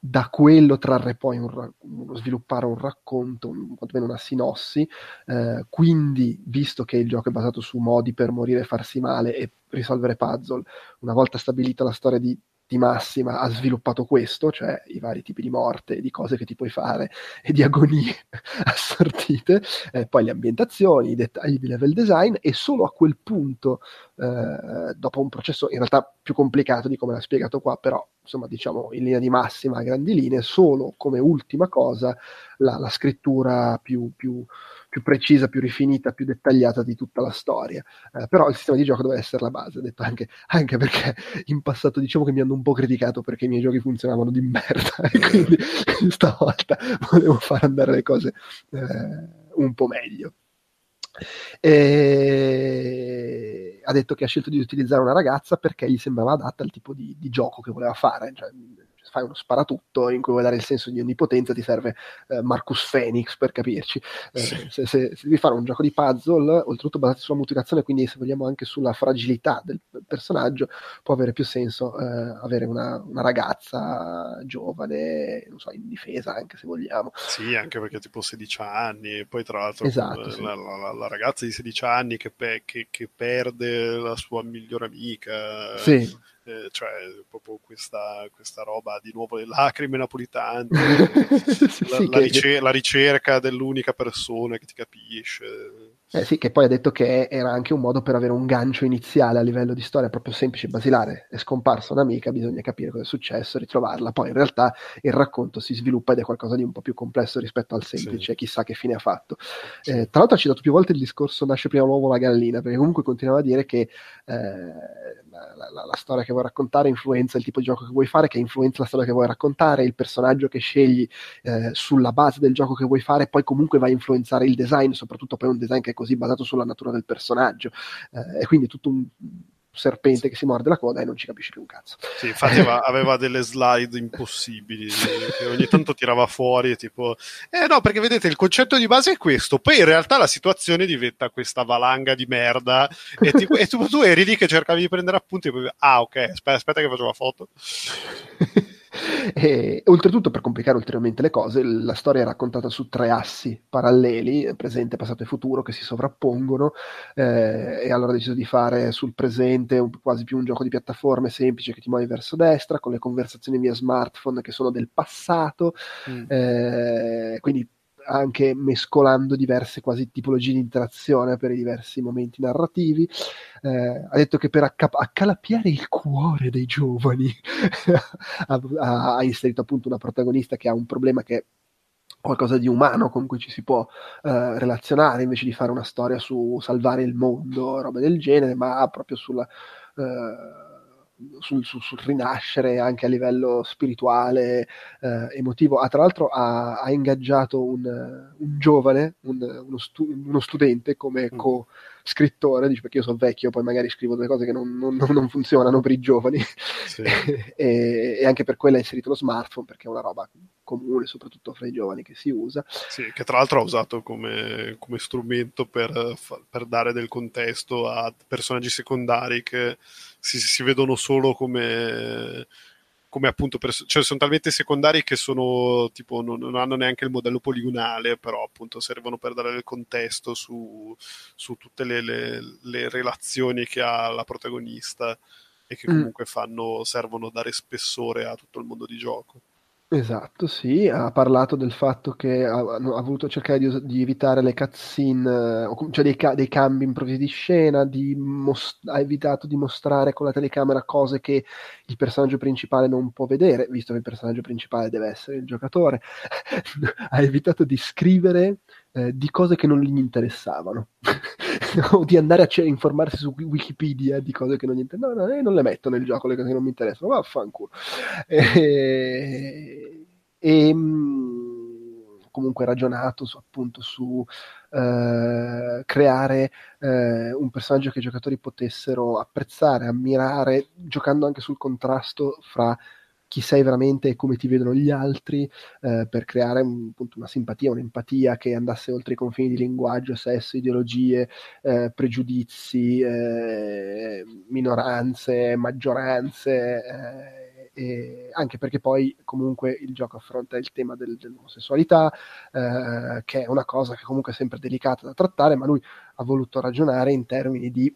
da quello trarre poi un, sviluppare un racconto, un, quantomeno una sinossi, eh, quindi visto che il gioco è basato su modi per morire e farsi male e risolvere puzzle, una volta stabilita la storia di di massima ha sviluppato questo, cioè i vari tipi di morte, di cose che ti puoi fare *laughs* e di agonie *laughs* assortite, eh, poi le ambientazioni, i dettagli di level design e solo a quel punto, eh, dopo un processo in realtà più complicato di come l'ha spiegato qua, però insomma diciamo in linea di massima a grandi linee, solo come ultima cosa la, la scrittura più, più più precisa, più rifinita, più dettagliata di tutta la storia. Eh, però il sistema di gioco deve essere la base, detto anche, anche, perché in passato diciamo che mi hanno un po' criticato perché i miei giochi funzionavano di merda *laughs* e quindi stavolta volevo far andare le cose eh, un po' meglio. E ha detto che ha scelto di utilizzare una ragazza perché gli sembrava adatta al tipo di, di gioco che voleva fare. Cioè, fai uno sparatutto in cui vuoi dare il senso di onnipotenza, ti serve eh, Marcus Phoenix per capirci. Eh, sì. se, se, se, devi fare un gioco di puzzle, oltretutto basato sulla mutilazione, quindi se vogliamo anche sulla fragilità del personaggio, può avere più senso eh, avere una, una, ragazza giovane, non so, in difesa anche se vogliamo. Sì, anche perché tipo 16 anni, e poi tra l'altro esatto, la, sì. la, la, la, ragazza di 16 anni che, pe- che, che, perde la sua migliore amica. Sì eh, cioè proprio questa, questa, roba di nuovo le lacrime napolitane, *laughs* sì, la, la, ricer- la, ricerca dell'unica persona che ti capisce. Eh sì, che poi ha detto che era anche un modo per avere un gancio iniziale a livello di storia proprio semplice, basilare. È scomparsa un'amica, bisogna capire cosa è successo, ritrovarla. Poi in realtà il racconto si sviluppa ed è qualcosa di un po' più complesso rispetto al semplice, sì. chissà che fine ha fatto. Sì. Eh, tra l'altro ha citato più volte il discorso nasce prima l'uovo la gallina, perché comunque continuava a dire che eh, la, la, la, storia che vuoi raccontare influenza il tipo di gioco che vuoi fare, che influenza la storia che vuoi raccontare, il personaggio che scegli eh, sulla base del gioco che vuoi fare, poi comunque va a influenzare il design, soprattutto poi un design che è così basato sulla natura del personaggio. Eh, e quindi tutto un serpente che si morde la coda e non ci capisci più un cazzo. Sì, infatti *laughs* aveva, delle slide impossibili che ogni tanto tirava fuori tipo eh no, perché vedete il concetto di base è questo, poi in realtà la situazione diventa questa valanga di merda e, tipo, e tu, tu, eri lì che cercavi di prendere appunti e poi ah ok, aspetta, aspetta che faccio la foto. *laughs* *laughs* E, oltretutto, per complicare ulteriormente le cose, la storia è raccontata su tre assi paralleli, presente, passato e futuro, che si sovrappongono, eh, e allora ho deciso di fare sul presente un, quasi più un gioco di piattaforme semplice che ti muovi verso destra, con le conversazioni via smartphone che sono del passato, mm. eh, quindi anche mescolando diverse quasi tipologie di interazione per i diversi momenti narrativi. Eh, ha detto che per acca- accalappiare il cuore dei giovani *laughs* ha, ha, inserito appunto una protagonista che ha un problema che è qualcosa di umano con cui ci si può eh, relazionare invece di fare una storia su salvare il mondo, roba del genere, ma proprio sulla... Eh, sul, sul, sul, rinascere anche a livello spirituale, eh, emotivo. Ah, tra l'altro ha, ha ingaggiato un, un giovane, un, uno, stu, uno, studente come mm. Co-scrittore, dice perché io sono vecchio, poi magari scrivo delle cose che non, non, non funzionano per i giovani sì. *laughs* e, e, anche per quello ha inserito lo smartphone perché è una roba comune, soprattutto fra i giovani che si usa. Sì, che tra l'altro ha usato come, come strumento per, per dare del contesto a personaggi secondari che si, si vedono solo come, come appunto pers- cioè sono talmente secondari che sono tipo non, non, hanno neanche il modello poligonale però appunto servono per dare il contesto su, su tutte le, le, le, relazioni che ha la protagonista e che mm. comunque fanno, servono a dare spessore a tutto il mondo di gioco Esatto, sì, ha parlato del fatto che ha, ha voluto cercare di, di evitare le cutscene, cioè dei, dei cambi improvvisi di scena, di most- ha evitato di mostrare con la telecamera cose che il personaggio principale non può vedere, visto che il personaggio principale deve essere il giocatore, *laughs* ha evitato di scrivere eh, di cose che non gli interessavano *laughs* o di andare a c- informarsi su Wikipedia di cose che non gli interessano. No, no, io non le metto nel gioco le cose che non mi interessano, vaffanculo. E, e comunque ragionato su, appunto su eh, creare eh, un personaggio che i giocatori potessero apprezzare, ammirare, giocando anche sul contrasto fra chi sei veramente e come ti vedono gli altri, eh, per creare un, appunto, una simpatia, un'empatia che andasse oltre i confini di linguaggio, sesso, ideologie, eh, pregiudizi, eh, minoranze, maggioranze. Eh, anche perché poi comunque il gioco affronta il tema del, dell'omosessualità, eh, che è una cosa che comunque è sempre delicata da trattare, ma lui ha voluto ragionare in termini di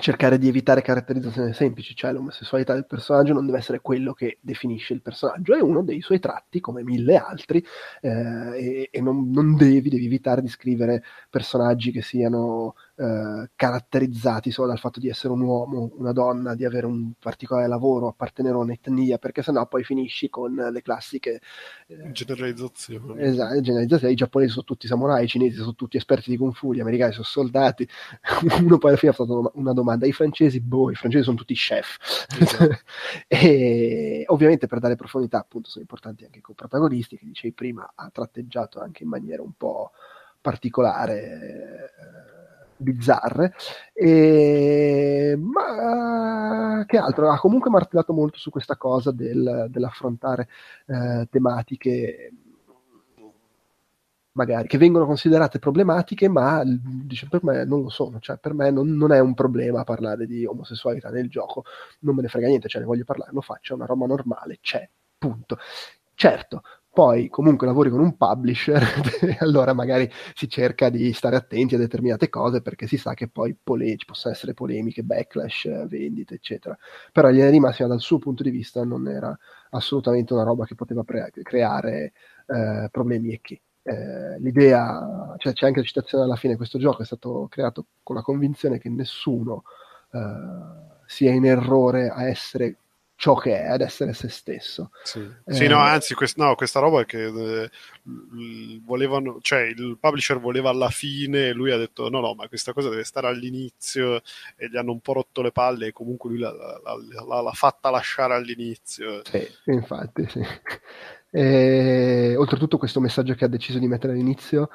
cercare di evitare caratterizzazioni semplici, cioè l'omosessualità del personaggio non deve essere quello che definisce il personaggio, è uno dei suoi tratti, come mille altri, eh, e, e non, non, devi, devi evitare di scrivere personaggi che siano eh, caratterizzati solo dal fatto di essere un uomo, una donna, di avere un particolare lavoro, appartenere a un'etnia, perché sennò poi finisci con le classiche eh, generalizzazioni. Esatto, generalizzazioni. I giapponesi sono tutti samurai, i cinesi sono tutti esperti di kung fu, gli americani sono soldati. *laughs* Uno poi alla fine ha fatto una domanda: i francesi, boh, i francesi sono tutti chef. Esatto. *laughs* e ovviamente per dare profondità, appunto, sono importanti anche i co-protagonisti, che dicevi prima, ha tratteggiato anche in maniera un po' particolare. Eh, bizzarre, e... ma che altro? Ha comunque martellato molto su questa cosa del, dell'affrontare eh, tematiche magari che vengono considerate problematiche, ma dice, per me non lo sono, cioè per me non, non, è un problema parlare di omosessualità nel gioco, non me ne frega niente, cioè ne voglio parlare, lo faccio, è una roba normale, c'è, punto. Certo, poi comunque lavori con un publisher, *laughs* allora magari si cerca di stare attenti a determinate cose perché si sa che poi pole- ci possono essere polemiche, backlash, vendite, eccetera. Però in linea di massima dal suo punto di vista non era assolutamente una roba che poteva pre- creare eh, problemi e che. Eh, l'idea, cioè c'è anche la citazione alla fine, questo gioco è stato creato con la convinzione che nessuno eh, sia in errore a essere ciò che è, ad essere se stesso. Sì, eh, sì no, anzi, quest- no, questa roba è che eh, volevano, cioè il publisher voleva alla fine e lui ha detto no, no, ma questa cosa deve stare all'inizio e gli hanno un po' rotto le palle e comunque lui l'ha, l'ha, l'ha, l'ha fatta lasciare all'inizio. Sì, infatti, sì. E, oltretutto questo messaggio che ha deciso di mettere all'inizio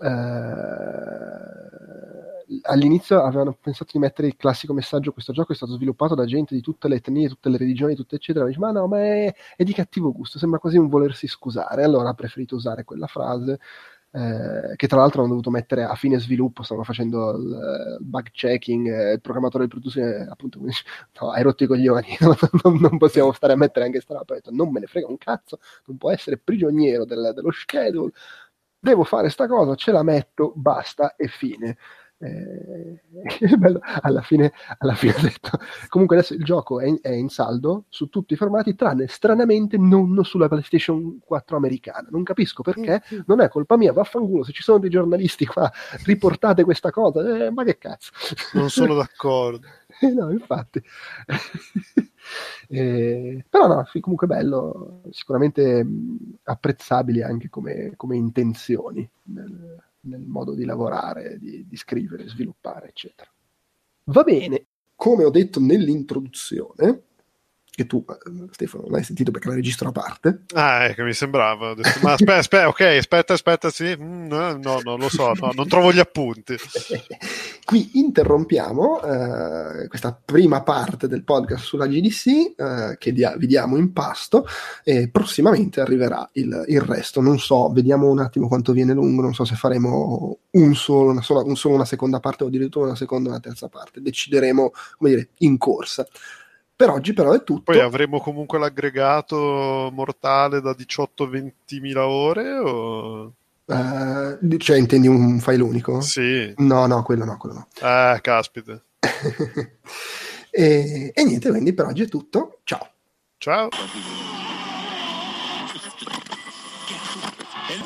eh, all'inizio avevano pensato di mettere il classico messaggio questo gioco è stato sviluppato da gente di tutte le etnie, tutte le religioni, tutte eccetera. Dice, ma no, ma è, è, di cattivo gusto sembra quasi un volersi scusare. Allora ha preferito usare quella frase eh, che tra l'altro hanno dovuto mettere a fine sviluppo, stavano facendo il, il bug checking, eh, il programmatore del produzione appunto no, hai rotto i coglioni, *laughs* non, non, possiamo stare a mettere anche sta roba, non me ne frega un cazzo, non può essere prigioniero del, dello schedule, devo fare sta cosa, ce la metto, basta e fine. Eh, *laughs* bello, alla, fine, alla fine ho detto comunque adesso il gioco è in, è in, saldo su tutti i formati tranne stranamente non sulla PlayStation 4 americana. Non capisco perché. Mm, mm. non è colpa mia vaffanculo se ci sono dei giornalisti qua riportate questa cosa. Eh, ma che cazzo. Non sono *laughs* d'accordo. No infatti. *laughs* Eh, però no, comunque bello, sicuramente mh, apprezzabili anche come, come intenzioni nel, nel, modo di lavorare, di, di scrivere, sviluppare, eccetera. Va bene, come ho detto nell'introduzione, che tu, eh, Stefano, non hai sentito perché la registro a parte. Ah, ecco, mi sembrava. Detto, ma aspetta, aspetta, ok, aspetta, aspetta, sì. Mm, no, no, non lo so, no, non trovo gli appunti. *laughs* Qui interrompiamo eh, questa prima parte del podcast sulla GDC eh, che dia- vi diamo in pasto e prossimamente arriverà il, il, resto. Non so, vediamo un attimo quanto viene lungo, non so se faremo un solo, una, sola, un solo una seconda parte o addirittura una seconda e una terza parte. Decideremo, come dire, in corsa. Per oggi però è tutto. Poi avremo comunque l'aggregato mortale da 18-20 mila ore o... Uh, cioè intendi un file unico? Sì. No, no, quello no, quello no. Ah, caspita. *laughs* e, e niente, quindi per oggi è tutto. Ciao. Ciao.